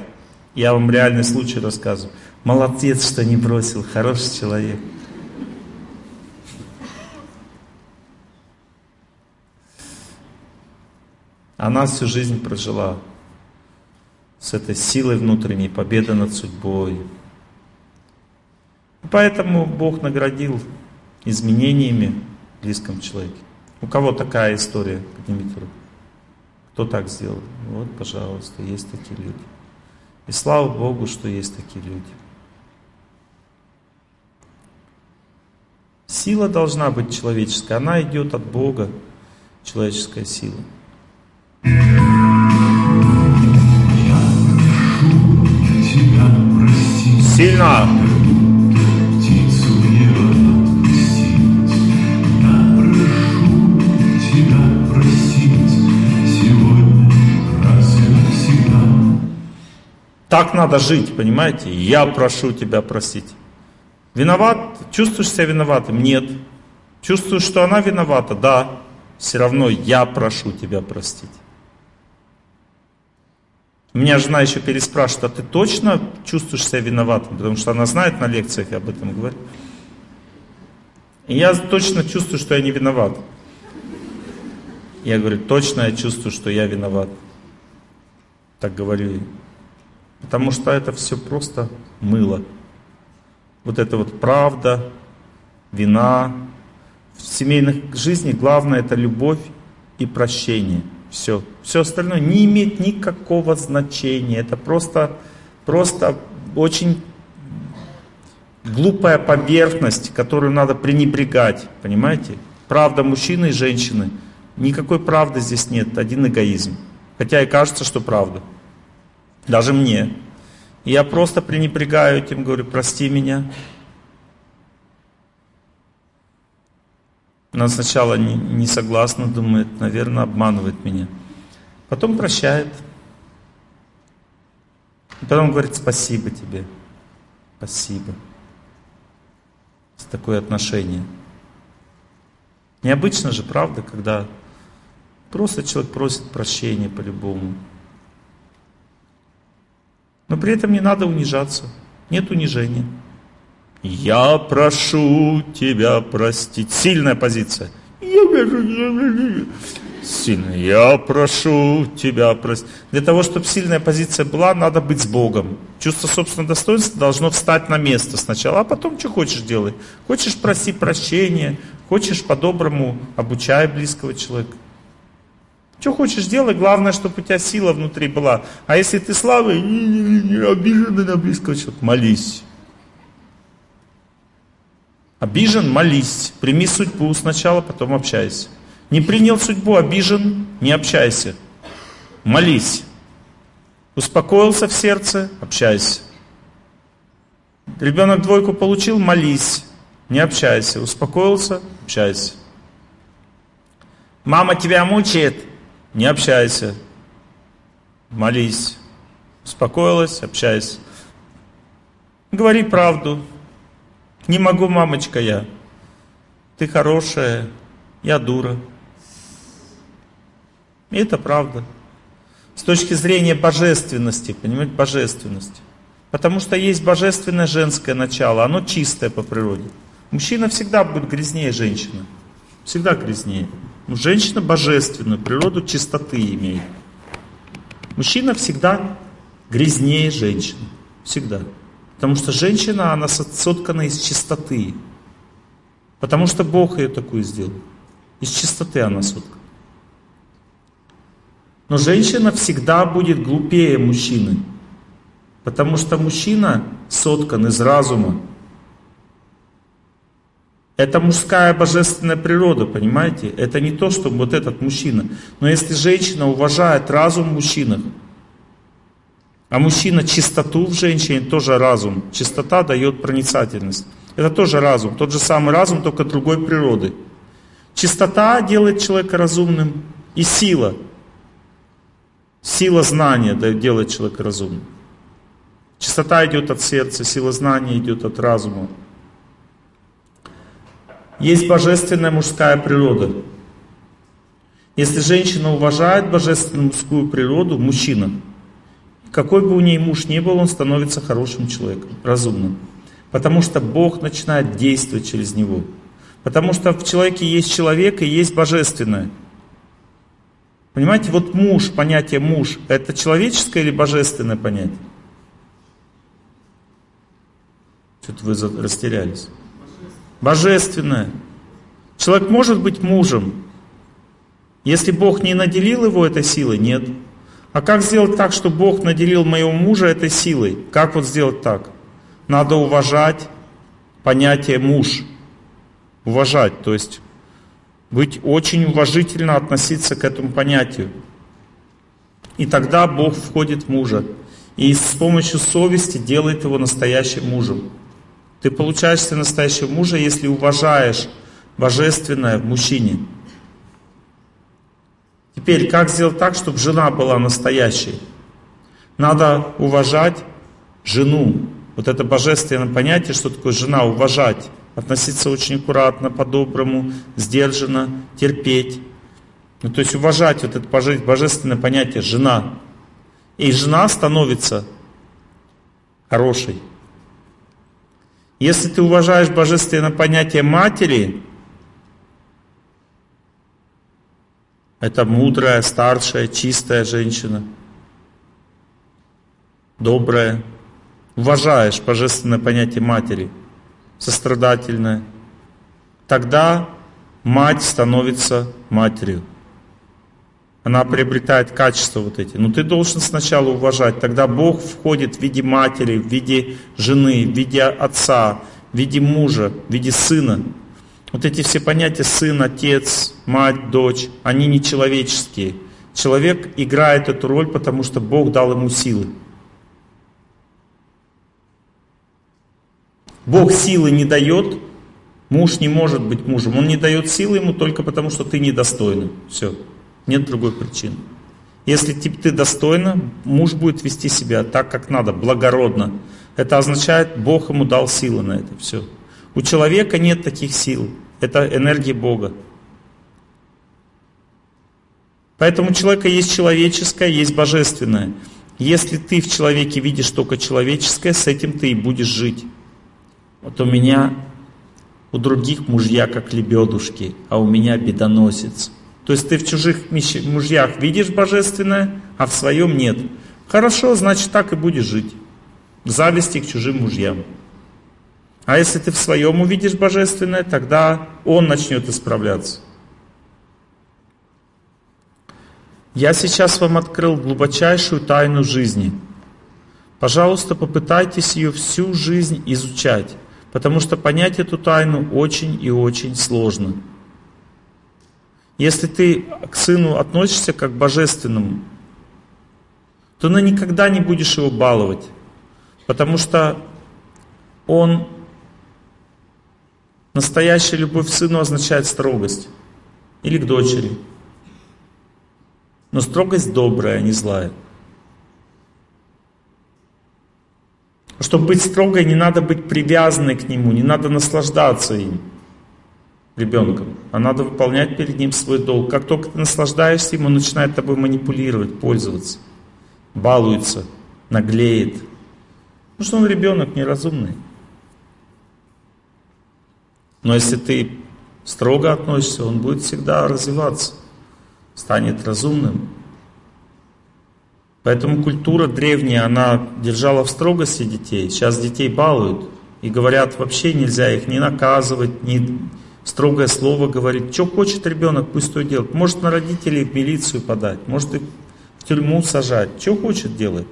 я вам реальный случай рассказываю. Молодец, что не бросил, хороший человек. Она всю жизнь прожила с этой силой внутренней, победа над судьбой. Поэтому Бог наградил изменениями в близком человеке. У кого такая история? Поднимите руку. Кто так сделал? Вот, пожалуйста, есть такие люди. И слава Богу, что есть такие люди. Сила должна быть человеческая, она идет от Бога, человеческая сила. Сильно! Так надо жить, понимаете? Я прошу тебя простить. Виноват? Чувствуешь себя виноватым? Нет. Чувствуешь, что она виновата? Да. Все равно я прошу тебя простить. Меня жена еще переспрашивает, а ты точно чувствуешь себя виноватым? Потому что она знает на лекциях, я об этом говорю. Я точно чувствую, что я не виноват. Я говорю, точно я чувствую, что я виноват. Так говорю. Потому что это все просто мыло. Вот это вот правда, вина. В семейной жизни главное это любовь и прощение. Все. Все остальное не имеет никакого значения. Это просто, просто очень глупая поверхность, которую надо пренебрегать. Понимаете? Правда мужчины и женщины. Никакой правды здесь нет. Один эгоизм. Хотя и кажется, что правда. Даже мне. Я просто пренебрегаю этим, говорю, прости меня. Она сначала не, не согласна, думает, наверное, обманывает меня. Потом прощает. Потом говорит, спасибо тебе. Спасибо. С такое отношение. Необычно же, правда, когда просто человек просит прощения по-любому. Но при этом не надо унижаться. Нет унижения. Я прошу тебя простить. Сильная позиция. Сильная. Я прошу тебя простить. Для того, чтобы сильная позиция была, надо быть с Богом. Чувство собственного достоинства должно встать на место сначала, а потом что хочешь делай. Хочешь проси прощения, хочешь по-доброму обучай близкого человека. Что хочешь делай, главное, чтобы у тебя сила внутри была. А если ты слабый, не, не, не, обиженный на близкого человека, молись. Обижен, молись. Прими судьбу сначала, потом общайся. Не принял судьбу, обижен, не общайся. Молись. Успокоился в сердце, общайся. Ребенок двойку получил, молись. Не общайся. Успокоился, общайся. Мама тебя мучает, не общайся. Молись. Успокоилась, общайся. Говори правду. Не могу, мамочка, я. Ты хорошая, я дура. И это правда. С точки зрения божественности, понимаете, божественности. Потому что есть божественное женское начало, оно чистое по природе. Мужчина всегда будет грязнее женщины. Всегда грязнее. Но женщина божественную природу чистоты имеет. Мужчина всегда грязнее женщины. Всегда. Потому что женщина, она соткана из чистоты. Потому что Бог ее такую сделал. Из чистоты она сотка. Но женщина всегда будет глупее мужчины. Потому что мужчина соткан из разума. Это мужская божественная природа, понимаете? Это не то, что вот этот мужчина. Но если женщина уважает разум в мужчинах, а мужчина чистоту в женщине, тоже разум. Чистота дает проницательность. Это тоже разум. Тот же самый разум, только другой природы. Чистота делает человека разумным. И сила. Сила знания делает человека разумным. Чистота идет от сердца, сила знания идет от разума. Есть божественная мужская природа. Если женщина уважает божественную мужскую природу, мужчина, какой бы у ней муж ни был, он становится хорошим человеком, разумным. Потому что Бог начинает действовать через него. Потому что в человеке есть человек и есть божественное. Понимаете, вот муж, понятие муж, это человеческое или божественное понятие? Что-то вы растерялись. Божественное. Человек может быть мужем. Если Бог не наделил его этой силой, нет. А как сделать так, чтобы Бог наделил моего мужа этой силой? Как вот сделать так? Надо уважать понятие муж. Уважать, то есть быть очень уважительно относиться к этому понятию. И тогда Бог входит в мужа. И с помощью совести делает его настоящим мужем. Ты получаешься настоящего мужа, если уважаешь божественное в мужчине. Теперь, как сделать так, чтобы жена была настоящей? Надо уважать жену. Вот это божественное понятие, что такое жена, уважать. Относиться очень аккуратно, по-доброму, сдержанно, терпеть. Ну, то есть уважать вот это божественное понятие жена. И жена становится хорошей. Если ты уважаешь божественное понятие матери, это мудрая, старшая, чистая женщина, добрая. Уважаешь божественное понятие матери, сострадательная. Тогда мать становится матерью. Она приобретает качества вот эти. Но ты должен сначала уважать. Тогда Бог входит в виде матери, в виде жены, в виде отца, в виде мужа, в виде сына. Вот эти все понятия сын, отец, мать, дочь, они не человеческие. Человек играет эту роль, потому что Бог дал ему силы. Бог силы не дает, муж не может быть мужем. Он не дает силы ему только потому, что ты недостойный. Все. Нет другой причины. Если ты достойно, муж будет вести себя так, как надо, благородно. Это означает, Бог ему дал силы на это все. У человека нет таких сил. Это энергия Бога. Поэтому у человека есть человеческое, есть божественное. Если ты в человеке видишь только человеческое, с этим ты и будешь жить. Вот у меня, у других мужья как лебедушки, а у меня бедоносец. То есть ты в чужих мужьях видишь божественное, а в своем нет. Хорошо, значит так и будешь жить. В зависти к чужим мужьям. А если ты в своем увидишь божественное, тогда он начнет исправляться. Я сейчас вам открыл глубочайшую тайну жизни. Пожалуйста, попытайтесь ее всю жизнь изучать, потому что понять эту тайну очень и очень сложно. Если ты к сыну относишься как к божественному, то ты никогда не будешь его баловать, потому что он настоящая любовь к сыну означает строгость или к дочери. Но строгость добрая, а не злая. Чтобы быть строгой, не надо быть привязанной к нему, не надо наслаждаться им ребенком, а надо выполнять перед ним свой долг. Как только ты наслаждаешься им, он начинает тобой манипулировать, пользоваться, балуется, наглеет. Потому что он ребенок неразумный. Но если ты строго относишься, он будет всегда развиваться, станет разумным. Поэтому культура древняя, она держала в строгости детей. Сейчас детей балуют и говорят, вообще нельзя их ни наказывать, ни строгое слово говорить. Что хочет ребенок, пусть то делает. Может на родителей в милицию подать, может их в тюрьму сажать. Что хочет делать.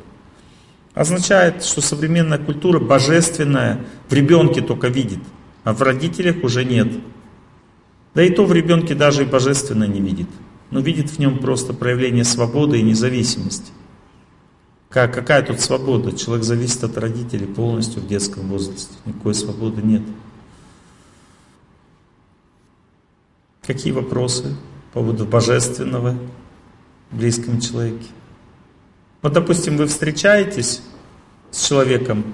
Означает, что современная культура божественная в ребенке только видит, а в родителях уже нет. Да и то в ребенке даже и божественное не видит, но видит в нем просто проявление свободы и независимости. Как, какая тут свобода? Человек зависит от родителей полностью в детском возрасте. Никакой свободы нет. Какие вопросы по поводу божественного в близком человеке? Вот, допустим, вы встречаетесь с человеком,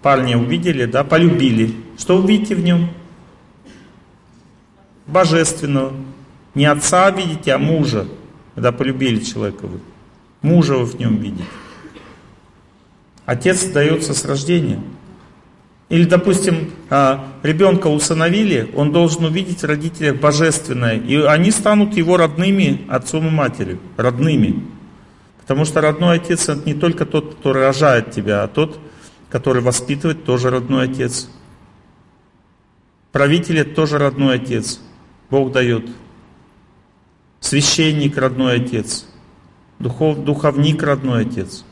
парня увидели, да, полюбили. Что увидите в нем? Божественного. Не отца видите, а мужа, когда полюбили человека вы. Мужа вы в нем видите. Отец дается с рождения. Или, допустим, а, ребенка усыновили, он должен увидеть в родителях божественное, и они станут его родными отцом и матерью, родными. Потому что родной отец это не только тот, кто рожает тебя, а тот, который воспитывает, тоже родной отец. Правитель это тоже родной отец. Бог дает. Священник родной отец. Духов, духовник родной отец.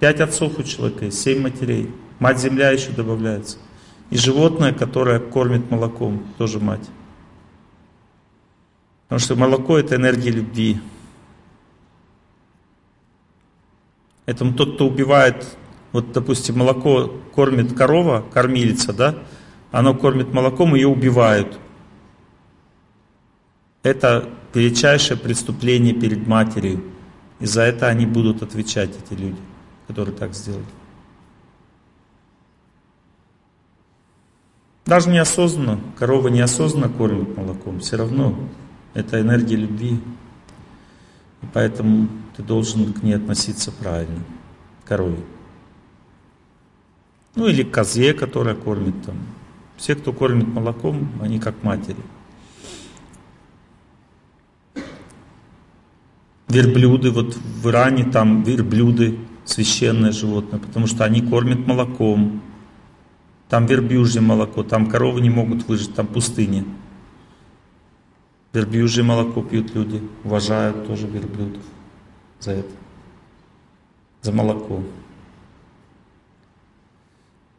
Пять отцов у человека семь матерей. Мать земля еще добавляется. И животное, которое кормит молоком, тоже мать. Потому что молоко это энергия любви. Этому тот, кто убивает, вот, допустим, молоко кормит корова, кормилица, да, оно кормит молоком, ее убивают. Это величайшее преступление перед матерью. И за это они будут отвечать, эти люди которые так сделали. Даже неосознанно, корова неосознанно кормит молоком, все равно это энергия любви. И поэтому ты должен к ней относиться правильно, корове. Ну или козе, которая кормит там. Все, кто кормит молоком, они как матери. Верблюды, вот в Иране там верблюды священное животное, потому что они кормят молоком. Там верблюжье молоко, там коровы не могут выжить, там пустыня. Верблюжье молоко пьют люди, уважают тоже верблюдов за это, за молоко.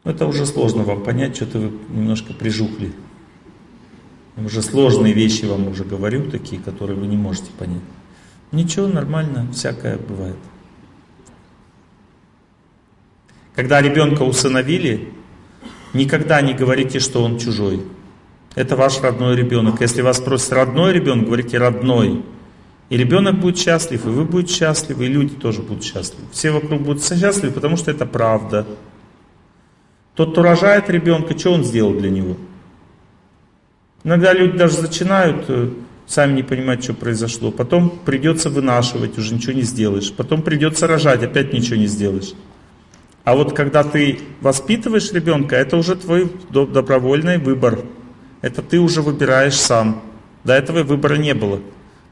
Это уже сложно вам понять, что-то вы немножко прижухли. Уже сложные вещи вам уже говорю, такие, которые вы не можете понять. Ничего, нормально, всякое бывает. Когда ребенка усыновили, никогда не говорите, что он чужой. Это ваш родной ребенок. Если вас просят родной ребенок, говорите родной. И ребенок будет счастлив, и вы будете счастливы, и люди тоже будут счастливы. Все вокруг будут счастливы, потому что это правда. Тот, кто рожает ребенка, что он сделал для него? Иногда люди даже начинают, э, сами не понимать, что произошло. Потом придется вынашивать, уже ничего не сделаешь. Потом придется рожать, опять ничего не сделаешь. А вот когда ты воспитываешь ребенка, это уже твой добровольный выбор. Это ты уже выбираешь сам. До этого выбора не было.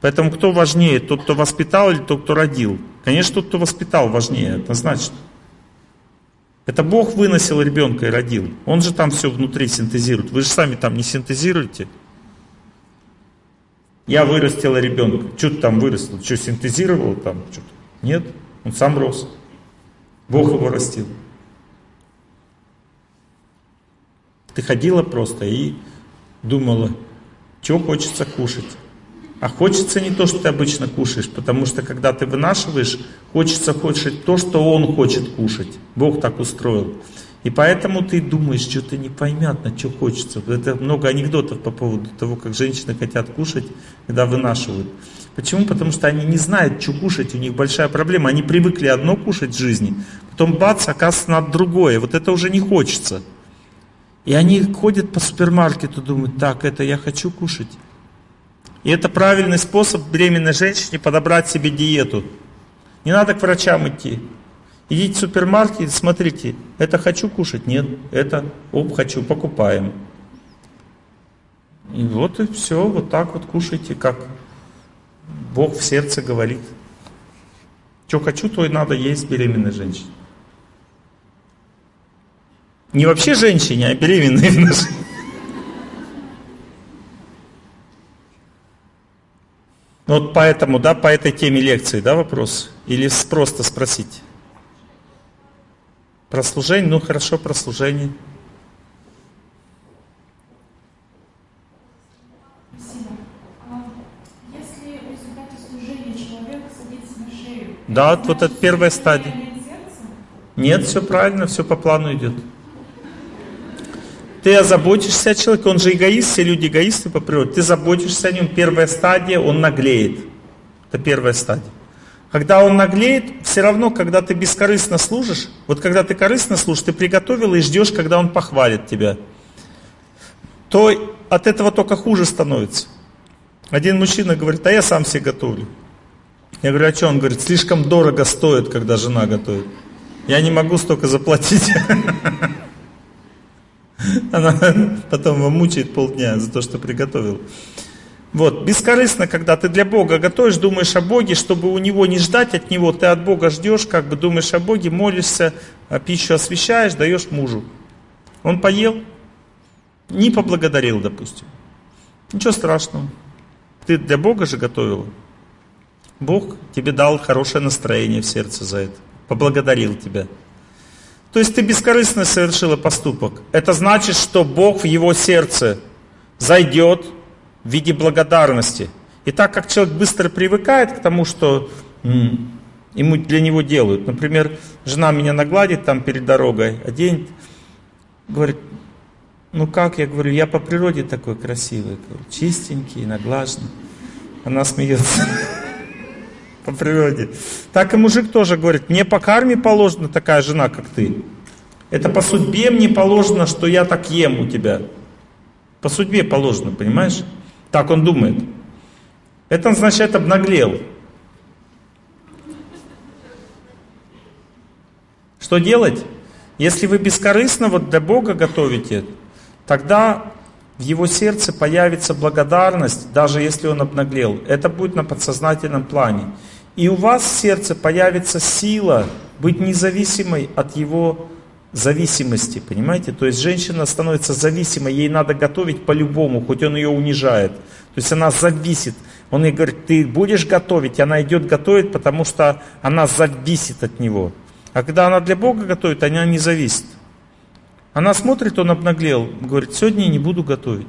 Поэтому кто важнее, тот, кто воспитал или тот, кто родил? Конечно, тот, кто воспитал, важнее, однозначно. Это Бог выносил ребенка и родил. Он же там все внутри синтезирует. Вы же сами там не синтезируете. Я вырастила ребенка. Что ты там вырастил? Что, синтезировал там? Что-то? Нет, он сам рос. Бог его растил. Ты ходила просто и думала, что хочется кушать. А хочется не то, что ты обычно кушаешь, потому что когда ты вынашиваешь, хочется кушать то, что он хочет кушать. Бог так устроил. И поэтому ты думаешь, что-то непонятно, что хочется. Это много анекдотов по поводу того, как женщины хотят кушать, когда вынашивают. Почему? Потому что они не знают, что кушать, у них большая проблема. Они привыкли одно кушать в жизни, потом бац, оказывается, надо другое. Вот это уже не хочется. И они ходят по супермаркету, думают, так, это я хочу кушать. И это правильный способ беременной женщине подобрать себе диету. Не надо к врачам идти. Идите в супермаркет, смотрите, это хочу кушать? Нет, это, оп, хочу, покупаем. И вот и все, вот так вот кушайте, как Бог в сердце говорит. Что хочу, то и надо есть беременной женщине. Не вообще женщине, а беременной женщине. Ну вот поэтому, да, по этой теме лекции, да, вопрос? Или просто спросить? Про служение? Ну хорошо, про служение. Да, вот стадия. состояние сердца? Нет, все правильно, все по плану идет. Ты озаботишься о человеке, он же эгоист, все люди эгоисты по природе. Ты заботишься о нем, первая стадия, он наглеет. Это первая стадия. Когда он наглеет, все равно, когда ты бескорыстно служишь, вот когда ты корыстно служишь, ты приготовил и ждешь, когда он похвалит тебя, то от этого только хуже становится. Один мужчина говорит, а я сам себе готовлю. Я говорю, а что? Он говорит, слишком дорого стоит, когда жена готовит. Я не могу столько заплатить. Она потом его мучает полдня за то, что приготовил. Вот, бескорыстно, когда ты для Бога готовишь, думаешь о Боге, чтобы у Него не ждать от Него, ты от Бога ждешь, как бы думаешь о Боге, молишься, а пищу освещаешь, даешь мужу. Он поел, не поблагодарил, допустим. Ничего страшного. Ты для Бога же готовила. Бог тебе дал хорошее настроение в сердце за это. Поблагодарил тебя. То есть ты бескорыстно совершила поступок. Это значит, что Бог в его сердце зайдет в виде благодарности. И так как человек быстро привыкает к тому, что ему для него делают. Например, жена меня нагладит там перед дорогой, оденет, говорит, ну как, я говорю, я по природе такой красивый, говорю, чистенький, наглаженный. Она смеется по природе. Так и мужик тоже говорит, мне по карме положена такая жена, как ты. Это по судьбе мне положено, что я так ем у тебя. По судьбе положено, понимаешь? Так он думает. Это означает обнаглел. Что делать? Если вы бескорыстно вот для Бога готовите, тогда в его сердце появится благодарность, даже если он обнаглел. Это будет на подсознательном плане. И у вас в сердце появится сила быть независимой от его зависимости, понимаете? То есть женщина становится зависимой, ей надо готовить по-любому, хоть он ее унижает. То есть она зависит. Он ей говорит, ты будешь готовить, и она идет готовить, потому что она зависит от него. А когда она для Бога готовит, она не зависит. Она смотрит, он обнаглел, говорит, сегодня не буду готовить.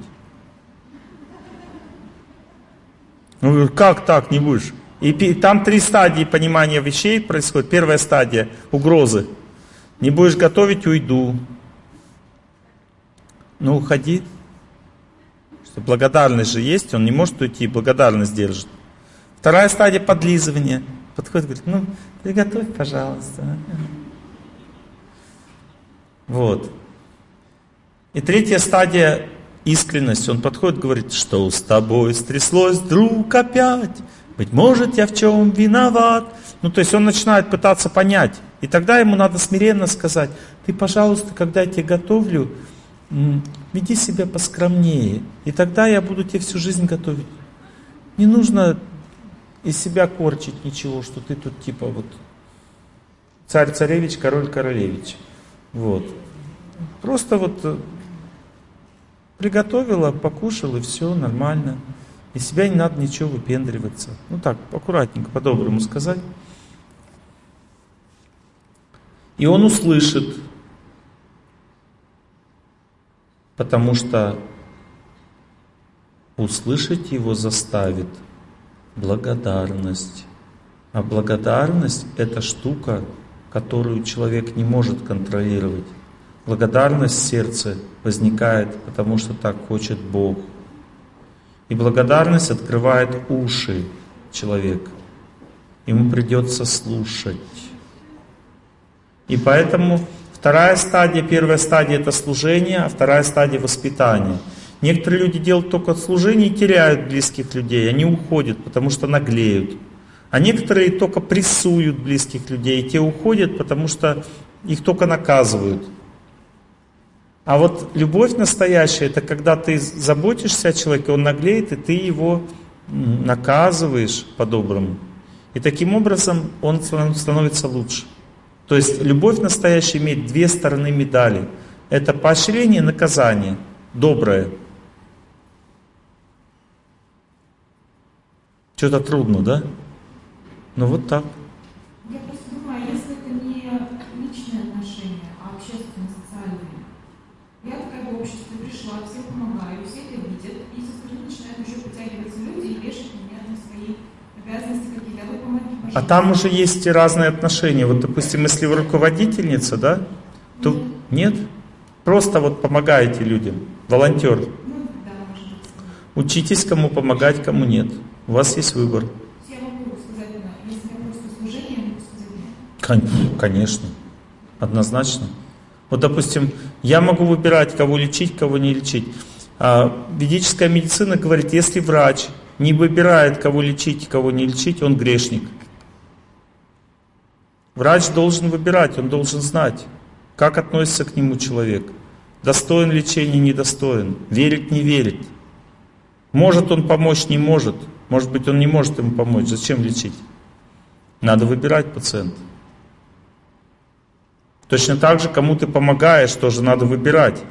Он говорит, как так не будешь? И там три стадии понимания вещей происходит. Первая стадия – угрозы. Не будешь готовить – уйду. Ну, уходи. Что благодарность же есть, он не может уйти, благодарность держит. Вторая стадия – подлизывания. Подходит, говорит, ну, приготовь, пожалуйста. Вот. И третья стадия – искренность. Он подходит, говорит, что с тобой стряслось, друг, опять? Быть может, я в чем виноват? Ну, то есть он начинает пытаться понять. И тогда ему надо смиренно сказать, ты, пожалуйста, когда я тебе готовлю, веди себя поскромнее. И тогда я буду тебе всю жизнь готовить. Не нужно из себя корчить ничего, что ты тут типа вот царь-царевич, король-королевич. Вот. Просто вот э, приготовила, покушал и все, нормально. И себя не надо ничего выпендриваться. Ну так, аккуратненько, по-доброму сказать. И он услышит, потому что услышать его заставит благодарность. А благодарность – это штука, которую человек не может контролировать. Благодарность в сердце возникает, потому что так хочет Бог. И благодарность открывает уши человека. Ему придется слушать. И поэтому вторая стадия, первая стадия это служение, а вторая стадия воспитание. Некоторые люди делают только служение и теряют близких людей, они уходят, потому что наглеют. А некоторые только прессуют близких людей, и те уходят, потому что их только наказывают. А вот любовь настоящая, это когда ты заботишься о человеке, он наглеет, и ты его наказываешь по-доброму. И таким образом он становится лучше. То есть любовь настоящая имеет две стороны медали. Это поощрение и наказание, доброе. Что-то трудно, да? Ну вот так. Я просто думаю, а если это не личные отношения, а общественные, социальные. Я такая в обществе пришла, всем помогаю, все это видят, и со стороны начинают еще притягиваться люди и вешать меня на свои обязанности какие-то. А вы помогите, А там уже есть и разные отношения. Вот, допустим, если вы руководительница, да, то нет. Просто вот помогаете людям. Волонтер. Учитесь, кому помогать, кому нет. У вас есть выбор. Я могу сказать, если я просто служение, я могу сказать нет. Кон- Конечно. Однозначно. Вот, допустим, я могу выбирать, кого лечить, кого не лечить. А ведическая медицина говорит, если врач не выбирает, кого лечить, кого не лечить, он грешник. Врач должен выбирать, он должен знать, как относится к нему человек. Достоин лечения, недостоин. Верить, не верить. Может он помочь, не может. Может быть, он не может ему помочь. Зачем лечить? Надо выбирать пациента. Точно так же, кому ты помогаешь, тоже надо выбирать.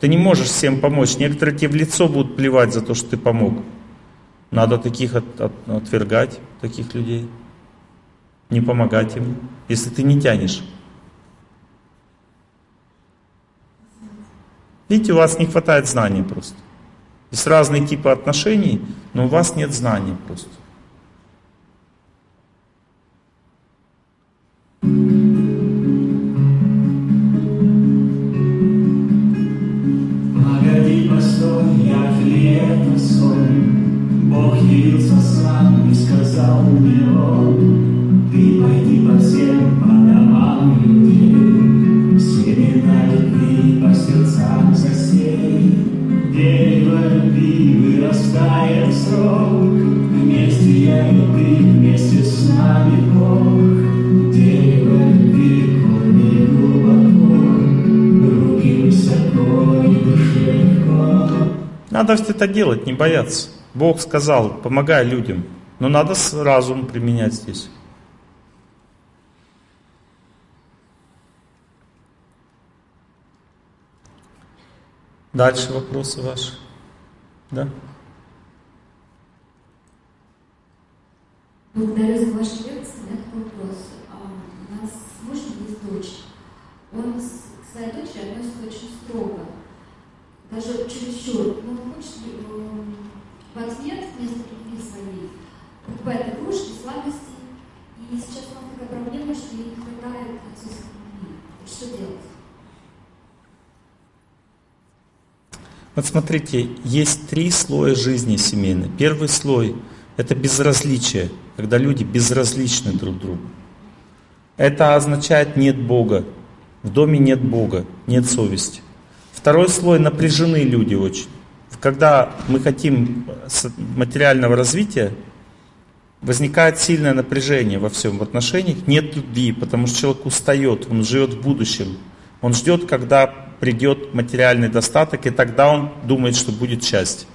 Ты не можешь всем помочь. Некоторые тебе в лицо будут плевать за то, что ты помог. Надо таких от- от- отвергать, таких людей. Не помогать им, если ты не тянешь. Видите, у вас не хватает знаний просто. Есть разные типы отношений, но у вас нет знаний просто. Надо все это делать, не бояться. Бог сказал, помогай людям. Но надо разум применять здесь. Дальше вопросы ваши. Да? Благодарю за ваши лекции. У меня такой вопрос. А, У нас с мужем есть дочь. Он к своей дочери относится очень строго. Даже чересчур. Но он хочет эм, в ответ вместо любви своей покупает игрушки, сладости. И сейчас у нас такая проблема, что ей не хватает отцовской любви. Что делать? Вот смотрите, есть три слоя жизни семейной. Первый слой – это безразличие, когда люди безразличны друг другу. Это означает нет Бога. В доме нет Бога, нет совести. Второй слой – напряжены люди очень. Когда мы хотим с- материального развития, возникает сильное напряжение во всем в отношениях, нет любви, потому что человек устает, он живет в будущем. Он ждет, когда придет материальный достаток, и тогда он думает, что будет счастье.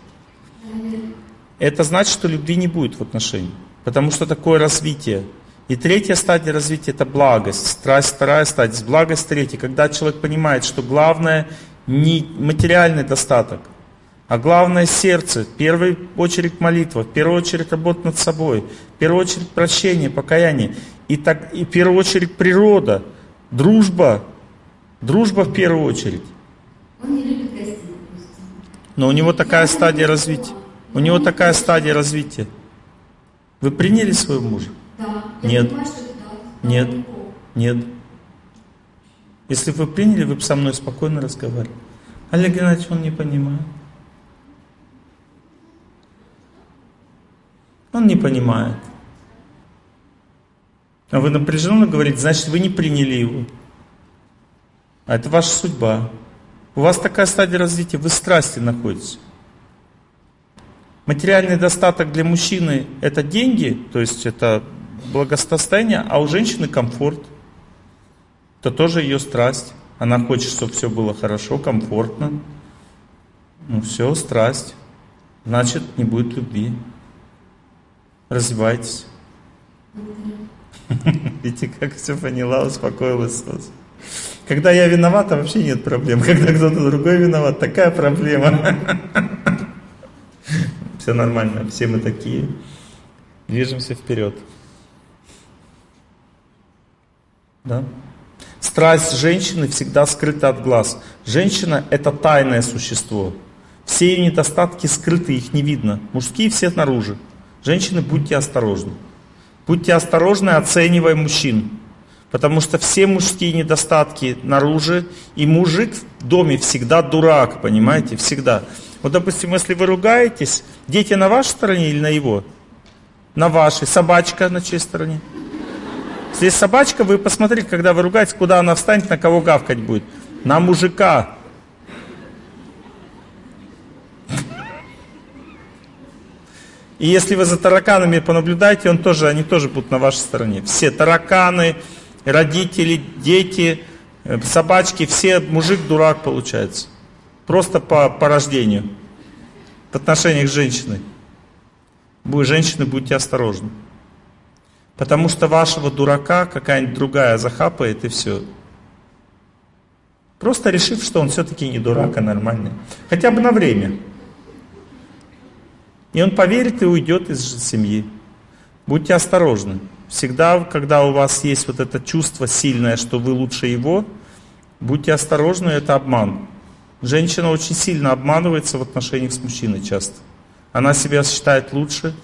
Это значит, что любви не будет в отношениях, потому что такое развитие. И третья стадия развития – это благость, страсть вторая стадия, благость третья, когда человек понимает, что главное не материальный достаток, а главное сердце, в первую очередь молитва, в первую очередь работа над собой, в первую очередь прощение, покаяние, и, так, и в первую очередь природа, дружба, дружба в первую очередь. Он не любит гостей. Но у него такая стадия развития. У него такая стадия развития. Вы приняли своего мужа? Да. Нет. Нет. Нет. Если вы приняли, вы бы со мной спокойно разговаривали. Олег Геннадьевич, он не понимает. Он не понимает. А вы напряженно говорите, значит, вы не приняли его. А это ваша судьба. У вас такая стадия развития, вы в страсти находитесь. Материальный достаток для мужчины – это деньги, то есть это благосостояние, а у женщины комфорт. Это тоже ее страсть. Она хочет, чтобы все было хорошо, комфортно. Ну все, страсть. Значит, не будет любви. Развивайтесь. Видите, как все поняла, успокоилась сразу. Когда я виновата, вообще нет проблем. Когда кто-то другой виноват, такая проблема. Все нормально, все мы такие. Движемся вперед. Да? Страсть женщины всегда скрыта от глаз. Женщина – это тайное существо. Все ее недостатки скрыты, их не видно. Мужские все снаружи. Женщины, будьте осторожны. Будьте осторожны, оценивая мужчин. Потому что все мужские недостатки наружу, и мужик в доме всегда дурак, понимаете, всегда. Вот, допустим, если вы ругаетесь, дети на вашей стороне или на его? На вашей. Собачка на чьей стороне? Здесь собачка, вы посмотрите, когда вы ругаетесь, куда она встанет, на кого гавкать будет. На мужика. И если вы за тараканами понаблюдаете, он тоже, они тоже будут на вашей стороне. Все тараканы, родители, дети, э, собачки, все мужик дурак получается. Просто по, по рождению. В отношениях с женщиной. Вы, женщины, будьте осторожны. Потому что вашего дурака какая-нибудь другая захапает и все. Просто решив, что он все-таки не дурак, а нормальный. Хотя бы на время. И он поверит и уйдет из семьи. Будьте осторожны. Всегда, когда у вас есть вот это чувство сильное, что вы лучше его, будьте осторожны, это обман. Женщина очень сильно обманывается в отношениях с мужчиной часто. Она себя считает лучше,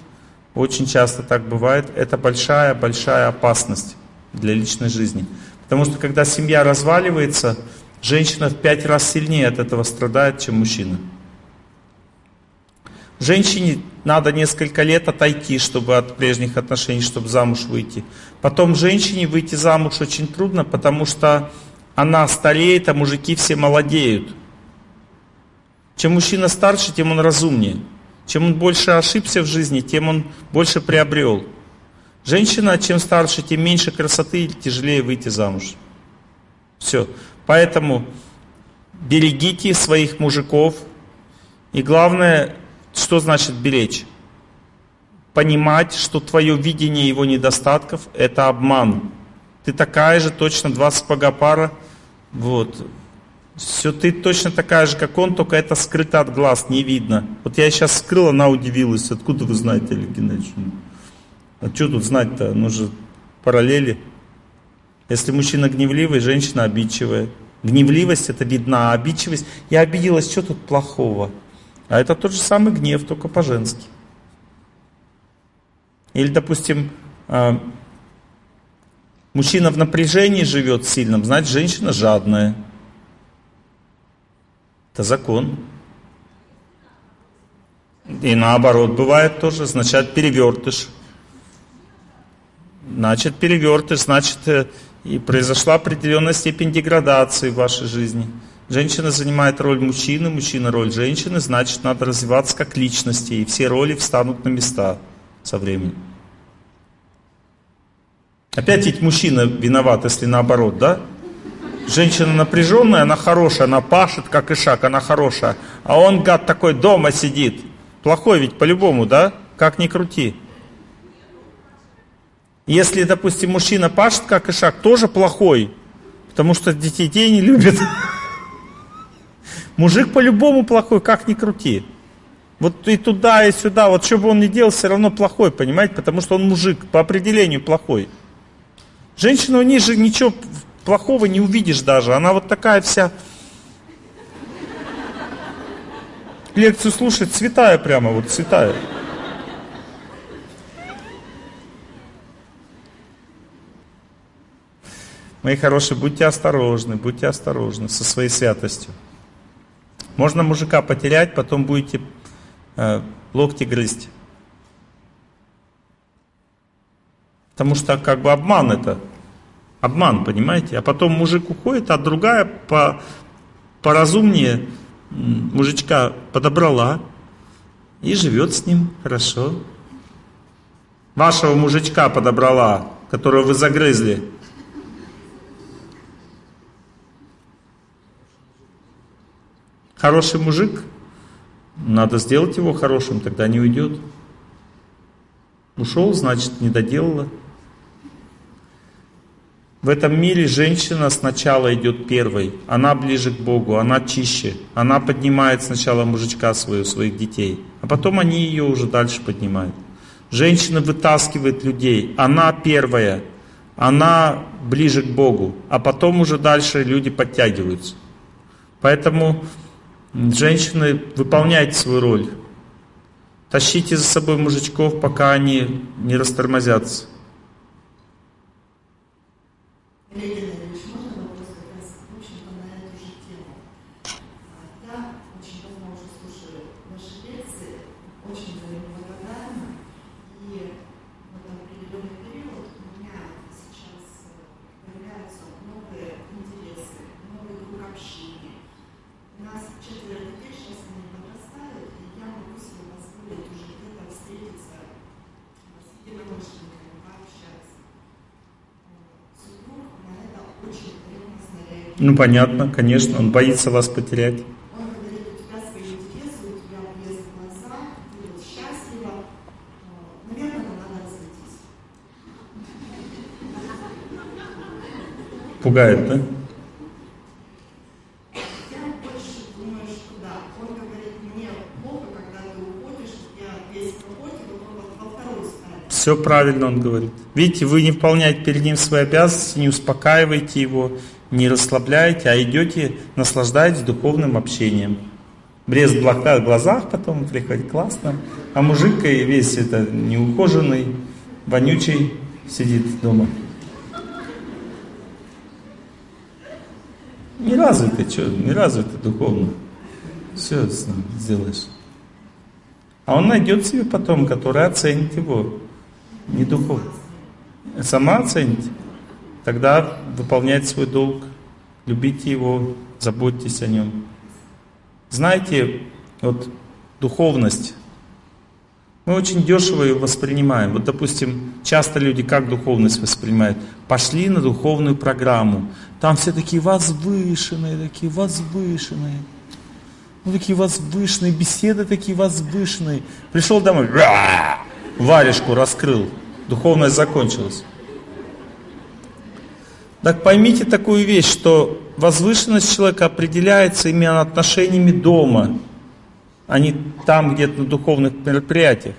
очень часто так бывает. Это большая-большая опасность для личной жизни. Потому что когда семья разваливается, женщина в пять раз сильнее от этого страдает, чем мужчина. Женщине надо несколько лет отойти, чтобы от прежних отношений, чтобы замуж выйти. Потом женщине выйти замуж очень трудно, потому что она стареет, а мужики все молодеют. Чем мужчина старше, тем он разумнее. Чем он больше ошибся в жизни, тем он больше приобрел. Женщина, чем старше, тем меньше красоты тяжелее выйти замуж. Все. Поэтому берегите своих мужиков. И главное, что значит беречь? Понимать, что твое видение его недостатков – это обман. Ты такая же, точно, два сапога пара. Вот. Все, ты точно такая же, как он, только это скрыто от глаз, не видно. Вот я сейчас скрыл, она удивилась. Откуда вы знаете, Олег Геннадьевич? А что тут знать-то? Ну же параллели. Если мужчина гневливый, женщина обидчивая. Гневливость это видна, а обидчивость, я обиделась, что тут плохого? А это тот же самый гнев, только по-женски. Или, допустим, а, мужчина в напряжении живет сильным, значит, женщина жадная. Это закон. И наоборот бывает тоже, значит перевертыш. Значит перевертыш, значит э, и произошла определенная степень деградации в вашей жизни. Женщина занимает роль мужчины, мужчина роль женщины, значит надо развиваться как личности, и все роли встанут на места со временем. Опять ведь мужчина виноват, если наоборот, да? Женщина напряженная, она хорошая, она пашет, как и шаг, она хорошая. А он, гад, такой дома сидит. Плохой ведь по-любому, да? Как ни крути. Если, допустим, мужчина пашет, как и шаг, тоже плохой. Потому что детей не любит. Мужик по-любому плохой, как ни крути. Вот и туда, и сюда, вот что бы он ни делал, все равно плохой, понимаете? Потому что он мужик, по определению плохой. Женщина у нее же ничего плохого не увидишь даже. Она вот такая вся... Лекцию слушает, святая прямо, вот святая. Мои хорошие, будьте осторожны, будьте осторожны со своей святостью. Можно мужика потерять, потом будете э, локти грызть. Потому что как бы обман это. Обман, понимаете? А потом мужик уходит, а другая по, поразумнее мужичка подобрала и живет с ним хорошо. Вашего мужичка подобрала, которого вы загрызли. Хороший мужик, надо сделать его хорошим, тогда не уйдет. Ушел, значит, не доделала. В этом мире женщина сначала идет первой, она ближе к Богу, она чище, она поднимает сначала мужичка свою, своих детей, а потом они ее уже дальше поднимают. Женщина вытаскивает людей. Она первая. Она ближе к Богу. А потом уже дальше люди подтягиваются. Поэтому женщины, выполняйте свою роль. Тащите за собой мужичков, пока они не растормозятся. Леонид Ильич, можно вопрос как раз, в общем-то, на эту же тему? А, Я очень давно уже слушаю ваши лекции, очень за них благодарна. И вот в определенный период у меня сейчас э, появляются новые интересы, новый круг общения. У нас четверо детей, сейчас они подрастают, и я могу себе позволить уже где-то встретиться с единомышленниками, пообщаться. Супруг на это очень ревностно реагирует. Ну понятно, конечно, он боится вас потерять. Он говорит, у тебя свои интересы, у тебя блеск в глазах, ты вот счастлива. Э, Наверное, нам надо разойтись. Пугает, да? Я больше думаю, что да. Он говорит, мне плохо, когда ты уходишь, я в работе, вот он вот во второй стадии. Все правильно он говорит. Видите, вы не выполняете перед ним свои обязанности, не успокаиваете его, не расслабляете, а идете, наслаждаетесь духовным общением. Блеск блока в глазах потом приходит классно, а мужик весь это неухоженный, вонючий сидит дома. Не развитый, что, не развитый духовно. Все сделаешь. А он найдет себе потом, который оценит его. Не духовно. Сама оцените. Тогда выполняйте свой долг. Любите его, заботьтесь о нем. Знаете, вот духовность, мы очень дешево ее воспринимаем. Вот, допустим, часто люди как духовность воспринимают? Пошли на духовную программу. Там все такие возвышенные, такие возвышенные. Ну, такие возвышенные, беседы такие возвышенные. Пришел домой, варежку раскрыл. Духовность закончилась. Так поймите такую вещь, что возвышенность человека определяется именно отношениями дома, а не там где-то на духовных мероприятиях.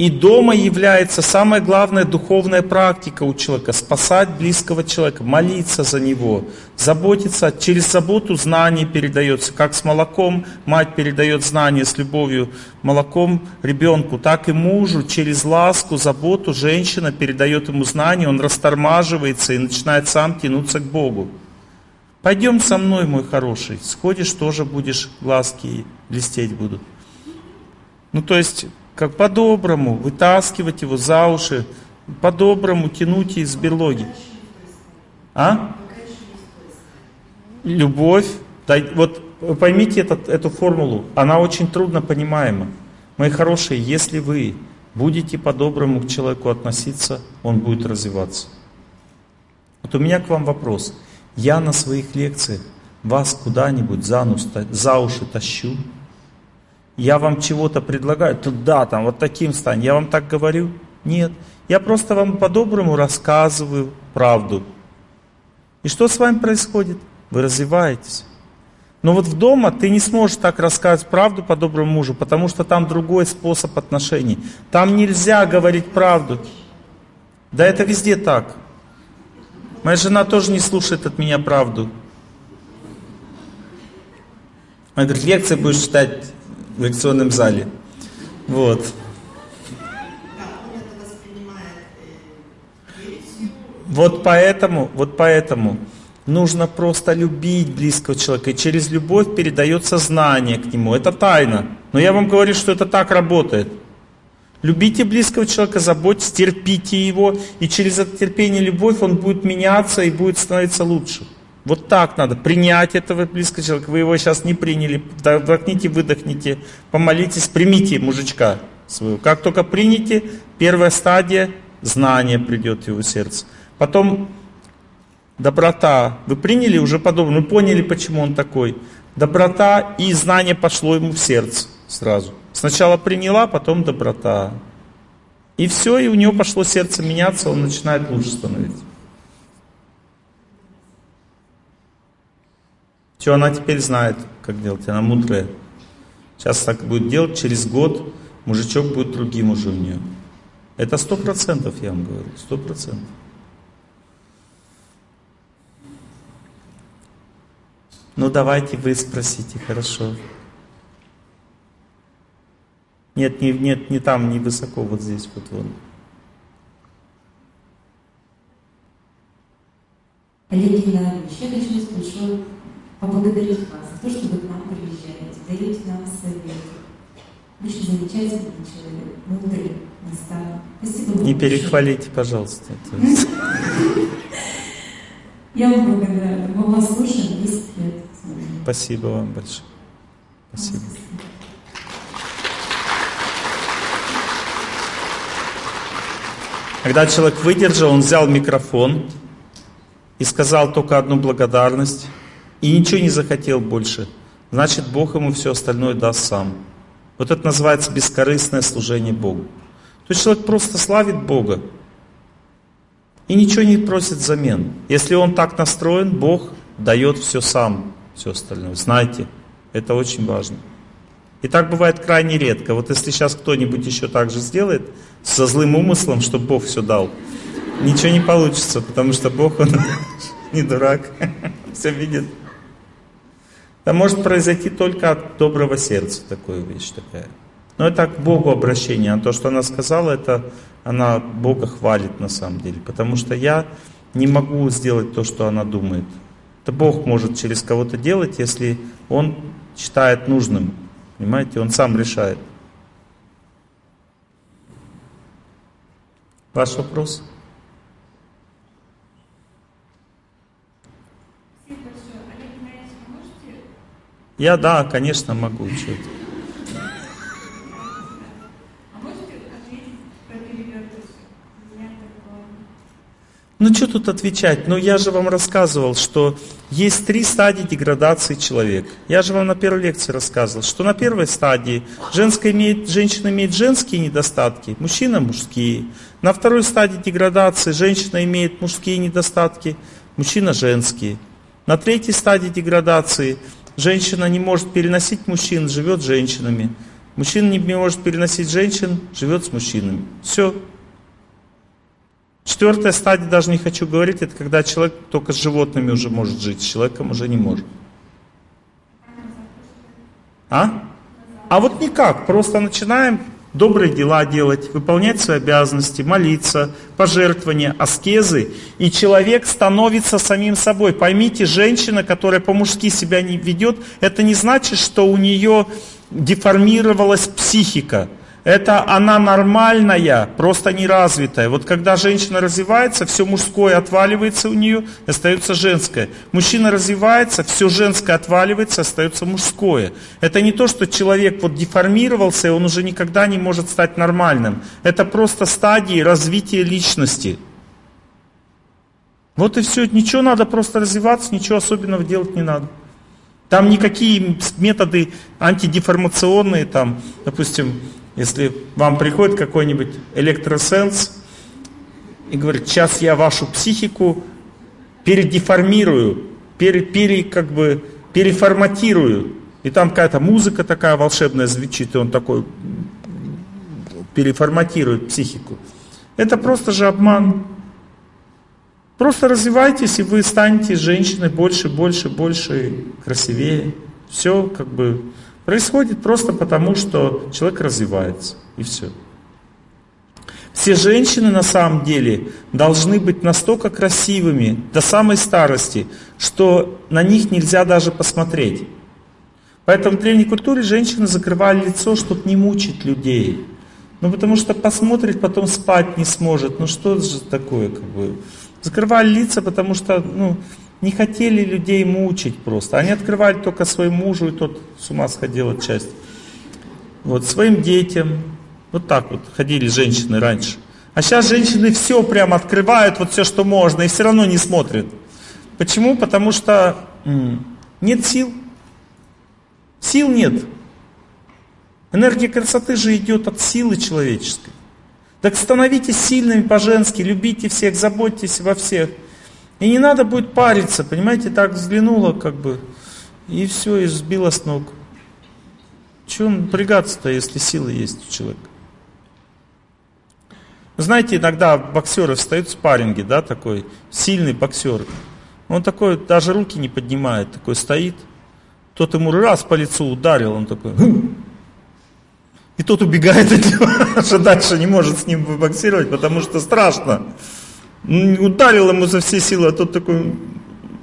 И дома является самая главная духовная практика у человека. Спасать близкого человека, молиться за него, заботиться. Через заботу знание передается. Как с молоком мать передает знание с любовью молоком ребенку, так и мужу через ласку, заботу женщина передает ему знание, он растормаживается и начинает сам тянуться к Богу. Пойдем со мной, мой хороший, сходишь, тоже будешь, глазки блестеть будут. Ну, то есть, как по-доброму, вытаскивать его за уши, по-доброму тянуть из берлоги. А? Любовь. Вот поймите этот, эту формулу, она очень трудно понимаема. Мои хорошие, если вы будете по-доброму к человеку относиться, он будет развиваться. Вот у меня к вам вопрос. Я на своих лекциях вас куда-нибудь за, за уши тащу? Я вам чего-то предлагаю, туда, там, вот таким стань. Я вам так говорю? Нет. Я просто вам по-доброму рассказываю правду. И что с вами происходит? Вы развиваетесь. Но вот в дома ты не сможешь так рассказывать правду по доброму мужу, потому что там другой способ отношений. Там нельзя говорить правду. Да это везде так. Моя жена тоже не слушает от меня правду. Она говорит, лекции будешь читать в лекционном зале. Вот. Вот поэтому, вот поэтому нужно просто любить близкого человека. И через любовь передается знание к нему. Это тайна. Но я вам говорю, что это так работает. Любите близкого человека, заботьтесь, терпите его, и через это терпение любовь он будет меняться и будет становиться лучше. Вот так надо, принять этого близкого человека. Вы его сейчас не приняли, вдохните, выдохните, помолитесь, примите мужичка своего. Как только примете, первая стадия, знание придет в его сердце. Потом доброта. Вы приняли уже подобно, вы поняли, почему он такой. Доброта и знание пошло ему в сердце сразу. Сначала приняла, потом доброта. И все, и у него пошло сердце меняться, он начинает лучше становиться. Все, она теперь знает, как делать, она мудрая. Сейчас так будет делать, через год мужичок будет другим уже у нее. Это сто процентов, я вам говорю, сто процентов. Ну давайте вы спросите, хорошо. Нет, не, нет, не там, не высоко, вот здесь, вот вон. Олег Геннадьевич, я хочу большое поблагодарить вас за то, что вы к нам приезжаете, даете нам советы. Очень замечательный человек, мудрый, наставник. Спасибо вам Не перехвалите, пожалуйста. Я вам благодарна. Мы вас слушаем 10 лет. Спасибо вам большое. Спасибо. Когда человек выдержал, он взял микрофон и сказал только одну благодарность, и ничего не захотел больше, значит Бог ему все остальное даст сам. Вот это называется бескорыстное служение Богу. То есть человек просто славит Бога и ничего не просит взамен. Если он так настроен, Бог дает все сам, все остальное. Знайте, это очень важно. И так бывает крайне редко. Вот если сейчас кто-нибудь еще так же сделает, со злым умыслом, чтобы Бог все дал, ничего не получится, потому что Бог, Он не дурак, все видит. Это может произойти только от доброго сердца, такая вещь такая. Но это к Богу обращение. А то, что она сказала, это она Бога хвалит на самом деле. Потому что я не могу сделать то, что она думает. Это Бог может через кого-то делать, если Он считает нужным. Понимаете, Он сам решает. Ваш вопрос? Спасибо большое. Олег Геннадьевич, вы можете Я, да, конечно, могу. Что это. А. Ну что тут отвечать? Ну я же вам рассказывал, что есть три стадии деградации человека. Я же вам на первой лекции рассказывал, что на первой стадии женская имеет, женщина имеет женские недостатки, мужчина мужские. На второй стадии деградации женщина имеет мужские недостатки, мужчина женские. На третьей стадии деградации женщина не может переносить мужчин, живет с женщинами. Мужчина не может переносить женщин, живет с мужчинами. Все, Четвертая стадия, даже не хочу говорить, это когда человек только с животными уже может жить, с человеком уже не может. А? А вот никак, просто начинаем добрые дела делать, выполнять свои обязанности, молиться, пожертвования, аскезы, и человек становится самим собой. Поймите, женщина, которая по-мужски себя не ведет, это не значит, что у нее деформировалась психика. Это она нормальная, просто неразвитая. Вот когда женщина развивается, все мужское отваливается у нее, остается женское. Мужчина развивается, все женское отваливается, остается мужское. Это не то, что человек вот деформировался, и он уже никогда не может стать нормальным. Это просто стадии развития личности. Вот и все. Ничего надо просто развиваться, ничего особенного делать не надо. Там никакие методы антидеформационные, там, допустим, если вам приходит какой-нибудь электросенс и говорит, сейчас я вашу психику передеформирую, пере, пере, как бы, переформатирую. И там какая-то музыка такая волшебная звучит, и он такой переформатирует психику. Это просто же обман. Просто развивайтесь, и вы станете женщиной больше, больше, больше, красивее. Все как бы происходит просто потому, что человек развивается. И все. Все женщины на самом деле должны быть настолько красивыми до самой старости, что на них нельзя даже посмотреть. Поэтому в древней культуре женщины закрывали лицо, чтобы не мучить людей. Ну потому что посмотрит, потом спать не сможет. Ну что же такое, как бы. Закрывали лица, потому что, ну, не хотели людей мучить просто. Они открывали только своему мужу, и тот с ума сходил от. Вот, своим детям. Вот так вот ходили женщины раньше. А сейчас женщины все прям открывают, вот все, что можно, и все равно не смотрят. Почему? Потому что нет сил. Сил нет. Энергия красоты же идет от силы человеческой. Так становитесь сильными по-женски, любите всех, заботьтесь во всех. И не надо будет париться, понимаете, так взглянула как бы, и все, и сбила с ног. Чего напрягаться-то, если силы есть у человека? Знаете, иногда боксеры встают в спарринге, да, такой сильный боксер. Он такой, даже руки не поднимает, такой стоит. Тот ему раз по лицу ударил, он такой... «Хм». И тот убегает от него, что дальше не может с ним боксировать, потому что страшно. Ударил ему за все силы, а тот такой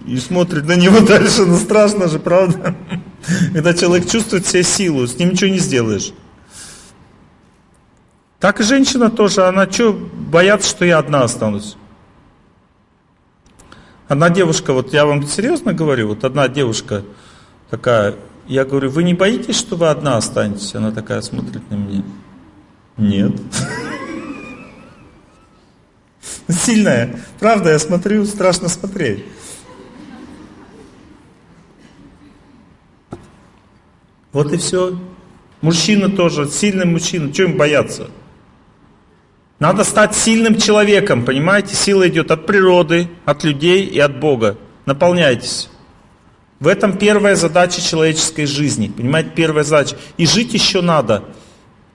и смотрит на него дальше, ну страшно же, правда? Когда человек чувствует все силу, с ним ничего не сделаешь. Так и женщина тоже, она что, боятся, что я одна останусь. Одна девушка, вот я вам серьезно говорю, вот одна девушка такая, я говорю, вы не боитесь, что вы одна останетесь? Она такая смотрит на меня. Нет. Сильная. Правда, я смотрю, страшно смотреть. Вот и все. Мужчина тоже, сильный мужчина, чего им бояться? Надо стать сильным человеком, понимаете? Сила идет от природы, от людей и от Бога. Наполняйтесь. В этом первая задача человеческой жизни. Понимаете, первая задача. И жить еще надо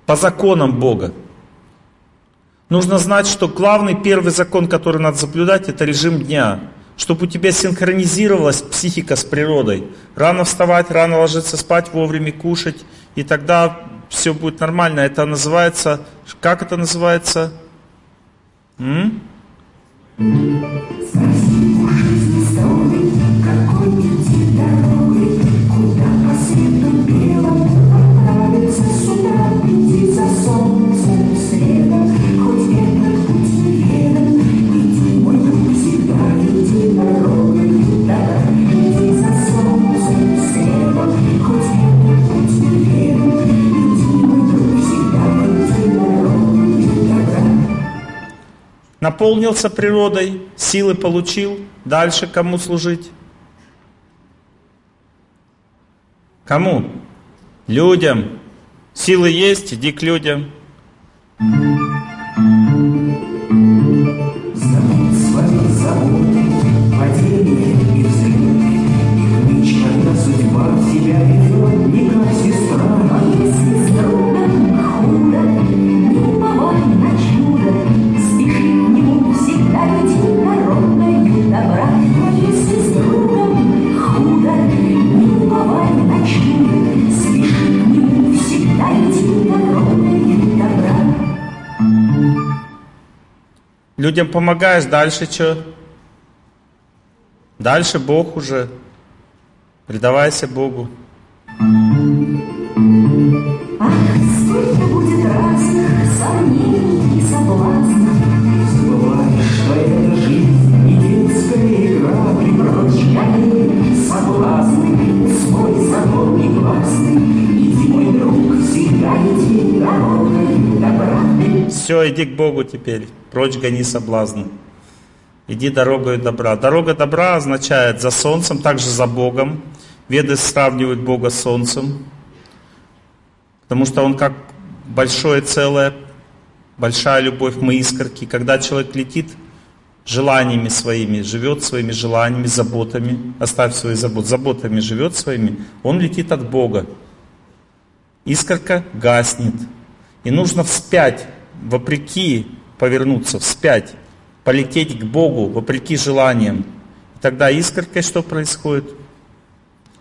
по законам Бога. Нужно знать, что главный первый закон, который надо соблюдать, это режим дня. Чтобы у тебя синхронизировалась психика с природой. Рано вставать, рано ложиться спать, вовремя кушать. И тогда все будет нормально. Это называется, как это называется? М? Наполнился природой, силы получил, дальше кому служить? Кому? Людям. Силы есть, иди к людям. Людям помогаешь, дальше что? Дальше Бог уже. Предавайся Богу. Все, иди к Богу теперь прочь гони соблазны. Иди дорогой добра. Дорога добра означает за солнцем, также за Богом. Веды сравнивают Бога с солнцем, потому что Он как большое целое, большая любовь, мы искорки. Когда человек летит желаниями своими, живет своими желаниями, заботами, оставь свои заботы, заботами живет своими, он летит от Бога. Искорка гаснет. И нужно вспять, вопреки повернуться вспять, полететь к Богу вопреки желаниям. Тогда искоркой что происходит?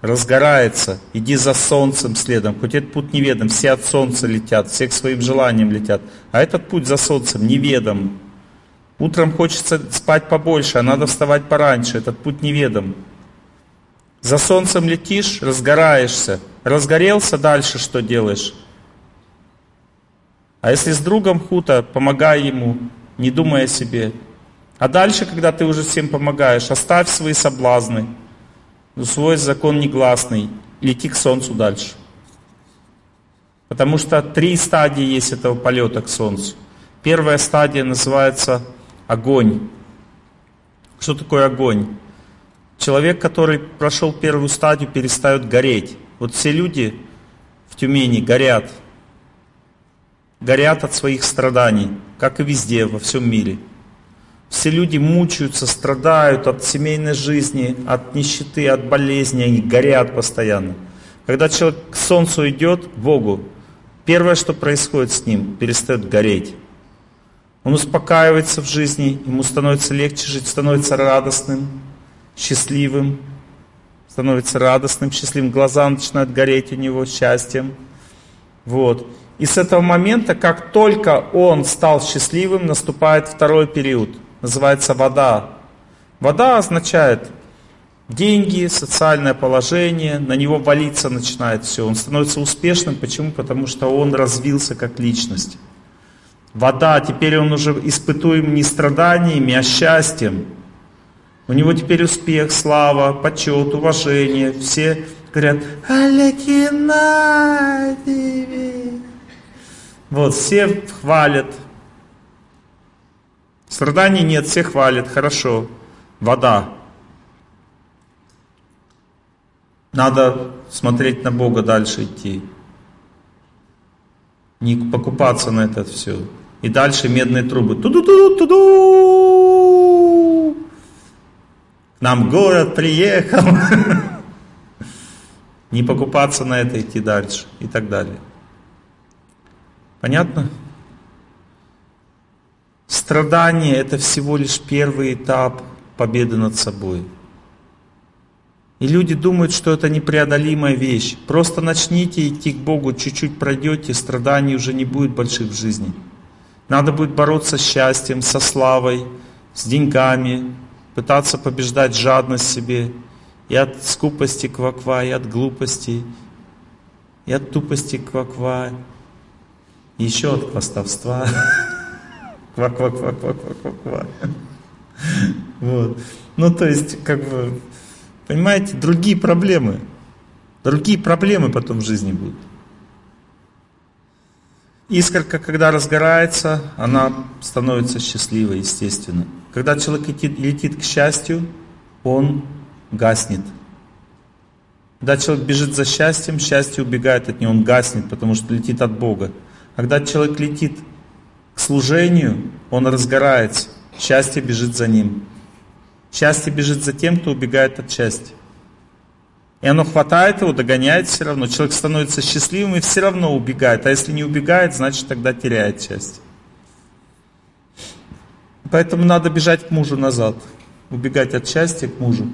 Разгорается, иди за солнцем следом, хоть этот путь неведом, все от солнца летят, все к своим желаниям летят, а этот путь за солнцем неведом. Утром хочется спать побольше, а надо вставать пораньше, этот путь неведом. За солнцем летишь, разгораешься. Разгорелся, дальше что делаешь? А если с другом хуто, помогай ему, не думая о себе. А дальше, когда ты уже всем помогаешь, оставь свои соблазны, свой закон негласный, лети к солнцу дальше. Потому что три стадии есть этого полета к солнцу. Первая стадия называется огонь. Что такое огонь? Человек, который прошел первую стадию, перестает гореть. Вот все люди в Тюмени горят – горят от своих страданий, как и везде, во всем мире. Все люди мучаются, страдают от семейной жизни, от нищеты, от болезней, они горят постоянно. Когда человек к солнцу идет, к Богу, первое, что происходит с ним, перестает гореть. Он успокаивается в жизни, ему становится легче жить, становится радостным, счастливым, становится радостным, счастливым, глаза начинают гореть у него счастьем. Вот. И с этого момента, как только он стал счастливым, наступает второй период. Называется вода. Вода означает деньги, социальное положение, на него валиться начинает все. Он становится успешным. Почему? Потому что он развился как личность. Вода, теперь он уже испытуем не страданиями, а счастьем. У него теперь успех, слава, почет, уважение. Все говорят, Алекинадиевич. Вот, все хвалят. Страданий нет, все хвалят, хорошо. Вода. Надо смотреть на Бога дальше идти. Не покупаться на это все. И дальше медные трубы. Ту-ду-ду-ду-ду! К нам город приехал. Не покупаться на это, идти дальше и так далее. Понятно? Страдание это всего лишь первый этап победы над собой. И люди думают, что это непреодолимая вещь. Просто начните идти к Богу, чуть-чуть пройдете, страданий уже не будет больших в жизни. Надо будет бороться с счастьем, со славой, с деньгами, пытаться побеждать жадность в себе, и от скупости кваква, и от глупости, и от тупости кваква, еще от хвастовства. Ква-ква-ква-ква-ква-ква. Вот. Ну, то есть, как бы, понимаете, другие проблемы. Другие проблемы потом в жизни будут. Искорка, когда разгорается, она становится счастливой, естественно. Когда человек летит, летит к счастью, он гаснет. Когда человек бежит за счастьем, счастье убегает от него, он гаснет, потому что летит от Бога. Когда человек летит к служению, он разгорается, счастье бежит за ним. Счастье бежит за тем, кто убегает от счастья. И оно хватает его, догоняет все равно. Человек становится счастливым и все равно убегает. А если не убегает, значит тогда теряет счастье. Поэтому надо бежать к мужу назад. Убегать от счастья к мужу.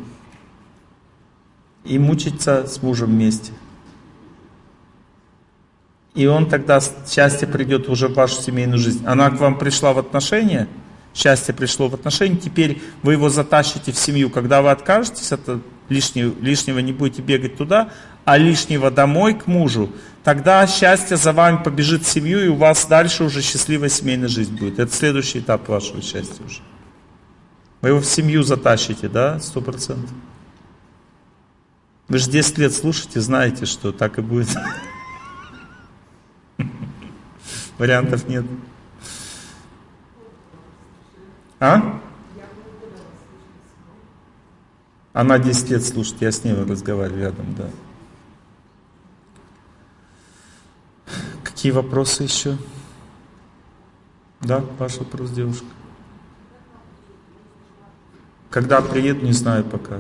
И мучиться с мужем вместе. И он тогда, счастье придет уже в вашу семейную жизнь. Она к вам пришла в отношения, счастье пришло в отношения, теперь вы его затащите в семью. Когда вы откажетесь от лишнего, лишнего не будете бегать туда, а лишнего домой к мужу, тогда счастье за вами побежит в семью, и у вас дальше уже счастливая семейная жизнь будет. Это следующий этап вашего счастья уже. Вы его в семью затащите, да, сто процентов. Вы же 10 лет слушаете, знаете, что так и будет. Вариантов нет. А? Она 10 лет слушает, я с ней разговариваю рядом, да. Какие вопросы еще? Да, ваш вопрос, девушка. Когда приеду, не знаю пока.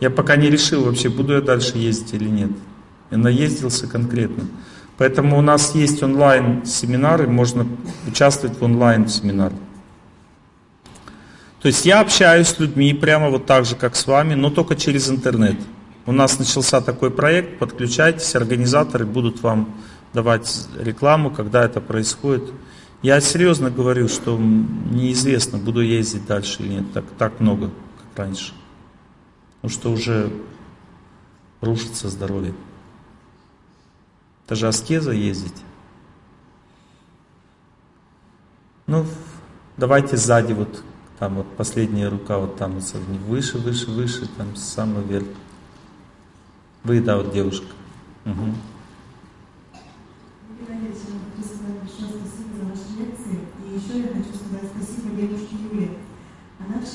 Я пока не решил вообще, буду я дальше ездить или нет. Я наездился конкретно. Поэтому у нас есть онлайн семинары, можно участвовать в онлайн семинарах. То есть я общаюсь с людьми прямо вот так же, как с вами, но только через интернет. У нас начался такой проект, подключайтесь, организаторы будут вам давать рекламу, когда это происходит. Я серьезно говорю, что неизвестно, буду ездить дальше или нет, так, так много, как раньше. Потому что уже рушится здоровье. Это же аскеза ездить. Ну, давайте сзади вот там вот последняя рука вот там выше, выше, выше, там самый верх. Вы, да, вот девушка. Угу.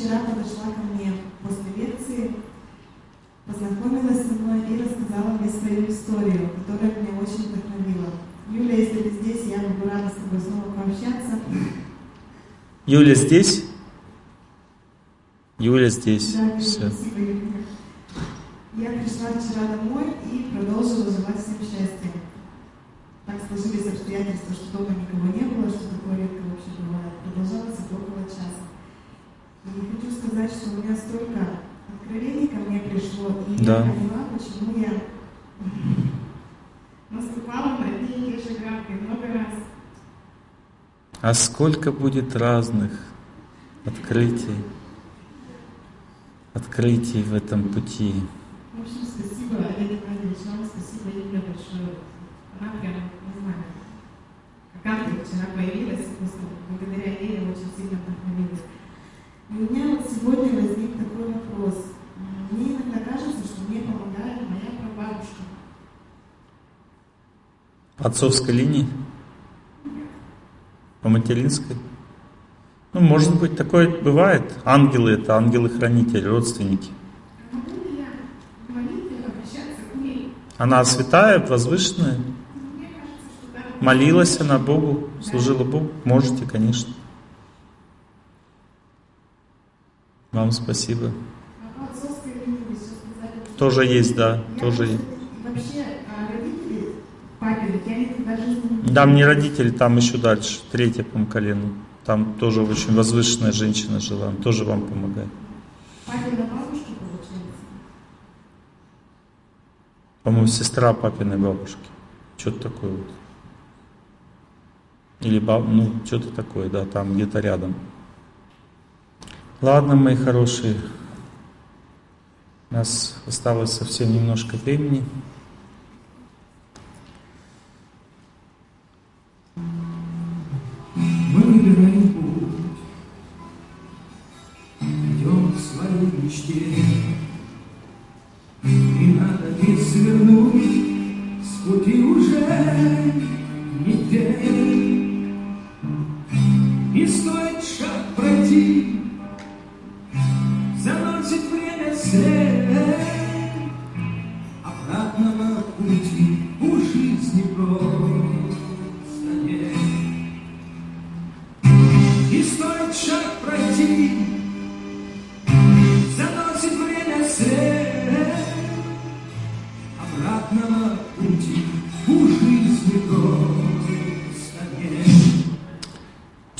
Вчера подошла ко мне после лекции, познакомилась со мной и рассказала мне свою историю, которая меня очень вдохновила. Юля, если ты здесь, я буду рада с тобой снова пообщаться. Юля здесь? Юля здесь. Да, Все. Я пришла вчера домой и продолжила желать всем счастья. Так сложились обстоятельства, что дома никого не было, что такое редко вообще бывает. Продолжалось около часа. И хочу сказать, что у меня столько откровений ко мне пришло, и Да. я поняла, почему я наступала на одни и те же грабли много раз. А сколько будет разных открытий, открытий в этом пути. В общем, спасибо, Олег Геннадьевич, вам спасибо, Юля, большое. Она прям, не знаю, как ангел вчера появилась, просто благодаря ей я очень сильно вдохновилась. И у меня вот сегодня возник такой вопрос. Мне иногда кажется, что мне помогает моя прабабушка. По отцовской линии? По материнской? Ну, может быть, такое бывает. Ангелы это ангелы-хранители, родственники. Она святая, возвышенная. Молилась она Богу, служила Богу. Можете, конечно. Вам спасибо. Тоже есть, да, Я тоже есть. Вообще, родители Там не родители, там еще дальше, третье по колену. Там тоже очень возвышенная женщина жила, тоже вам помогает. Папина бабушка, получается. По-моему, сестра папиной бабушки. Что-то такое вот. Или баб, ну, что-то такое, да, там где-то рядом. Ладно, мои хорошие. У нас осталось совсем немножко времени. Мы выбираем путь, идем к своей мечте. И надо не свернуть с пути уже нигде. И стоит шаг пройти, заносит время след.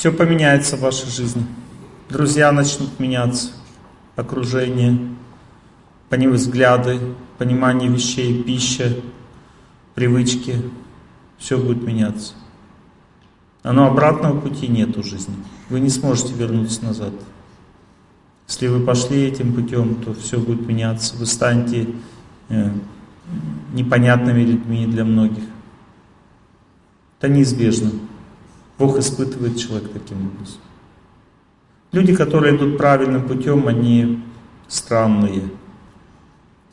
Все поменяется в вашей жизни. Друзья начнут меняться, окружение, пони- взгляды, понимание вещей, пища, привычки. Все будет меняться. Но обратного пути нет у жизни. Вы не сможете вернуться назад. Если вы пошли этим путем, то все будет меняться. Вы станете э, непонятными людьми для многих. Это неизбежно. Бог испытывает человека таким образом. Люди, которые идут правильным путем, они странные,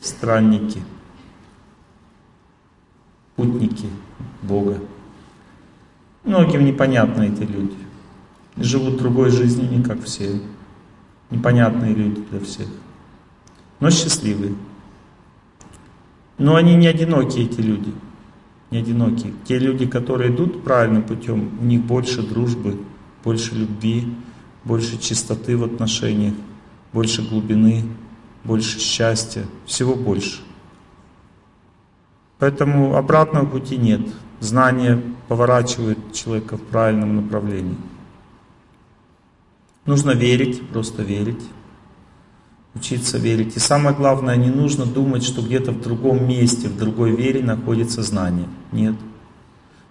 странники, путники Бога. Многим непонятны эти люди. Живут другой жизнью, не как все. Непонятные люди для всех. Но счастливые. Но они не одинокие, эти люди. Не одинокие. Те люди, которые идут правильным путем, у них больше дружбы, больше любви, больше чистоты в отношениях, больше глубины, больше счастья, всего больше. Поэтому обратного пути нет. Знание поворачивает человека в правильном направлении. Нужно верить, просто верить, учиться верить. И самое главное, не нужно думать, что где-то в другом месте, в другой вере находится знание. Нет.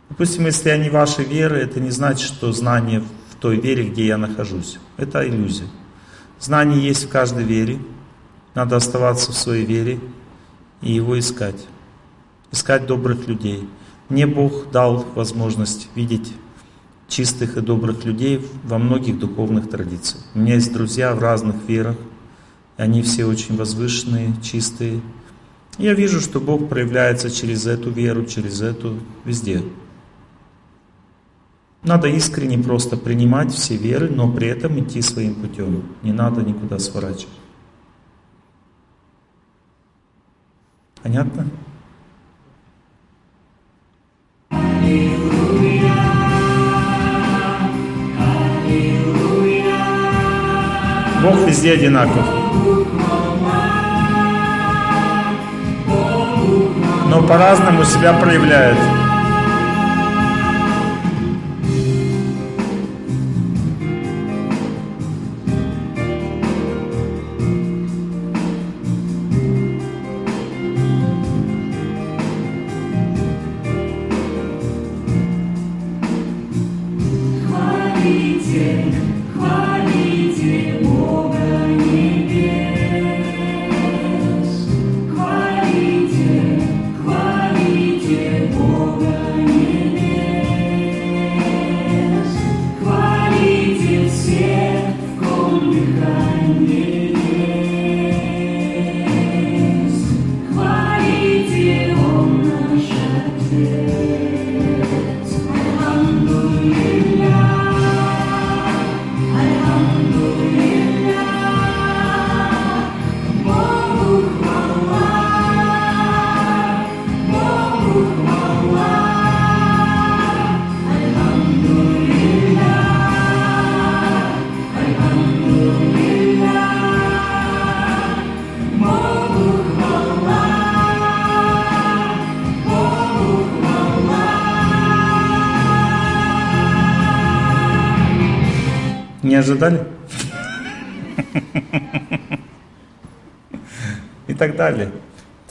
Допустим, если я не вашей веры, это не значит, что знание в той вере, где я нахожусь. Это иллюзия. Знание есть в каждой вере. Надо оставаться в своей вере и его искать. Искать добрых людей. Мне Бог дал возможность видеть чистых и добрых людей во многих духовных традициях. У меня есть друзья в разных верах. Они все очень возвышенные, чистые. Я вижу, что Бог проявляется через эту веру, через эту, везде. Надо искренне просто принимать все веры, но при этом идти своим путем. Не надо никуда сворачивать. Понятно? Бог везде одинаков. Но по-разному себя проявляет.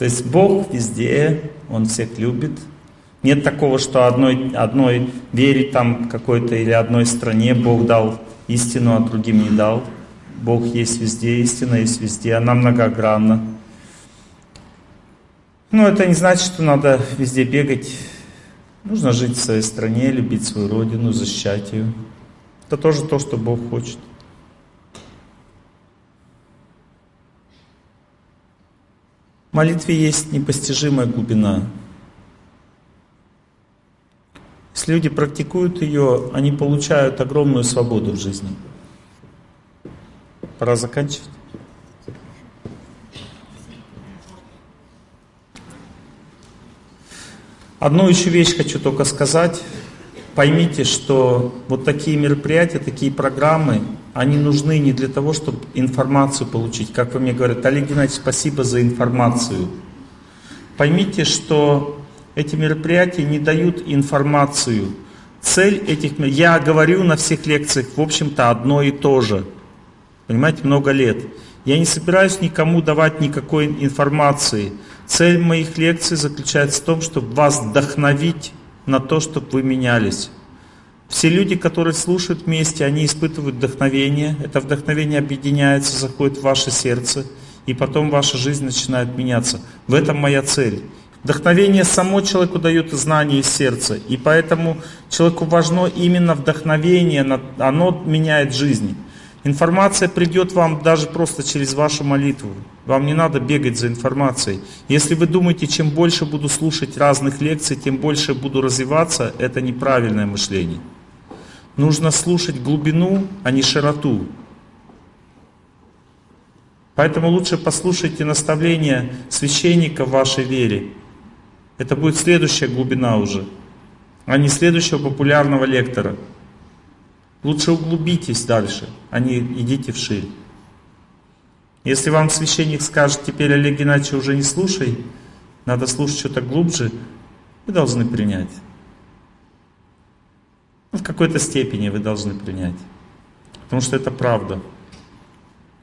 Есть Бог везде, Он всех любит. Нет такого, что одной, одной вере там какой-то или одной стране Бог дал истину, а другим не дал. Бог есть везде, истина есть везде, она многогранна. Но это не значит, что надо везде бегать. Нужно жить в своей стране, любить свою родину, защищать ее. Это тоже то, что Бог хочет. Молитве есть непостижимая глубина. Если люди практикуют ее, они получают огромную свободу в жизни. Пора заканчивать. Одну еще вещь хочу только сказать. Поймите, что вот такие мероприятия, такие программы, они нужны не для того, чтобы информацию получить. Как вы мне говорите, Олег Геннадьевич, спасибо за информацию. Поймите, что эти мероприятия не дают информацию. Цель этих... Я говорю на всех лекциях, в общем-то, одно и то же. Понимаете, много лет. Я не собираюсь никому давать никакой информации. Цель моих лекций заключается в том, чтобы вас вдохновить на то, чтобы вы менялись. Все люди, которые слушают вместе, они испытывают вдохновение. Это вдохновение объединяется, заходит в ваше сердце, и потом ваша жизнь начинает меняться. В этом моя цель. Вдохновение само человеку дает знание из сердца, и поэтому человеку важно именно вдохновение, оно меняет жизнь. Информация придет вам даже просто через вашу молитву. Вам не надо бегать за информацией. Если вы думаете, чем больше буду слушать разных лекций, тем больше буду развиваться, это неправильное мышление. Нужно слушать глубину, а не широту. Поэтому лучше послушайте наставления священника в вашей вере. Это будет следующая глубина уже, а не следующего популярного лектора. Лучше углубитесь дальше, а не идите вширь. Если вам священник скажет, теперь Олег Геннадьевич уже не слушай, надо слушать что-то глубже, вы должны принять. Ну, в какой-то степени вы должны принять. Потому что это правда.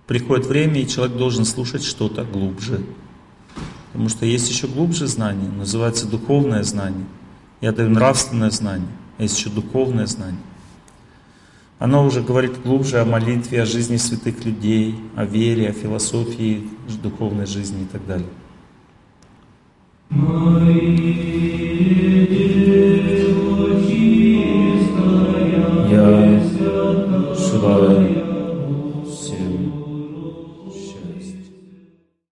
Приходит время, и человек должен слушать что-то глубже. Потому что есть еще глубже знание, называется духовное знание. Я даю нравственное знание, а есть еще духовное знание. Оно уже говорит глубже о молитве, о жизни святых людей, о вере, о философии духовной жизни и так далее.